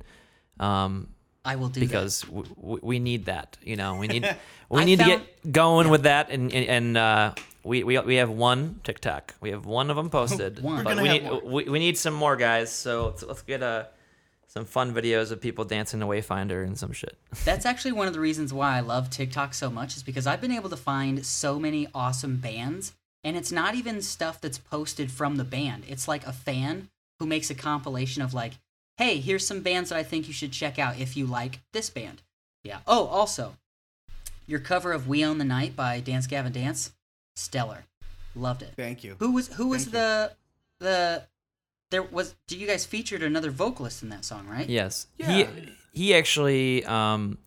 Um, I will do because w- w- we need that. You know, we need (laughs) we need to get going with that, and and, and uh, we, we we have one TikTok. We have one of them (laughs) posted, One. But we need we, we need some more guys. So let's, let's get uh, some fun videos of people dancing to Wayfinder and some shit. (laughs) That's actually one of the reasons why I love TikTok so much is because I've been able to find so many awesome bands, and it's not even stuff that's posted from the band. It's like a fan who makes a compilation of like, hey, here's some bands that I think you should check out if you like this band. Yeah. Oh, also, your cover of "We Own the Night" by Dance Gavin Dance, stellar, loved it. Thank you. Who was who was Thank you. the the there was did you guys featured another vocalist in that song, right? Yes, Yeah. he he actually um,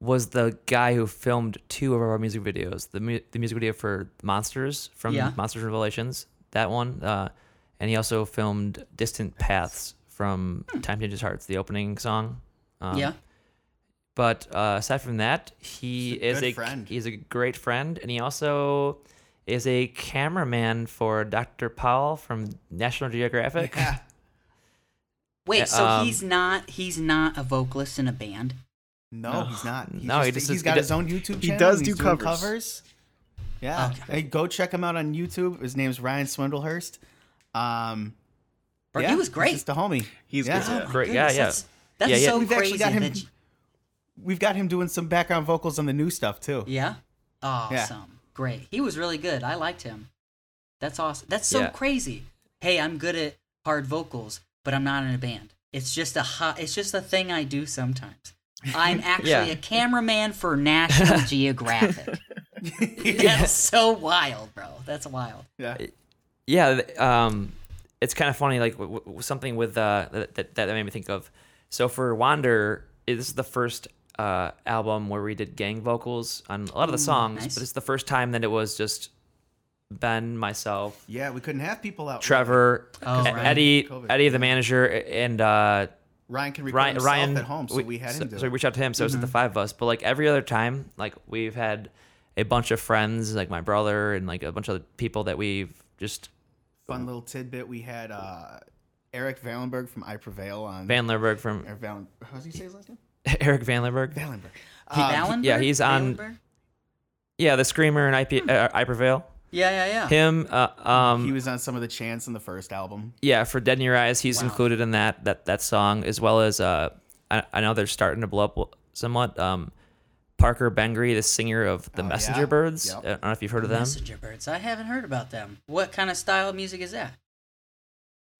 was the guy who filmed two of our music videos. The mu- the music video for Monsters from Yeah. Monsters Revelations, that one, uh, and he also filmed Distant Paths from Time Changes Hearts, the opening song. Um, Hmm. yeah. But uh, aside from that, he a is a friend. he's a great friend, and he also is a cameraman for Dr. Powell from National Geographic. Yeah. Wait, Yeah, so um, he's not he's not a vocalist in a band. No, No. he's not. He's No, he just, just- he's he got does- his own YouTube channel. he does do he's doing covers. Yeah. Okay. Hey, go check him out on YouTube. His name's Ryan Swindlehurst. Um, Bro, yeah, he was he's great. just a homie. He's Yeah. good. Oh Great, yeah, goodness, yeah. That's, that's Yeah, yeah. so We've actually crazy. got him- you- We've got him doing some background vocals on the new stuff too. yeah. Awesome. Great. He was really good. I liked him. That's awesome. That's so Yeah. crazy. Hey, I'm good at hard vocals, but I'm not in a band. It's just a hot, it's just a thing I do sometimes. I'm (laughs) actually Yeah. a cameraman for National (laughs) Geographic. (laughs) That's so wild, bro. That's wild. Yeah. Yeah, um, it's kind of funny, like w- w- something with uh, that, that that made me think of. So for Wander, this is the first uh, album where we did gang vocals on a lot of the Ooh, songs, nice. but it's the first time that it was just Ben, myself, Yeah, we couldn't have people out. Trevor, Oh, right. Eddie, COVID. Eddie the manager, and uh, Ryan can record Ryan. himself Ryan at home, so we, had so, him do so we reached out to him. So it's at the five of us. But like every other time, like we've had a bunch of friends, like my brother and like a bunch of people that we've just Fun little tidbit. We had uh, Eric Valenberg from I Prevail on. Van Lerberg from Eric Valen. How does he say his last name? (laughs) Eric Van Lerberg. Valenberg. He- Um, Vallenberg? yeah, he's on- Vallenberg? Yeah, the screamer and IP, uh, I Prevail. Yeah, yeah, yeah. Him, uh, um, he was on some of the chants in the first album. yeah, for Dead in Your Eyes, he's Wow. included in that that that song as well as uh, I, I know they're starting to blow up somewhat. Um, Parker Bengry, the singer of the Oh, Messenger yeah. Birds. Yep. I don't know if you've heard of them. Messenger Birds. I haven't heard about them. What kind of style of music is that?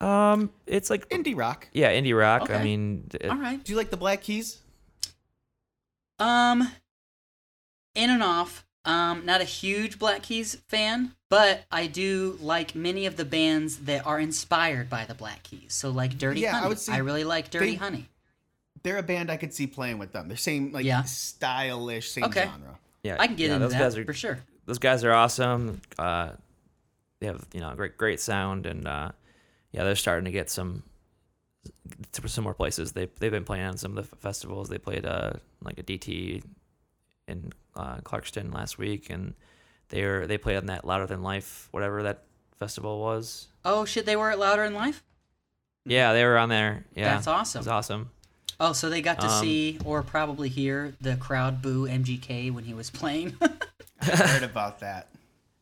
Um, it's like Indie rock. yeah, indie rock. I mean, it- All right. Do you like the Black Keys? Um, in and off. Um, not a huge Black Keys fan, but I do like many of the bands that are inspired by the Black Keys. So like Dirty Yeah, I Honey. I, would say really like Dirty they- Honey. They're a band I could see playing with them. They're same like Yeah. stylish, same Okay. genre. yeah, I can get yeah, into those that guys are for sure. those guys are awesome. Uh, they have you know great great sound and uh, yeah, they're starting to get some to some more places. They they've been playing on some of the festivals. They played uh like a DT in uh, Clarkston last week, and they were they played on that Louder Than Life whatever that festival was. Oh shit, they were at Louder Than Life. Yeah, they were on there. Yeah, That's awesome. was awesome. Oh, so they got to Um, see or probably hear the crowd boo MGK when he was playing. (laughs) I heard about that.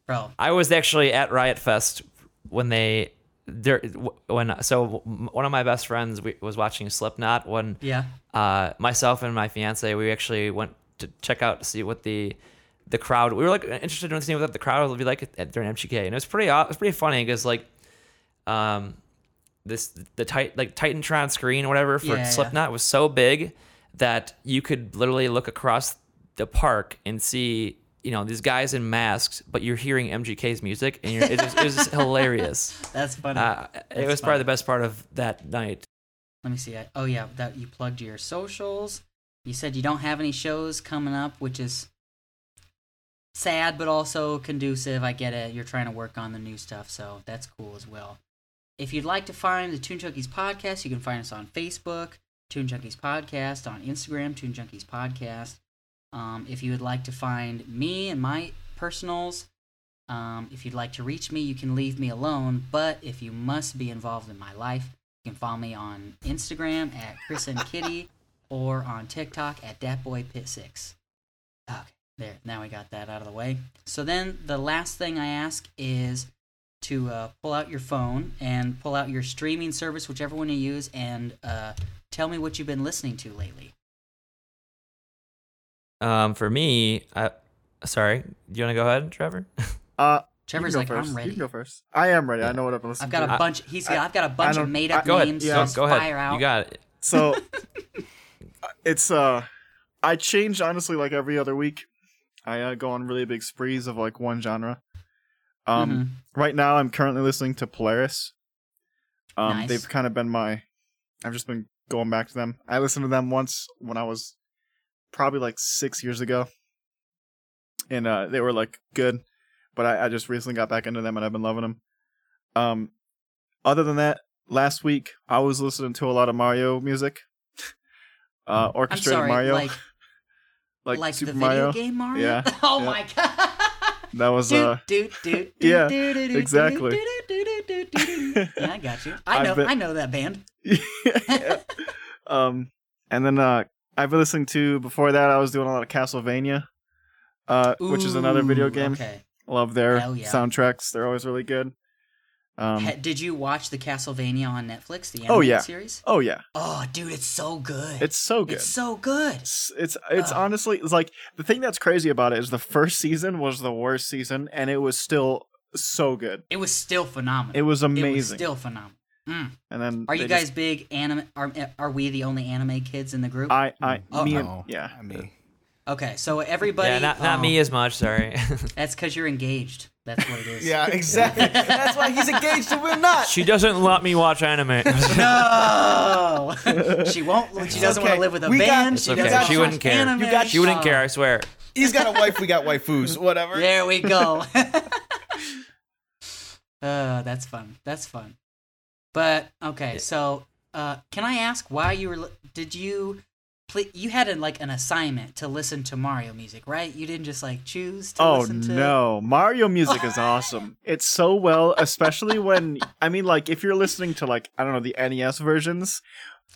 Bro, I was actually at Riot Fest when they there when so one of my best friends we, was watching Slipknot when yeah. uh, myself and my fiance we actually went to check out to see what the the crowd we were like interested in seeing what the crowd would be like at, during MGK and it was pretty it was pretty funny because like um this the tight like Titantron screen or whatever for Yeah, yeah. Slipknot was so big that you could literally look across the park and see you know these guys in masks, but you're hearing MGK's music, and you're, it, was, it was just (laughs) hilarious. That's funny. Uh, it was probably the best part of that night. Let me see. I, oh yeah, that you plugged your socials. You said you don't have any shows coming up, which is sad but also conducive. I get it. You're trying to work on the new stuff, so that's cool as well. If you'd like to find the Toon Junkies podcast, you can find us on Facebook, Toon Junkies Podcast, on Instagram, Toon Junkies Podcast. Um, if you would like to find me and my personals, um, if you'd like to reach me, you can leave me alone. But if you must be involved in my life, you can follow me on Instagram at Chris and Kitty (laughs) or on TikTok at DatBoyPit6. Okay, there. Now we got that out of the way. So then the last thing I ask is to uh, pull out your phone and pull out your streaming service, whichever one you use, and uh, tell me what you've been listening to lately. Um, for me, I, sorry, do you want to go ahead, Trevor? (laughs) Uh, Trevor's you like, go first. I'm ready. You can go first. I am ready. Yeah. I know what I've been listening I've got to. a I- bunch. He's got. I- I've got a I bunch of made up go ahead. names. Yeah. Go, Just go ahead. fire out. You got it. So (laughs) it's uh I change honestly like every other week. I uh, go on really big sprees of like one genre. Um Mhm. right now I'm currently listening to Polaris. Um Nice. they've kind of been my I've just been going back to them. I listened to them once when I was probably like 6 years ago. And uh they were like good, but I, I just recently got back into them and I've been loving them. Um other than that, last week I was listening to a lot of Mario music. Uh, orchestrated sorry. Mario, Like, like, like, Super the video Mario. game Mario. Yeah, Oh yeah. my god. That was uh, Yeah, exactly. Yeah, I got you. I know. been- I know that band. yeah. um, and then uh, I've been listening to before that. I was doing a lot of Castlevania, uh, which is another video game. Okay. Love their yeah. soundtracks; they're always really good. Um, Ha- Did you watch the Castlevania on Netflix? The Oh, yeah. series. oh yeah, Oh, dude, it's so good. it's so good. It's so good. It's it's, it's Ugh. honestly it's like the thing that's crazy about it is the first season was the worst season, and it was still so good. It was still phenomenal. It was It was amazing. still phenomenal. Mm. and then Are you guys just- big anime? Are are we the only anime kids in the group? I I Oh, me no, and yeah. I mean, okay, so everybody. yeah, not, not oh, me as much. Sorry. (laughs) That's because you're engaged. That's what it is. yeah, exactly. That's why he's engaged and we're not. she doesn't let me watch anime. (laughs) No, she won't. She doesn't want to live with a We got- band. It's she okay. doesn't She watch wouldn't care. anime. You got- she wouldn't care. I swear. He's got a wife. We got waifus. Whatever. There we go. uh, (laughs) that's fun. That's fun. But okay, Yeah. so uh, can I ask why you were? Did you? Pl- you had an, like an assignment to listen to Mario music, right? You didn't just like choose to Oh listen to. no, Mario music is (laughs) awesome. It's so well, especially when I mean, like if you're listening to like I don't know the NES versions,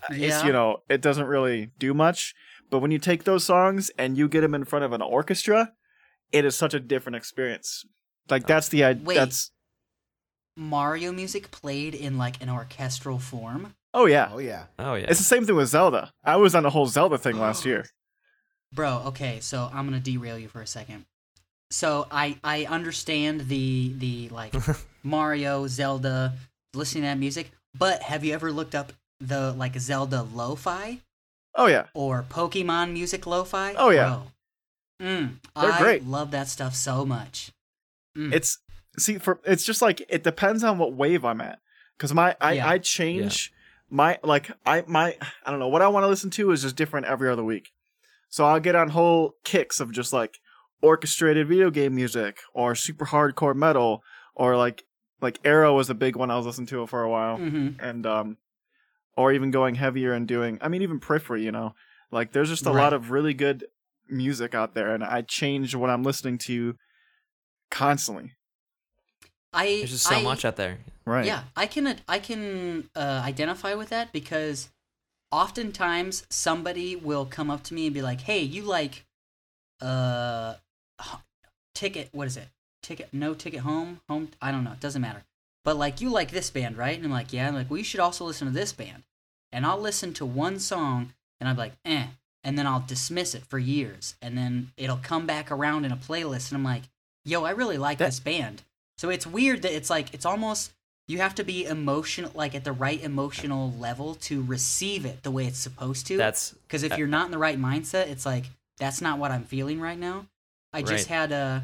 uh, it's you know it doesn't really do much. But when you take those songs and you get them in front of an orchestra, it is such a different experience. Like that's the idea. Wait. That's Mario music played in like an orchestral form. Oh yeah, Oh yeah. Oh yeah. it's the same thing with Zelda. I was on the whole Zelda thing last year. Bro, okay, so I'm gonna derail you for a second. So I I understand the the like (laughs) Mario, Zelda, listening to that music, but have you ever looked up the like Zelda lo-fi Oh yeah, or Pokemon music lo-fi? Oh, yeah. Bro. Mm, They're I great. love that stuff so much. Mm. it's see for it's just like it depends on what wave I'm at because my I Yeah. I change my like I my I don't know what I want to listen to is just different every other week. So I'll get on whole kicks of just like orchestrated video game music or super hardcore metal or like like Erra was a big one I was listening to for a while Mhm. and um or even going heavier and doing I mean even Periphery, you know. Like there's just a Right. lot of really good music out there and I change what I'm listening to constantly. I There's just so I- much out there. Right. Yeah, I can I can uh, identify with that because oftentimes somebody will come up to me and be like, "Hey, you like uh ticket what is it? Ticket no ticket home? Home I don't know, it doesn't matter. But like you like this band, right?" And I'm like, "Yeah." I'm like, "Well, you should also listen to this band." And I'll listen to one song and I'm like, "Eh." And then I'll dismiss it for years. And then it'll come back around in a playlist and I'm like, "Yo, I really like That- this band." So it's weird that it's like it's almost you have to be emotional like at the right emotional level to receive it the way it's supposed to That's because if uh, you're not in the right mindset it's like that's not what i'm feeling right now I just had a,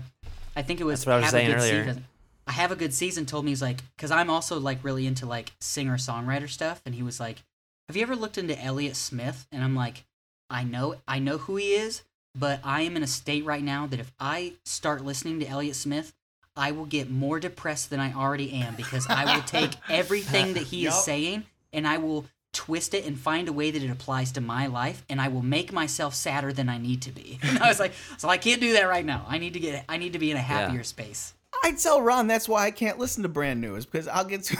I think it was I was have a good earlier. season. I have a good season. Told me he's like, because I'm also like really into like singer songwriter stuff, and he was like, "Have you ever looked into Elliott Smith?" And I'm like, I know, I know who he is, but I am in a state right now that if I start listening to Elliott Smith, I will get more depressed than I already am because I will take (laughs) everything that he is saying and I will twist it and find a way that it applies to my life and I will make myself sadder than I need to be. And (laughs) I was like, so I can't do that right now. I need to get I need to be in a happier space. I tell Ron that's why I can't listen to brand new is because I'll get too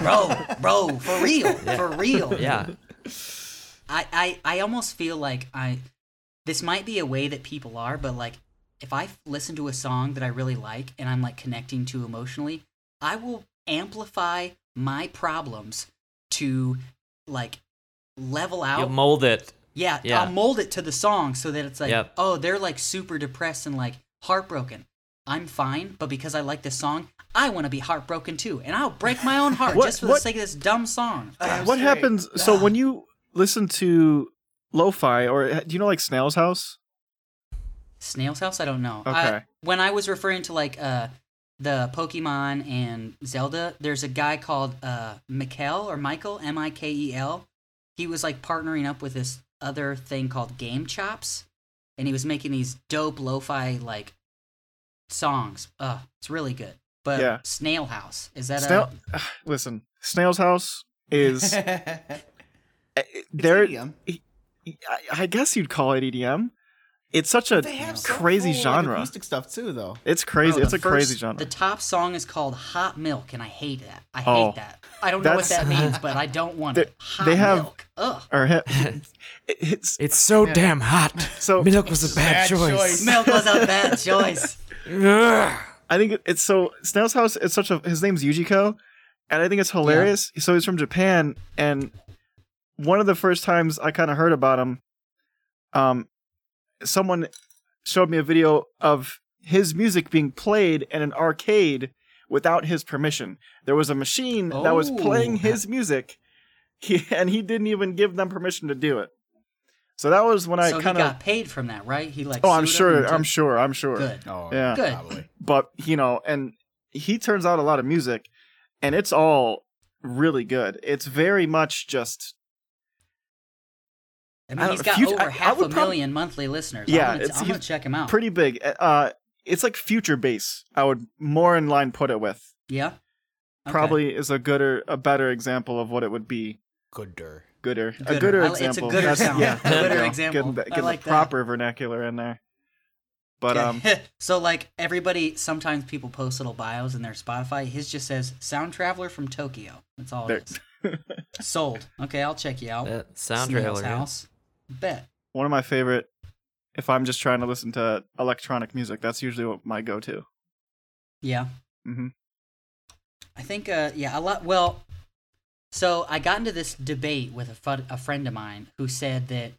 Bro, bro, for real. (laughs) For real. Yeah. I, I I almost feel like I this might be a way that people are, but like if I listen to a song that I really like and I'm like connecting to emotionally, I will amplify my problems to like level out. You'll mold it. yeah, yeah. I'll mold it to the song so that it's like, Yep. oh, they're like super depressed and like heartbroken. I'm fine, but because I like this song, I want to be heartbroken too, and I'll break my own heart (laughs) What- just for the sake of this dumb song. Uh, what happens? So when you listen to lo-fi, or uh, do you know like Snail's House? Snail's House? I don't know. I- when I was referring to like uh the Pokemon and Zelda, there's a guy called uh Mikel or Michael M I K E L. He was like partnering up with this other thing called GameChops, and he was making these dope lo-fi like songs. Uh, it's really good. But Yeah. Snail House is that Snail. a Listen, Snail's House is (laughs) eh, There, there. I, I guess you'd call it EDM. It's such a they have crazy soulful, like, genre. acoustic stuff too, though. It's crazy. Bro, it's the a crazy genre. The top song is called Hot Milk, and I hate that. I Oh. hate that. I don't know what that means, (laughs) but I don't want They- it. Hot they have- milk. Ugh. (laughs) or hi- (laughs) it's It's so damn hot. so. Milk was a bad, Bad choice. choice. Milk was a bad choice. I think it's so. Snail's House. It's such a. His name's Ujico, and I think it's hilarious. So he's from Japan, and one of the first times I kind of heard about him, um, someone showed me a video of his music being played in an arcade without his permission. There was a machine that was playing Oh. his music, he, (laughs) and he didn't even give them permission to do it. So that was when I so he kind of. got paid from that, right? He like. Oh, I'm sure. I'm took- sure. I'm sure. Good. Oh, Yeah. Good. Probably. But you know, and he turns out a lot of music, and it's all really good. It's very much just I I mean, don't- he's got future- over I- I half would a prob- million monthly listeners. Yeah, I'm gonna, I'm gonna check him out. pretty big. Uh, it's like future bass. I would more in line put it with. yeah. Okay. Probably is a gooder, a better example of what it would be. Gooder. Gooder, a Gooder. gooder I li- it's a example. gooder sound. Yeah, (laughs) A gooder example. Getting, the, I like the that. proper vernacular in there. But um, (laughs) so like everybody, sometimes people post little bios in their Spotify. His just says "Sound Traveler from Tokyo." That's all there, it is. (laughs) Sold. Okay, I'll check you out. That sound Snail's trailer. yeah. House. Bet. one of my favorite. If I'm just trying to listen to electronic music, that's usually what my go-to. Yeah. Mm-hmm. I think, uh, yeah, a lot. Well, so I got into this debate with a, a friend of mine who said that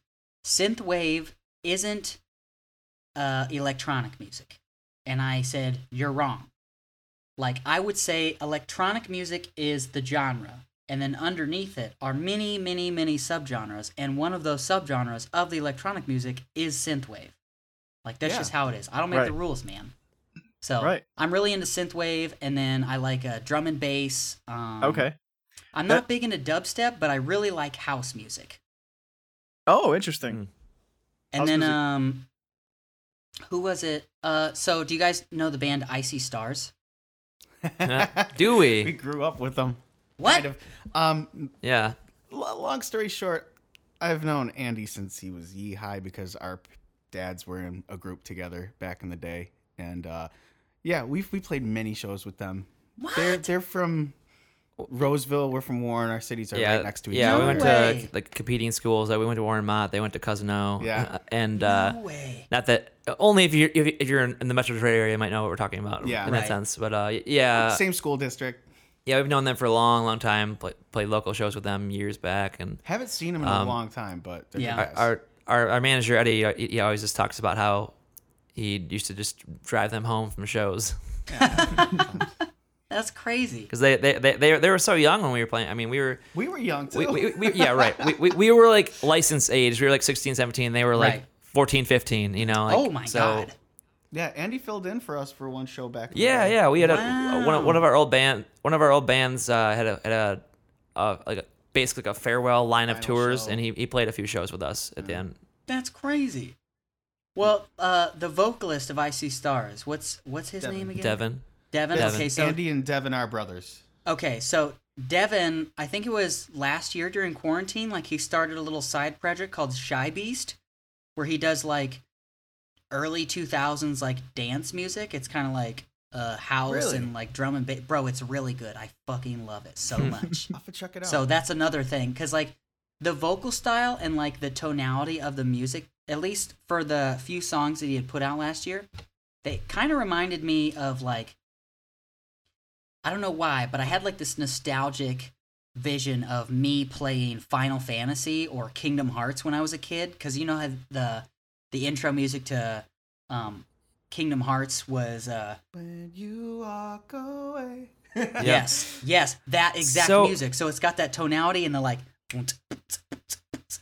synthwave isn't uh, electronic music, and I said you're wrong. Like I would say, electronic music is the genre, and then underneath it are many, many, many subgenres, and one of those subgenres of the electronic music is synthwave. Like that's Yeah. just how it is. I don't make the rules, man. So Right. I'm really into synthwave, and then I like uh, drum and bass. Um, Okay. I'm not That- big into dubstep, but I really like house music. Oh, interesting. Mm. And House then music. um, who was it? Uh, so do you guys know the band I See Stars? (laughs) Do we? (laughs) we grew up with them. What? Kind of. Um, Yeah. l- long story short, I've known Andy since he was yee high because our dads were in a group together back in the day, and uh, yeah, we we played many shows with them. What? They're they're from Roseville. We're from Warren. Our cities are yeah, right next to each yeah. other. Yeah, we went way. to like competing schools. Uh, we went to Warren Mott. They went to Cousino. Yeah. uh, and uh, no way. not that only if you if, if you're in, in the Metro Detroit area, you might know what we're talking about. Yeah. in Right. that sense. But uh, yeah, Same school district. Yeah, we've known them for a long, long time. Play, played local shows with them years back, and Haven't seen them in Um, a long time, but Yeah. good our, our our our manager Eddie, uh, he he always just talks about how he used to just drive them home from shows That's crazy. (laughs) because they, they they they they were so young when we were playing. I mean, we were we were young too. we, we, we yeah right we, we, we were like licensed age we were like 16 17 they were like Right. 14 15 you know like, oh my so, god. Yeah, Andy filled in for us for one show back. in the Yeah, day. yeah. We had a Wow. one, of- one of our old band one of our old bands uh, had a had a uh, like a, basically like a farewell line of tours, show. and he, he played a few shows with us at the end. That's crazy. Well, uh, the vocalist of I See Stars, what's what's his Devin. name again? Devin. Devin. Devin. Okay, so Andy and Devin are brothers. okay, so Devin, I think it was last year during quarantine. Like he started a little side project called Shy Beast, where he does like early two thousands like dance music. It's kind of like uh, house Really? and like drum and bass. Bro, it's really good. I fucking love it so (laughs) much. I'll have to check it out. So that's another thing, because like the vocal style and like the tonality of the music, at least for the few songs that he had put out last year, they kind of reminded me of like I don't know why, but I had like this nostalgic vision of me playing Final Fantasy or Kingdom Hearts when I was a kid, because you know how the the intro music to um, Kingdom Hearts was uh, when you walk away. Yes, yes, that exact So- music. So it's got that tonality and the like,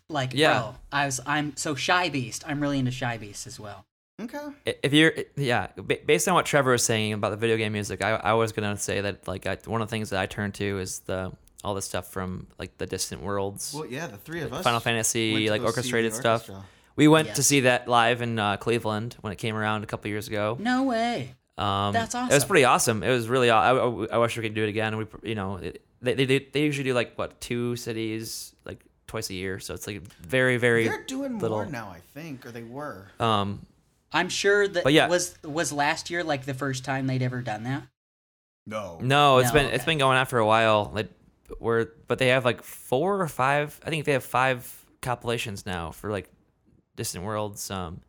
like, Yeah. bro. I was, I'm so Shy Beast. I'm really into Shy Beast as well. Okay. If you're, yeah, based on what Trevor was saying about the video game music, I, I was gonna say that like I, one of the things that I turn to is the all the stuff from like the Distant Worlds, Well, yeah, the three of us. Final Fantasy, like go see orchestrated stuff. orchestra. We went to see that live in uh, Cleveland when it came around a couple years ago. No way. Um, That's awesome. It was pretty awesome. It was really. aw- I, I, I wish we could do it again. We, you know, it, they, they they usually do like what two cities like twice a year, so it's like very very. They're doing more little- now, I think, or they were. Um, I'm sure that But yeah. was was last year like the first time they'd ever done that. No. no, it's No, been okay. it's been going on for a while. Like, we're but they have like four or five. I think they have five compilations now for like Distant Worlds. Um,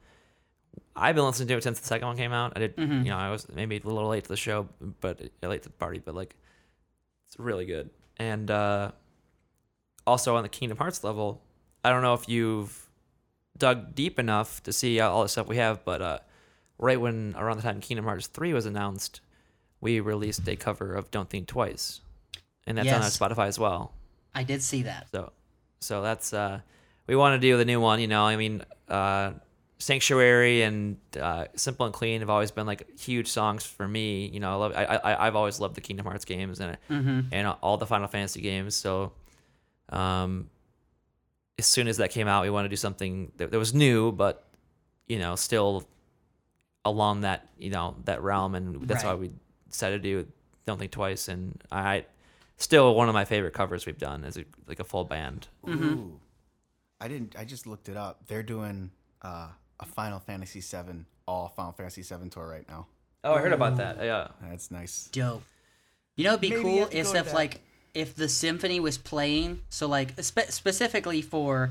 I've been listening to it since the second one came out. I did, Mhm. you know, I was maybe a little late to the show, but uh, late to the party, but like, it's really good. And uh, also on the Kingdom Hearts level, I don't know if you've dug deep enough to see all the stuff we have, but uh, right when around the time Kingdom Hearts three was announced, we released a cover of "Don't Think Twice," and that's on. Spotify as well. I did see that. So, so that's uh, we want to do the new one. You know, I mean, uh, Sanctuary and uh, Simple and Clean have always been like huge songs for me. You know, I love. I, I I've always loved the Kingdom Hearts games and Mm-hmm. and all the Final Fantasy games. So, um, as soon as that came out, we wanted to do something that, that was new, but you know, still along that you know that realm, and that's why we decided to do Don't Think Twice. And I still one of my favorite covers we've done as a, like a full band. Mm-hmm. Ooh. I didn't. I just looked it up. They're doing uh, a Final Fantasy VII, all Final Fantasy VII tour right now. Oh, I heard about that. Yeah. That's nice. Dope. You know, it'd be Maybe cool have is if like if the symphony was playing, so like spe- specifically for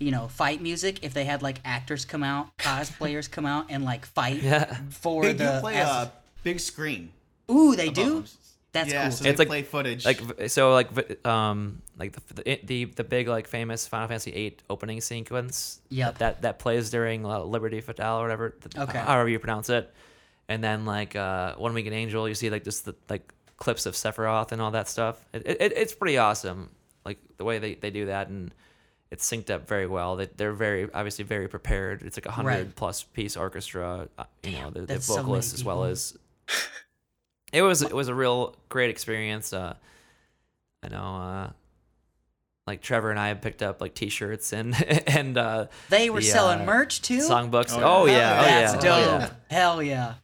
you know fight music, if they had like actors come out, cosplayers come out and like fight Yeah. for They the do play as- a big screen. Ooh, they do. them. That's yeah, cool. so It's they like- play footage. Like so, like um, like the the the, the big like famous Final Fantasy VIII opening sequence. Yep. That that plays during uh, Liberi Fatali or whatever. th- Okay. However you pronounce it, and then like uh, One Winged Angel, you see like just the like clips of Sephiroth and all that stuff. It, it it's pretty awesome. Like the way they, they do that and. It's synced up very well. They, they're very obviously very prepared. It's like a hundred Right. plus piece orchestra. uh, You know, the, the that's so vocalists as well as (laughs) it was it was a real great experience. Uh, I know, uh, like Trevor and I have picked up like T-shirts and (laughs) and uh, they were the, selling uh, merch too. songbooks. Oh, Oh, yeah. yeah, oh, yeah, dope. oh, yeah. Hell yeah.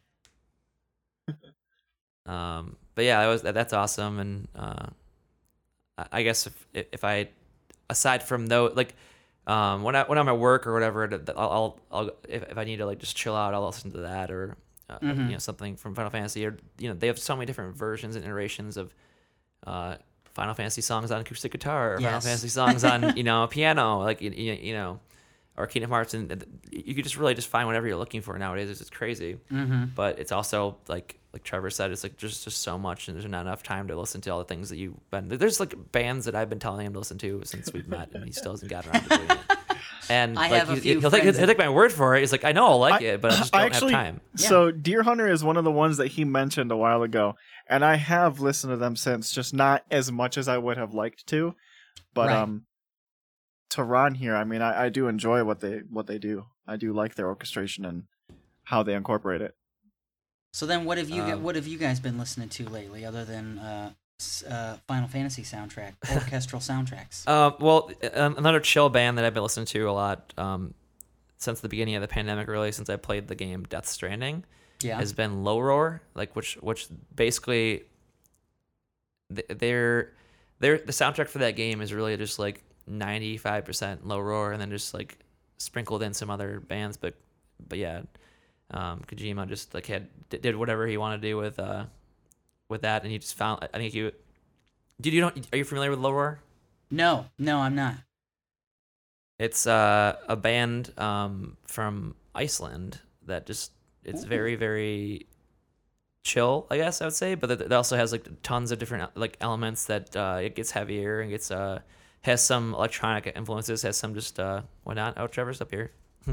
Um, but yeah, that was that, that's awesome. And uh, I- I guess if if I aside from though like um, when I when I'm at work or whatever, th- th- I'll, I'll, I'll if, if I need to like just chill out, I'll listen to that or uh, Mhm. you know something from Final Fantasy or you know they have so many different versions and iterations of uh, Final Fantasy songs on acoustic guitar or Final Fantasy songs on (laughs) you know piano like you, you, you know or Kingdom Hearts and and you could just really just find whatever you're looking for nowadays. It's just crazy Mm-hmm. but it's also like like Trevor said, it's like just just so much, and there's not enough time to listen to all the things that you've been. There's like bands that I've been telling him to listen to since we've met, and he still hasn't gotten around to doing it. (laughs) And I like, have a he- few he'll take, he'll take my word for it. He's like, I know I'll like I- it, but I just don't I actually, have time. So Dear Hunter is one of the ones that he mentioned a while ago, and I have listened to them since, just not as much as I would have liked to. But Right. um, to Ron here, I mean, I, I do enjoy what they what they do. I do like their orchestration and how they incorporate it. So then, what have you gu- Um, what have you guys been listening to lately, other than uh, uh, Final Fantasy soundtrack, (laughs) orchestral soundtracks? Uh, well, another chill band that I've been listening to a lot um, since the beginning of the pandemic, really, since I played the game Death Stranding, yeah. has been Low Roar, like which which basically th- their their the soundtrack for that game is really just like ninety five percent Low Roar, and then just like sprinkled in some other bands, but but yeah, um, Kojima just like had did whatever he wanted to do with uh with that, and he just found I think you. Did you know? Are you familiar with Low Roar? no, no, I'm not. It's uh, a band um, from Iceland that just it's Ooh. very very chill, I guess I would say. But it it also has like tons of different like elements that uh, it gets heavier and gets uh has some electronic influences, has some just uh why not? Oh, Trevor's up here. (laughs)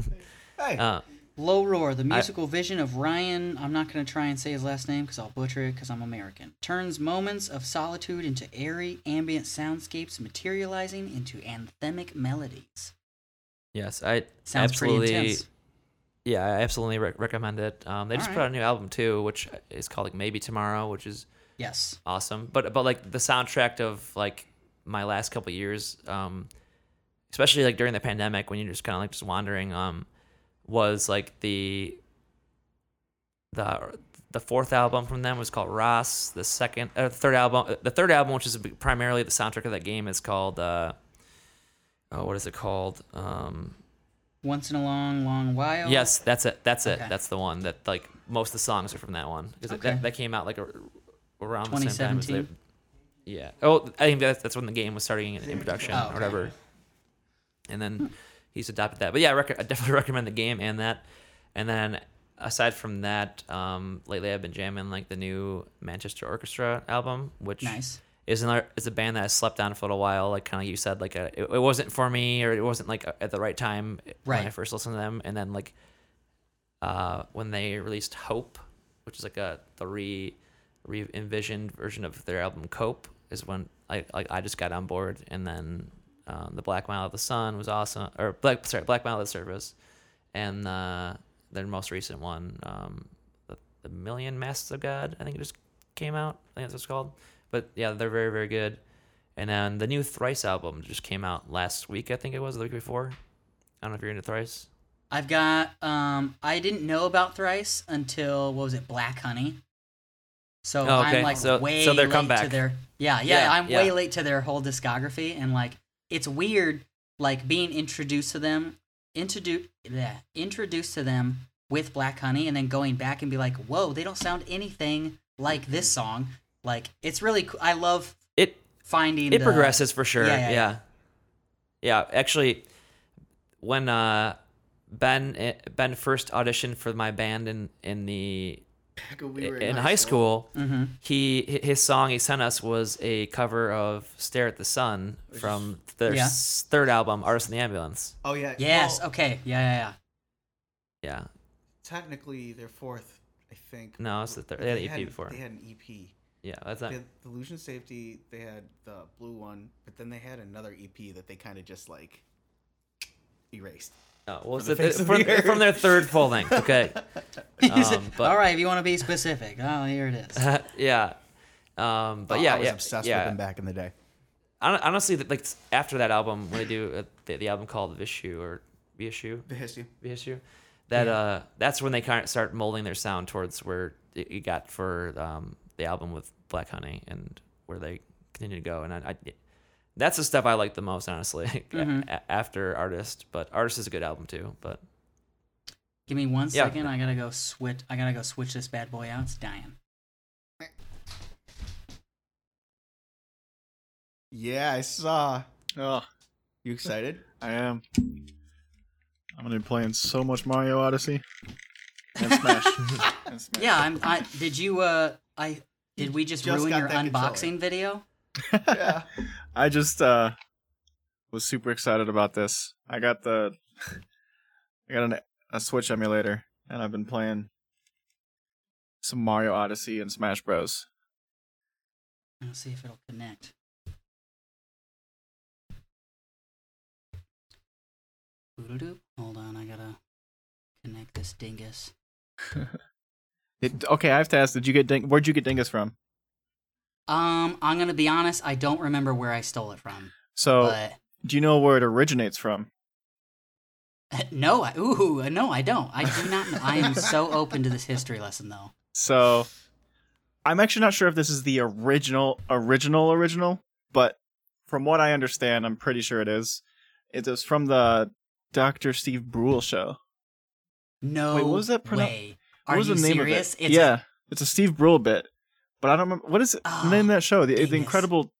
Hey, Uh, Low Roar, the musical vision of Ryan, I'm not going to try and say his last name because I'll butcher it because I'm American, turns moments of solitude into airy, ambient soundscapes materializing into anthemic melodies. yes, I Sounds absolutely. Yeah, I absolutely rec- recommend it. Um, they just put out a new album too, which is called like Maybe Tomorrow, which is Yes. awesome. But but like the soundtrack of like my last couple years, um, especially like during the pandemic when you're just kind of like just wandering, um, was like the the the fourth album from them was called Ross. The second, uh, third album, the third album, which is primarily the soundtrack of that game, is called. Uh, oh, what is it called? Um, Once in a long, long while. Yes, that's it. That's it. Okay. That's the one that like most of the songs are from that one because Okay. that, that came out like a, around the same time as the, 2017? yeah. Oh, I think that's, that's when the game was starting in, in production Oh, or whatever. And then he's adopted that. But yeah, I, rec- I definitely (laughs) recommend the game and that. And then aside from that, um, lately I've been jamming like the new Manchester Orchestra album, which Nice. Is another is a band that I slept on for a little while. Like kind of you said, like uh it, it wasn't for me or it wasn't like at the right time when I first listened to them. And then like uh, when they released Hope, which is like a the re envisioned version of their album Cope, is when I like I just got on board. And then um, the Black Mile of the Sun was awesome, or Black sorry Black Mile of the Surface, and uh, their most recent one, um, the, the Million Masks of God, I think it just came out. I think that's what it's called. But yeah, they're very very good. And then the new Thrice album just came out last week. I think it was the week before. I don't know if you're into Thrice. I've got. Um, I didn't know about Thrice until what was it, Black Honey. So Oh, okay. I'm like So- way so their late comeback. to their. Yeah, yeah, Yeah, I'm yeah. way late to their whole discography, and like it's weird, like being introduced to them, introduced, yeah, introduced to them with Black Honey, and then going back and be like, whoa, they don't sound anything like this song. Like it's really. Cool. I love It finding it the- progresses for sure. Yeah, Yeah, yeah, yeah. Actually, when uh, Ben eh, Ben first auditioned for my band in in the we were in, high school, Mm-hmm. he his song he sent us was a cover of "Stare at the Sun" from their Yeah. s- third album, "Artist in the Ambulance." Oh yeah. Yes. well, okay. Yeah. Yeah. Yeah. Yeah, technically their fourth, I think. No, it's the third- but they had an EP before. They had an EP. Yeah, that's They not. had Illusion Safety. They had the blue one, but then they had another EP that they kind of just like erased. Oh, well, the it's face the- from, the from their third full length. Okay. (laughs) Um, but- All right, if you want to be specific, oh, here it is. (laughs) yeah. Um, but Oh, yeah, I was yeah, obsessed yeah. with them back in the day. Hon- honestly, like after that album, when they do uh, the, the album called Vheissu or Vheissu, The history. Vheissu, that uh, that's when they kind of start molding their sound towards where it, it got for um, the album with Black Honey and where they continue to go. And I, I that's the stuff I like the most, honestly. (laughs) Mhm. a- after Artist, but Artist is a good album too. But Give me one Yeah. second. I gotta go switch. I gotta go switch this bad boy out. It's dying. Yeah, I saw. Oh, You excited? I am. I'm gonna be playing so much Mario Odyssey and Smash. (laughs) and Smash. Yeah, I'm. I did you? Uh, I did. We just, just ruin your that controller. unboxing video? (laughs) yeah. I just uh was super excited about this. I got the I got an, a Switch emulator and I've been playing some Mario Odyssey and Smash Bros. Let's see if it'll connect. Hold on, I gotta connect this dingus. It, okay, I have to ask. Did you get ding- where'd you get dingus from? Um, I'm gonna be honest. I don't remember where I stole it from, So, but do you know where it originates from? (laughs) no. I, ooh, no, I don't. I do not. Know. I am so open to this history lesson, though. So, I'm actually not sure if this is the original, original, original, but from what I understand, I'm pretty sure it is. It is from the Dr. Steve Brule show. No Wait, what was that pronou- way. What Are was you the name serious? of it? It's yeah, it's a Steve Brule bit, but I don't remember what is it. Oh, the name of that show? The, the. Incredible.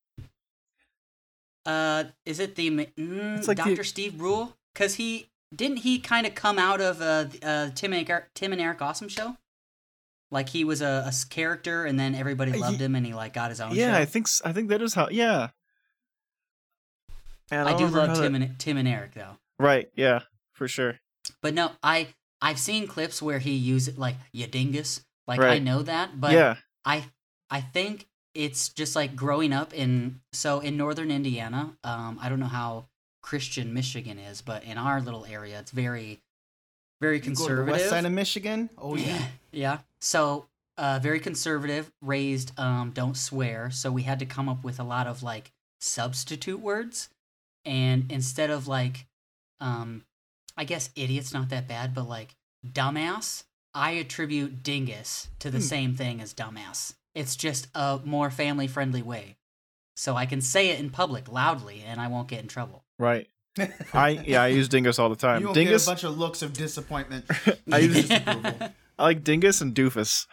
Uh, is it the mm, It's like the- Dr. Steve Brule? Because he didn't he kind of come out of uh, uh Tim and Eric, Tim and Eric Awesome show. Like he was a character, and then everybody Uh, loved ye- him, and he like got his own. Yeah, show. I think s- I think that is how. Yeah. And I don't do love Tim that- and Tim and Eric though. Right. Yeah. For sure. But no, I I've seen clips where he used it like you dingus. Like I know that, but yeah. I I think it's just like growing up in so in northern Indiana. Um, I don't know how Christian Michigan is, but in our little area, it's very very You go to the conservative. west side of Michigan. Oh yeah. yeah. So uh, very conservative, raised um, don't swear. So we had to come up with a lot of like substitute words, and instead of like, um, I guess idiot's not that bad, but like dumbass, I attribute dingus to the Hmm. same thing as dumbass. It's just a more family friendly way, so I can say it in public loudly, and I won't get in trouble. Right. (laughs) I yeah. I use dingus all the time. you will dingus. get a bunch of looks of disappointment. (laughs) I use (laughs) Disapproval. I like dingus and doofus.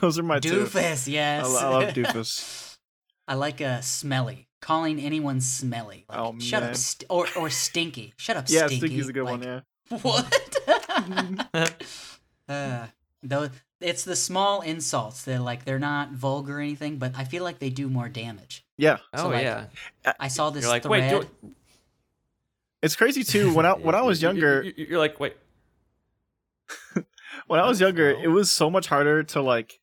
Those are my two. Doofus, yes. I, I love doofus. I like uh, smelly. Calling anyone smelly. Like, Oh, shut man. up. St- or or stinky. Shut up, Yeah, stinky. stinky's a good one. Yeah. (laughs) What? uh, though it's the small insults that like they're not vulgar or anything, but I feel like they do more damage. Yeah. Oh like, yeah. I saw this You're like, thread. wait, do It's crazy too. When I when I was younger, you're, you're like, wait. (laughs) when I was younger, Bro. it was so much harder to like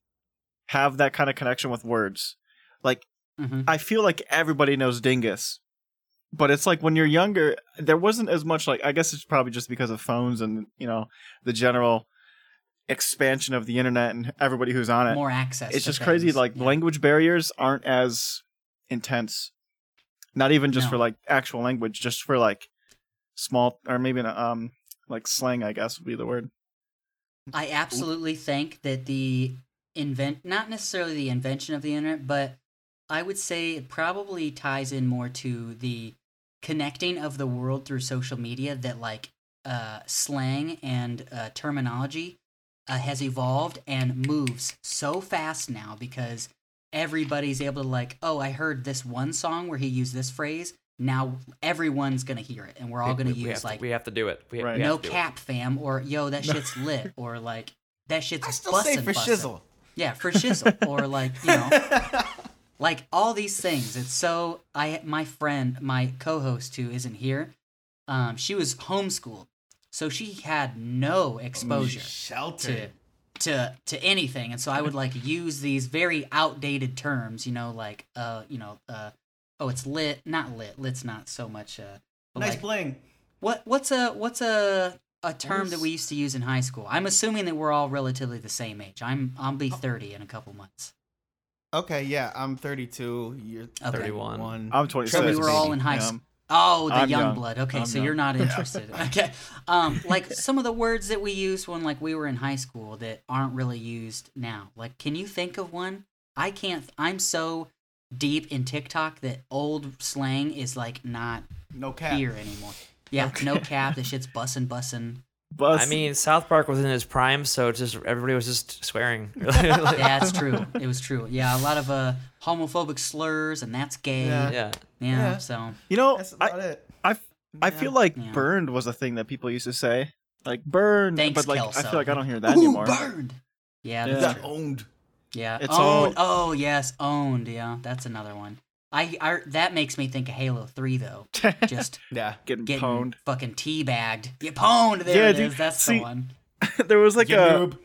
have that kind of connection with words. Like Mhm. I feel like everybody knows dingus. But it's like when you're younger, there wasn't as much like I guess it's probably just because of phones and you know the general expansion of the internet and everybody who's on it. more access. it's just crazy like Yeah. language barriers aren't as intense. Not even just No. for like actual language, just for like small or maybe um like slang I guess would be the word. I absolutely think that the invent not necessarily the invention of the internet, but I would say it probably ties in more to the connecting of the world through social media that like uh, slang and uh, terminology uh, has evolved and moves so fast now because everybody's able to like oh i heard this one song where he used this phrase now everyone's gonna hear it and we're all gonna we, we use have like to, we have to do it. We, Right. we have no to do it. cap fam or yo that shit's lit or like that shit's I still say bussin' for bussin'. shizzle. yeah for shizzle or like you know (laughs) like all these things it's so i my friend my co-host who isn't here um she was homeschooled so she had no exposure to to to anything and so i would like use these very outdated terms you know like uh you know uh oh it's lit not lit lit's not so much uh Nice like, bling. what what's a what's a a term that we used to use in high school? I'm assuming that we're all relatively the same age. I'm I'll be 30 in a couple months. Okay, yeah, I'm 32. You're Okay. 31. I'm 26. So we were all in high Yeah. school. Oh, the I'm young young. blood. Okay, I'm so young. you're not interested. (laughs) okay. Um like some of the words that we used when like we were in high school that aren't really used now. Like can you think of one? I can't I'm so deep in TikTok that old slang is like not No cap. here anymore. Yeah, no cap. The shit's bussin' bussin'. But I mean, South Park was in his prime, so it's just everybody was just swearing. (laughs) (laughs) Yeah, it's true. It was true. Yeah, a lot of uh homophobic slurs and that's gay. Yeah. Yeah, yeah. Yeah. so you know, That's I, it. I, I feel like Yeah. burned was a thing that people used to say. Like burned. Thanks, but like I feel like I don't hear that Ooh, anymore. burned. Yeah, Yeah. true. owned. Yeah, It's owned. Oh yes, owned. Yeah, that's another one. I, I that makes me think of Halo Three though. (laughs) Just Yeah. Getting getting pwned. fucking teabagged. Get pwned. There Yeah, it dude, is. That's see- the one. (laughs) there was like You a noob.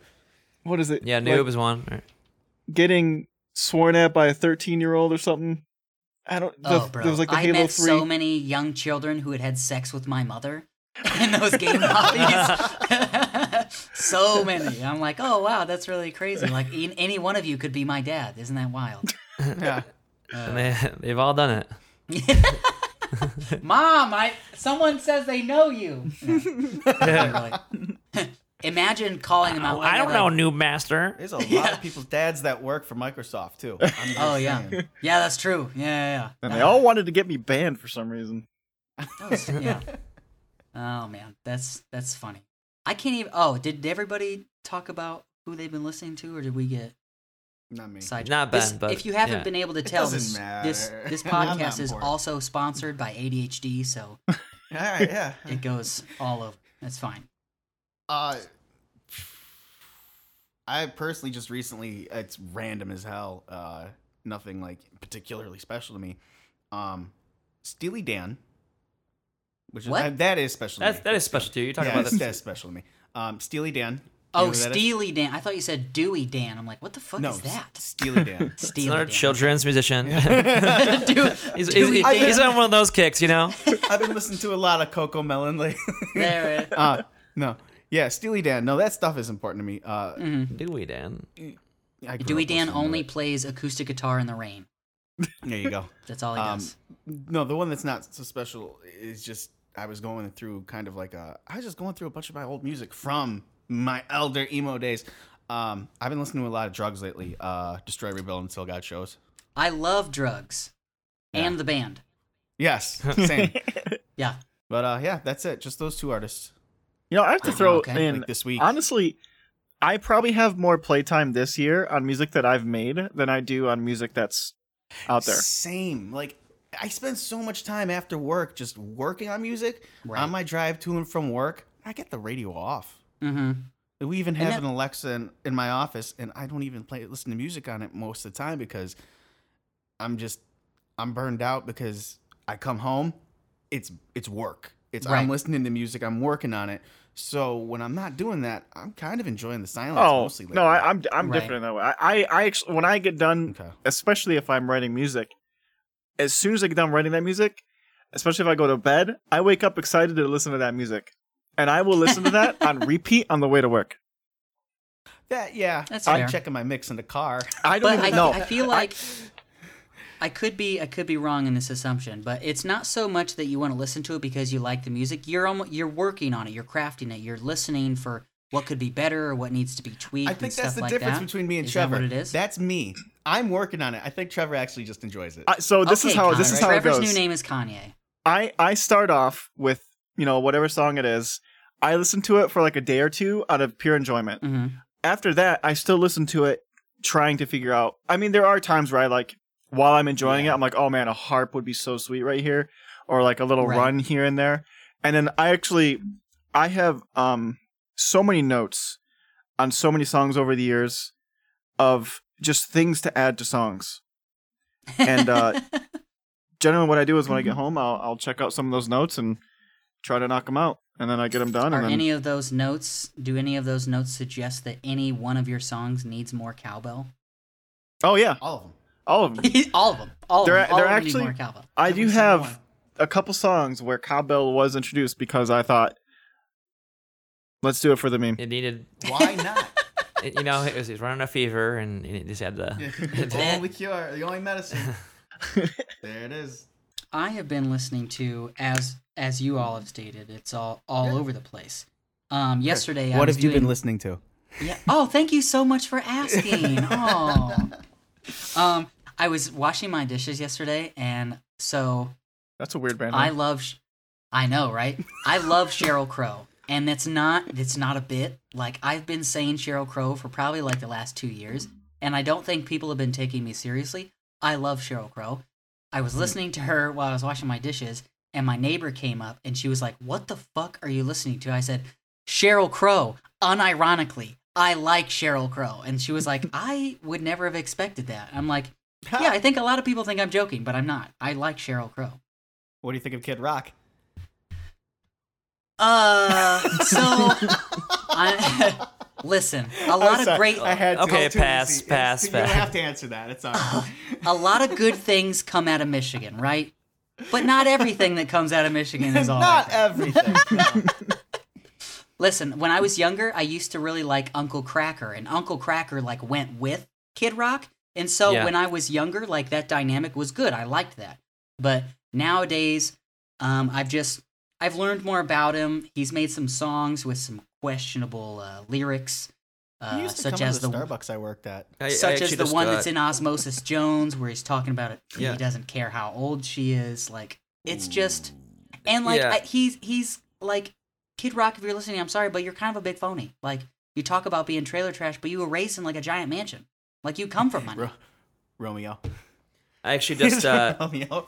what is it? Yeah, Like, noob is one. Right. getting sworn at by a 13 year old or something. I don't. The, Oh, bro. There was like the I Halo met 3. so many young children who had had sex with my mother in those game (laughs) hobbies. so many. I'm like, oh wow, that's really crazy. Like any one of you could be my dad. Isn't that wild? Yeah. Uh, and they, (laughs) they've all done it. (laughs) Mom, I someone says they know you. (laughs) Yeah. Imagine calling them out. I don't like, know, noob master. There's a lot of people's dads that work for Microsoft too. I'm just Oh yeah, saying. yeah, that's true. Yeah, yeah, And yeah. they all wanted to get me banned for some reason. That was- yeah. Oh man, that's that's funny. I can't even. Oh, did everybody talk about who they've been listening to, or did we get Not me. Side Not Ben, This- but if you haven't yeah. been able to tell, this, matter. this (laughs) this podcast is also sponsored by ADHD, so (laughs) All right, yeah. it goes all over. That's fine. Uh, I personally just recently, it's random as hell. Uh, nothing like particularly special to me. Um, Steely Dan, which What? is that is special. to That's me. that is special too. You're talking yeah, about that's, that. that's special to me. Um, Steely Dan. You Oh, know who that is? Steely Dan. I thought you said Dewey Dan. I'm like, what the fuck No, is that? Steely Dan. (laughs) Steely Another Dan. children's musician. Dude, (laughs) (laughs) he's, he's, he's on one of those kicks, you know. I've been listening to a lot of Cocomelon lately. There it- uh, no, yeah, Steely Dan. No, that stuff is important to me. Uh, Dewey Dan. Dewey Dan only it. plays acoustic guitar in the rain. There you go. That's all he Um, does. No, the one that's not so special is just I was going through kind of like a I was just going through a bunch of my old music from my elder emo days. Um, I've been listening to a lot of drugs lately. Uh, Destroy, Rebuild, Until God shows. I love drugs Yeah. and the band. Yes, same. (laughs) Yeah. but uh, yeah, that's it. Just those two artists. You know, I have to throw Okay. in Like this week. honestly. I probably have more playtime this year on music that I've made than I do on music that's out there. Same. Like I spend so much time after work just working on music. Right. On my drive to and from work, I get the radio off. Mm-hmm. We even have that- an Alexa in, in my office, and I don't even play listen to music on it most of the time because I'm just I'm burned out because I come home, it's it's work. It's Right. I'm listening to music, I'm working on it. So when I'm not doing that, I'm kind of enjoying the silence Oh mostly. no, I, I'm I'm Right. different that way. I, I I actually when I get done, Okay. especially if I'm writing music, as soon as I get done writing that music, especially if I go to bed, I wake up excited to listen to that music, and I will listen to that (laughs) on repeat on the way to work. that yeah. That's I'm fair. checking my mix in the car. I don't But I, even know. I feel like I could be I could be wrong in this assumption, but it's not so much that you want to listen to it because you like the music. You're almost, you're working on it. You're crafting it. You're listening for what could be better or what needs to be tweaked. I and think stuff that's the like difference that. between me and Is that Trevor. what it is? That's me. I'm working on it. I think Trevor actually just enjoys it. I- so this is Okay, how this Kanye. is how it Trevor's goes. new name is Kanye. I I start off with you know whatever song it is. I listen to it for like a day or two out of pure enjoyment. hmm After that, I still listen to it, trying to figure out. I mean, there are times where I like while I'm enjoying Yeah. it, I'm like, oh man, a harp would be so sweet right here, or like a little Right. run here and there. And then I actually, I have um so many notes on so many songs over the years of just things to add to songs. And, uh, (laughs) Generally, what I do is when I Mm-hmm. get home, I'll I'll check out some of those notes and try to knock them out, and then I get them done. Are and then any of those notes? Do any of those notes suggest that any one of your songs needs more cowbell? oh yeah, All of them. all of them. (laughs) all of them. All They're- of them. All they're of actually- need more cowbell. I Every do have one. a couple songs where cowbell was introduced because I thought, let's do it for the meme. It needed, (laughs) Why not? it, you know, it was, he was running a fever and he just had to. (laughs) the only cure, the only medicine. there it is. I have been listening to as as you all have stated. It's all all over the place. Um, yesterday I what was have you been listening to? Yeah. Oh, thank you so much for asking. (laughs) oh. Um, I was washing my dishes yesterday, and so That's a weird band. I love. Sh- I know, right? I love Sheryl Crow, and that's not. It's not a bit. Like I've been saying Sheryl Crow for probably like the last two years, and I don't think people have been taking me seriously. I love Sheryl Crow. I was listening to her while I was washing my dishes, and my neighbor came up and she was like, "What the fuck are you listening to?" I said, "Sheryl Crow." Unironically, I like Sheryl Crow, and she was like, (laughs) "I would never have expected that." I'm like, "Yeah, I think a lot of people think I'm joking, but I'm not. I like Sheryl Crow." What do you think of Kid Rock? Uh, (laughs) so I, (laughs) listen, a lot of great, had to. Okay, pass, pass, pass. You don't have to answer that. It's all right. a lot of good things come out of Michigan, right? But not everything that comes out of Michigan is all. Not like everything. (laughs) Listen, when I was younger, I used to really like Uncle Kracker, and Uncle Kracker like went with Kid Rock, and so Yeah. when I was younger, like that dynamic was good. I liked that. But nowadays, um, I've just I've learned more about him. He's made some songs with some questionable uh, lyrics, He uh, used to such come as the the Starbucks I worked at. I- I such as the one that's in Osmosis (laughs) Jones, where he's talking about it. Yeah. He doesn't care how old she is. Like it's just and like Yeah. I, he's he's like Kid Rock. If you're listening, I'm sorry, but you're kind of a big phony. Like you talk about being trailer trash, but you were raised in like a giant mansion. Like you come from (laughs) money. Ro- Romeo. I actually (laughs) just uh, Romeo.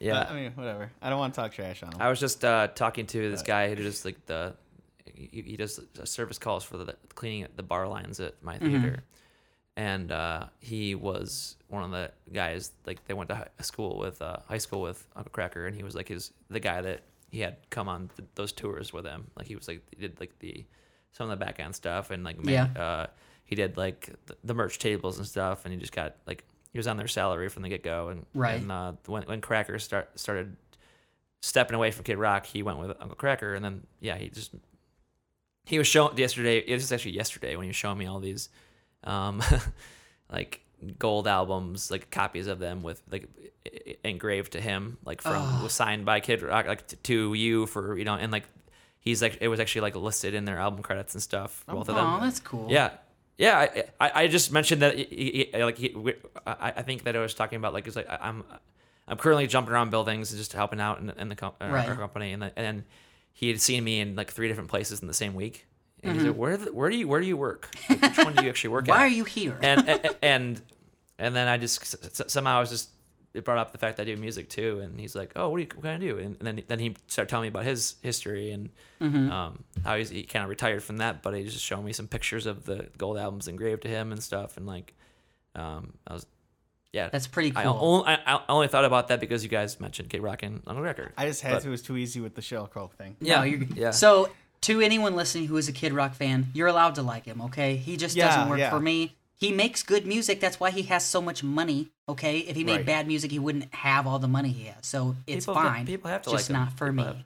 yeah. But, I mean, whatever. I don't want to talk trash on him. I was just uh, talking to this guy who just like the he, he does service calls for the cleaning at the bar lines at my theater, and uh, he was one of the guys like they went to hi- school with uh, high school with Uncle Kracker, and he was like his the guy that he had come on th- those tours with him. Like he was like he did like the some of the back end stuff and like Yeah. uh, he did like the, the merch tables and stuff, and he just got like he was on their salary from the get go, and Right. And uh, when when Kracker start started stepping away from Kid Rock, he went with Uncle Kracker, and then yeah, he just he was showing yesterday. It was actually yesterday when he was showing me all these, um, (laughs) like gold albums, like copies of them with like engraved to him, like from Oh. was signed by Kid Rock, like to you for you know, and like he's like it was actually like listed in their album credits and stuff. Both of them. Oh, that's cool. Yeah, yeah. I, I, I just mentioned that he, he- like he, we- I, I think that I was talking about like it's like I'm I'm currently jumping around buildings and just helping out in, in the com- uh, Right. our company, and and he had seen me in like three different places in the same week. And Mm-hmm. he's like, "Where the, where do you where do you work? Like, which one do you actually work (laughs) Why at?" Why are you here? and, and (laughs) and and then I just somehow I was just it brought up the fact that I do music too, and he's like, "Oh, what you what can I do?" And, and then then he started telling me about his history and Mm-hmm. um, how he's, he kind of retired from that, but he just showed me some pictures of the gold albums engraved to him and stuff, and like, um, I was, yeah, That's pretty I, cool. only, I, I only thought about that because you guys mentioned Kid Rock and Uncle Record. I just had But- to. It was too easy with the shell crow thing. Yeah, No, you're, yeah. So, to anyone listening who is a Kid Rock fan, you're allowed to like him, okay? He just Yeah, doesn't work yeah. for me. He makes good music. That's why he has so much money, okay? If he made Right. bad music, he wouldn't have all the money he has. So, it's People fine. people have to just like him. not for People me. have-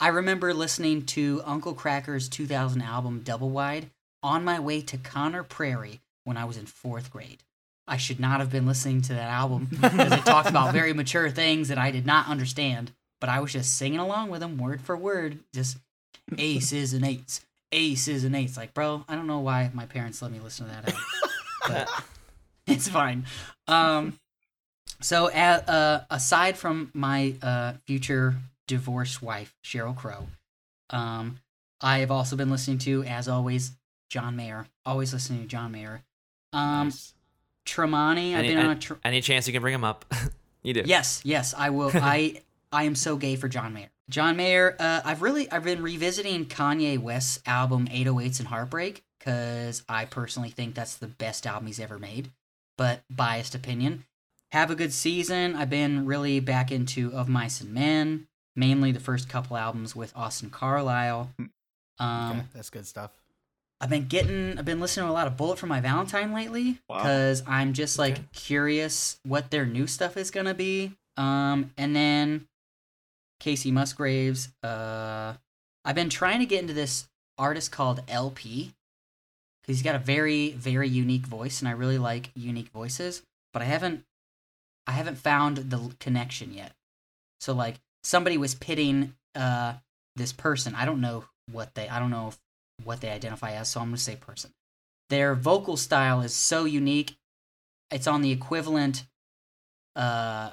I remember listening to Uncle Kracker's 2000 album Double Wide on my way to Conner Prairie when I was in fourth grade. I should not have been listening to that album because it talked about very (laughs) mature things that I did not understand. But I was just singing along with him word for word, just aces and eights, aces and eights. Like, bro, I don't know why my parents let me listen to that album, (laughs) but it's fine. Um, so, a uh, aside from my uh, future divorced wife, Sheryl Crow, um, I have also been listening to, as always, John Mayer. Always listening to John Mayer. Um, Nice. Tremonti, I've Any, on a tr- any chance you can bring him up? (laughs) you do. Yes, yes, I will. (laughs) I I am so gay for John Mayer. John Mayer, uh, I've really I've been revisiting Kanye West's album 808s and Heartbreak because I personally think that's the best album he's ever made. But biased opinion. Have a good season. I've been really back into Of Mice and Men, mainly the first couple albums with Austin Carlisle. Um, okay, that's good stuff. I've been getting, I've been listening to a lot of Bullet for My Valentine lately Wow. because I'm just like Okay. curious what their new stuff is gonna be. Um, and then Kacey Musgraves. Uh, I've been trying to get into this artist called LP because he's got a very, very unique voice, and I really like unique voices. But I haven't, I haven't found the connection yet. So like somebody was pitting uh this person. I don't know what they, I don't know if what they identify as, so I'm going to say person. Their vocal style is so unique. It's on the equivalent uh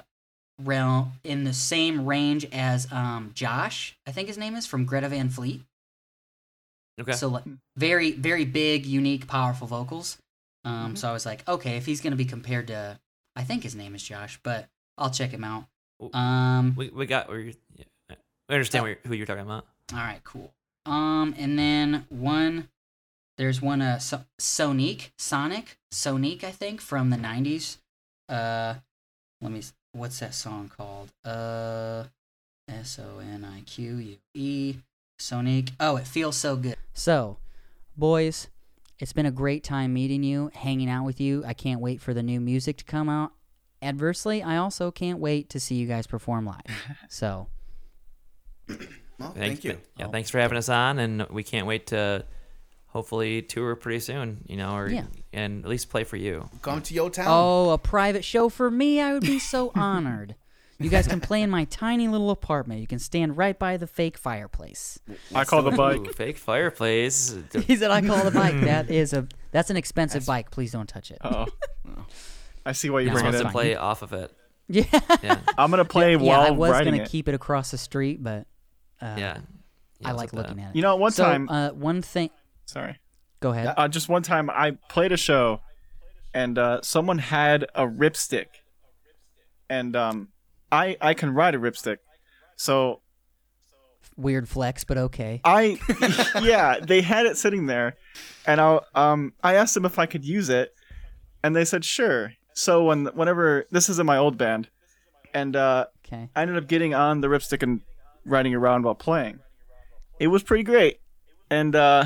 realm in the same range as um Josh, I think his name is from Greta Van Fleet. Okay. So like very very big, unique, powerful vocals. Um Mm-hmm. so I was like, okay, if he's going to be compared to I think his name is Josh, but I'll check him out. Um we, we got. We, yeah, we understand you're, who you're talking about. All right, cool. Um, and then one, there's one uh so- Sonic, Sonic, Sonic, I think from the '90s. Uh, let me. What's that song called? Uh, S O N I Q U E. Sonic. Oh, it feels so good. So, boys, it's been a great time meeting you, hanging out with you. I can't wait for the new music to come out. Adversely, I also can't wait to see you guys perform live. (laughs) So, Well, Thanks- thank you. Yeah, Oh. thanks for having us on, and we can't wait to hopefully tour pretty soon. You know, or Yeah. and at least play for you. Come to your town. Oh, a private show for me? I would be so (laughs) honored. You guys can play in my tiny little apartment. You can stand right by the fake fireplace. I call the bike. Ooh, fake fireplace. (laughs) He said, "I call the bike." That is a that's an expensive bike. Please don't touch it. Oh, (laughs) I see why you No, bring it wants to play off of it. Yeah, Yeah, I'm gonna play yeah. while I was gonna it. keep it across the street, but uh, yeah. I like looking at it. You know, one so, time. uh, one thing. sorry. Go ahead. Uh, just one time, I played a show, and uh, someone had a ripstick, and um, I I can ride a ripstick, so Weird flex, but okay. I (laughs) yeah they had it sitting there, and I um I asked them if I could use it, and they said sure. So when whenever this is in my old band, and uh, Okay. I ended up getting on the ripstick and riding around while playing. It was pretty great, and uh,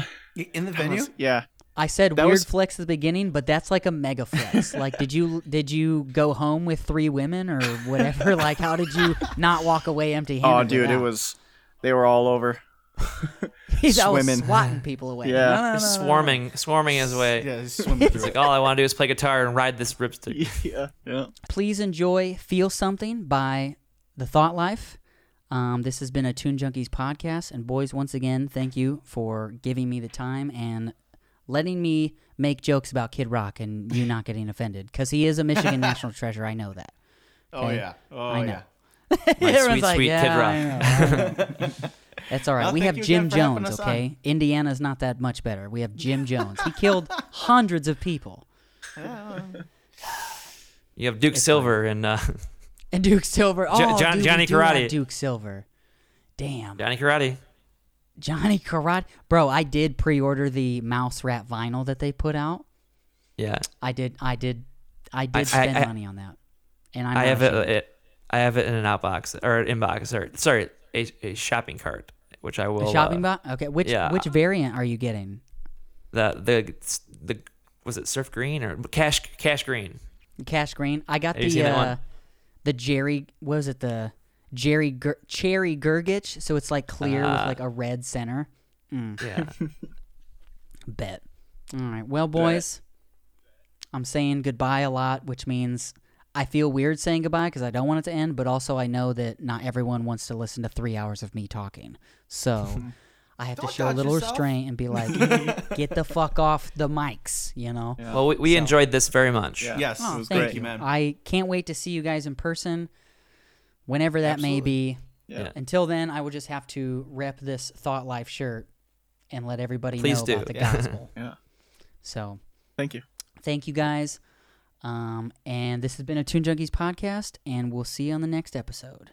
In the venue? was- yeah. I said That weird was- flex at the beginning, but that's like a mega flex. (laughs) like, did you did you go home with three women or whatever? (laughs) like, how did you not walk away empty-handed? Oh, dude, it was. They were all over. (laughs) He's always swimming. swatting people away. Yeah. No, no, no, no, no. swarming, swarming his way. Yeah, just swim through It's like all I want to do is play guitar and ride this ripstick. yeah, yeah. Please enjoy "Feel Something" by The Thought Life. Um, this has been a Tune Junkies podcast, and boys, once again, thank you for giving me the time and letting me make jokes about Kid Rock and you not (laughs) getting offended because he is a Michigan national (laughs) treasure. I know that. Oh yeah. Oh I know. yeah. (laughs) My Everyone's sweet, like, sweet "Yeah, Kid Rock. That's all right. Well, we have Jim again for having Jones, us on. okay? Indiana's not that much better. We have Jim Jones. He killed hundreds of people. You have Duke Silver and uh, And Duke Silver. Oh, Jo- John- dude, Johnny Karate. Duke Silver. Damn. Johnny Karate. Johnny Karate. Bro, I did pre-order the Mouse Rat vinyl that they put out. Yeah, I did. I did. I did I- spend I- money on that. And I'm I have it, it. I have it in an outbox or an inbox or sorry, a, a shopping cart, which I will. A shopping uh, box. Okay, which yeah. which variant are you getting? The the the was it surf green or cash cash green? Cash green. I got Have the the Jerry. What was it the Jerry Gur- Cherry Gergich? So it's like clear with Ah. like a red center. Yeah, (laughs) Bet. All right. Well, boys, I'm saying goodbye a lot, which means I feel weird saying goodbye because I don't want it to end, but also I know that not everyone wants to listen to three hours of me talking. So (laughs) I have to Don't show a little yourself. restraint and be like, (laughs) get the fuck off the mics, you know? Yeah. well, we, we enjoyed this very much. Yeah. Yes. Oh, it was thank great, you. man. I can't wait to see you guys in person, whenever that may Absolutely. be. Yeah. Until then, I will just have to rep this Thought Life shirt and let everybody Please know do. about the Yeah. gospel. (laughs) Yeah. So Thank you. thank you guys. Um, and this has been a Tune Junkies podcast, and we'll see you on the next episode.